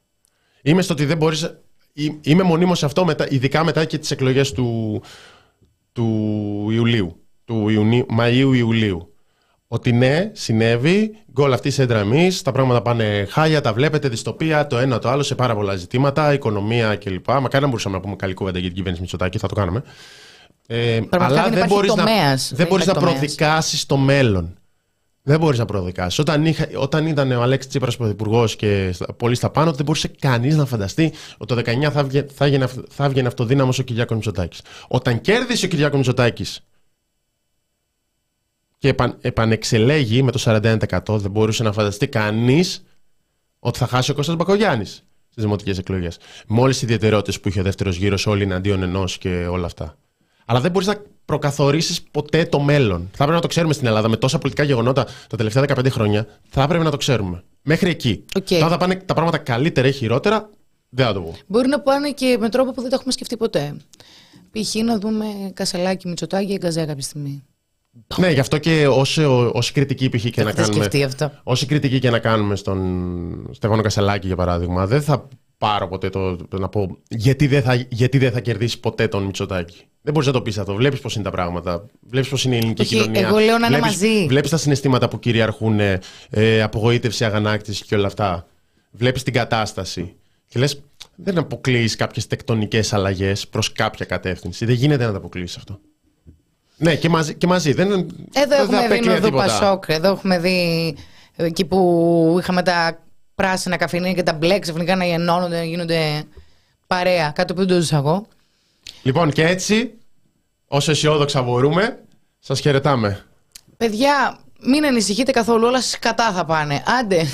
Είμαι στο ότι δεν μπορείς. Είμαι μονίμως σε αυτό, μετά, ειδικά μετά και τις εκλογές του, του Ιουλίου. Του Ιουνίου, Μαΐου-Ιουλίου. Ότι ναι, συνέβη, γκολ αυτής σε εντραμή, τα πράγματα πάνε χάλια, τα βλέπετε, δυστοπία, το ένα το άλλο σε πάρα πολλά ζητήματα, οικονομία κλπ. Μακάρι να μπορούσαμε να πούμε καλή κουβέντα για την κυβέρνηση Μητσοτάκη, θα το κάνουμε. Ε, αλλά δεν μπορείς να, δεν μπορείς να προδικάσεις το μέλλον. Δεν μπορείς να προδικάσεις. Όταν, όταν ήταν ο Αλέξης Τσίπρας πρωθυπουργός και πολύ στα πάνω, δεν μπορούσε κανείς να φανταστεί ότι το 19 θα, βγε, θα, έβγαινε, θα έβγαινε αυτοδύναμος ο Κυριάκος Μητσοτάκης. Όταν κέρδισε ο Κυριάκος Μητσοτάκης και επαν, επανεξελέγει με το 41%, δεν μπορούσε να φανταστεί κανείς ότι θα χάσει ο Κώστας Μπακογιάννης στις δημοτικές εκλογές. Με όλε τι ιδιαιτερότητες που είχε ο δεύτερος γύρος, όλοι εναντίον ενός και όλα αυτά. Αλλά δεν μπορείς να προκαθορίσεις ποτέ το μέλλον. Θα έπρεπε να το ξέρουμε στην Ελλάδα με τόσα πολιτικά γεγονότα τα τελευταία 15 χρόνια. Θα έπρεπε να το ξέρουμε. Μέχρι εκεί. Okay. Τώρα θα πάνε τα πράγματα καλύτερα ή χειρότερα. Δεν θα το πω. Μπορεί να πάνε και με τρόπο που δεν το έχουμε σκεφτεί ποτέ. Π.χ. να δούμε Κασελάκι, Μητσοτάκη ή Γκαζέ κάποια στιγμή. Ναι, γι' αυτό και όση, όση κριτική π.χ. και να κάνουμε. Αυτό. Όση κριτική και να κάνουμε στον Στέφανο Κασελάκη, για παράδειγμα, δεν θα πάρω ποτέ το, να πω γιατί δεν, θα, γιατί δεν θα κερδίσει ποτέ τον Μητσοτάκη. Δεν μπορείς να το πεις αυτό. Βλέπεις πώς είναι τα πράγματα. Βλέπεις πώς είναι η ελληνική Όχι, κοινωνία. Εγώ λέω να είναι μαζί. Βλέπεις τα συναισθήματα που κυριαρχούν, ε, απογοήτευση, αγανάκτηση και όλα αυτά. Βλέπεις την κατάσταση. Και λες, δεν αποκλείεις κάποιες τεκτονικές αλλαγές προς κάποια κατεύθυνση. Δεν γίνεται να τα αποκλείσει αυτό. Ναι, και μαζί. Και μαζί. Δεν, εδώ έχουμε δει Νοδού Πασόκ. Εδώ έχουμε δει εκεί που είχαμε τα πράσινα καφενεία και τα μπλε ξαφνικά να ενώνονται, να γίνονται παρέα. Κάτι που δεν το ζούσα εγώ. Λοιπόν, και έτσι, όσο αισιόδοξα μπορούμε, σας χαιρετάμε. Παιδιά, μην ανησυχείτε καθόλου, όλα κατά θα πάνε. Άντε.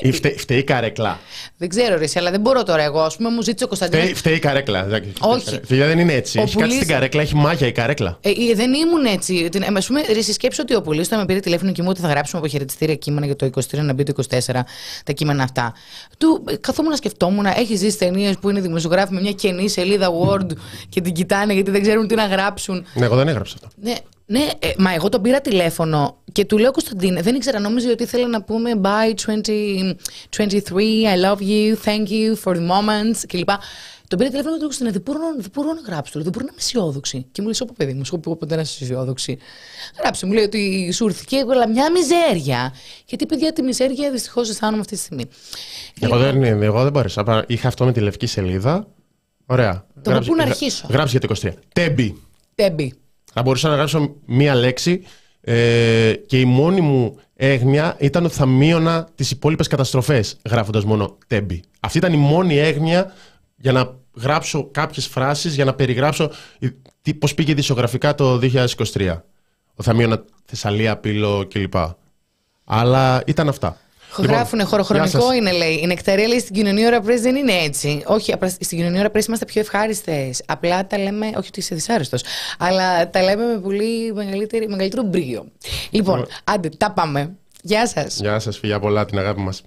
Ή φτε, φταίει η καρέκλα. Δεν ξέρω, ρε, αλλά δεν μπορώ τώρα εγώ. Α πούμε, μου ζήτησε ο Κωνσταντίνος. Φταίει, φταίει η καρέκλα. Όχι. Φιλιά δεν είναι έτσι. Ο έχει πουλής... κάτι στην καρέκλα, έχει μάγια η καρέκλα. Ε, ε δεν ήμουν έτσι. Α πούμε, ρε, σκέψω ότι ο Πουλή θα με πήρε τηλέφωνο και μου ότι θα γράψουμε αποχαιρετιστήρια κείμενα για το 23 να μπει το 24, τα κείμενα αυτά. Του ε, καθόμουν να σκεφτόμουν, έχει ζήσει ταινίες που είναι δημοσιογράφοι με μια κενή σελίδα Word και την κοιτάνε γιατί δεν ξέρουν τι να γράψουν. Ναι, εγώ δεν έγραψα αυτό. Ναι, ναι, ε, μα εγώ τον πήρα τηλέφωνο και του λέω Κωνσταντίνε, δεν ήξερα, νόμιζε ότι ήθελε να πούμε bye 2023, I love you, thank you for the moments κλπ. Τον πήρα τηλέφωνο και του Κωνσταντίνε, δεν μπορώ, δεν μπορώ να γράψω, δεν μπορώ να είμαι αισιόδοξη. Και μου λέει, Όπω παιδί μου, σου πω ποτέ να είσαι αισιόδοξη. Γράψε, μου λέει ότι σου ήρθε και εγώ μια μιζέρια. Γιατί παιδιά τη μιζέρια δυστυχώς αισθάνομαι αυτή τη στιγμή. Εγώ, λοιπόν, δεν, εγώ δεν μπορούσα. Είχα αυτό με τη λευκή σελίδα. Ωραία. Το πού να αρχίσω; Γράψει για το 23. Τέμπι. Τέμπι. Θα μπορούσα να γράψω μία λέξη ε, και η μόνη μου έγνοια ήταν ότι θα μείωνα τις υπόλοιπες καταστροφές γράφοντας μόνο τέμπι. Αυτή ήταν η μόνη έγνοια για να γράψω κάποιες φράσεις, για να περιγράψω πώς πήγε δισογραφικά το 2023. Ότι θα μείωνα Θεσσαλία, Πύλο κλπ. Αλλά ήταν αυτά. Γράφουνε λοιπόν, χωροχρονικό είναι, λέει. Η νεκταρία λέει στην κοινωνία ώρα πρέσβη δεν είναι έτσι. Όχι, στην κοινωνία ώρα πρέσβη είμαστε πιο ευχάριστες. Απλά τα λέμε, όχι ότι είσαι δυσάρεστος, αλλά τα λέμε με πολύ μεγαλύτερο μπρίγιο. Λοιπόν, άντε, τα πάμε. Γεια σας. Γεια σας, φιλιά πολλά, την αγάπη μας.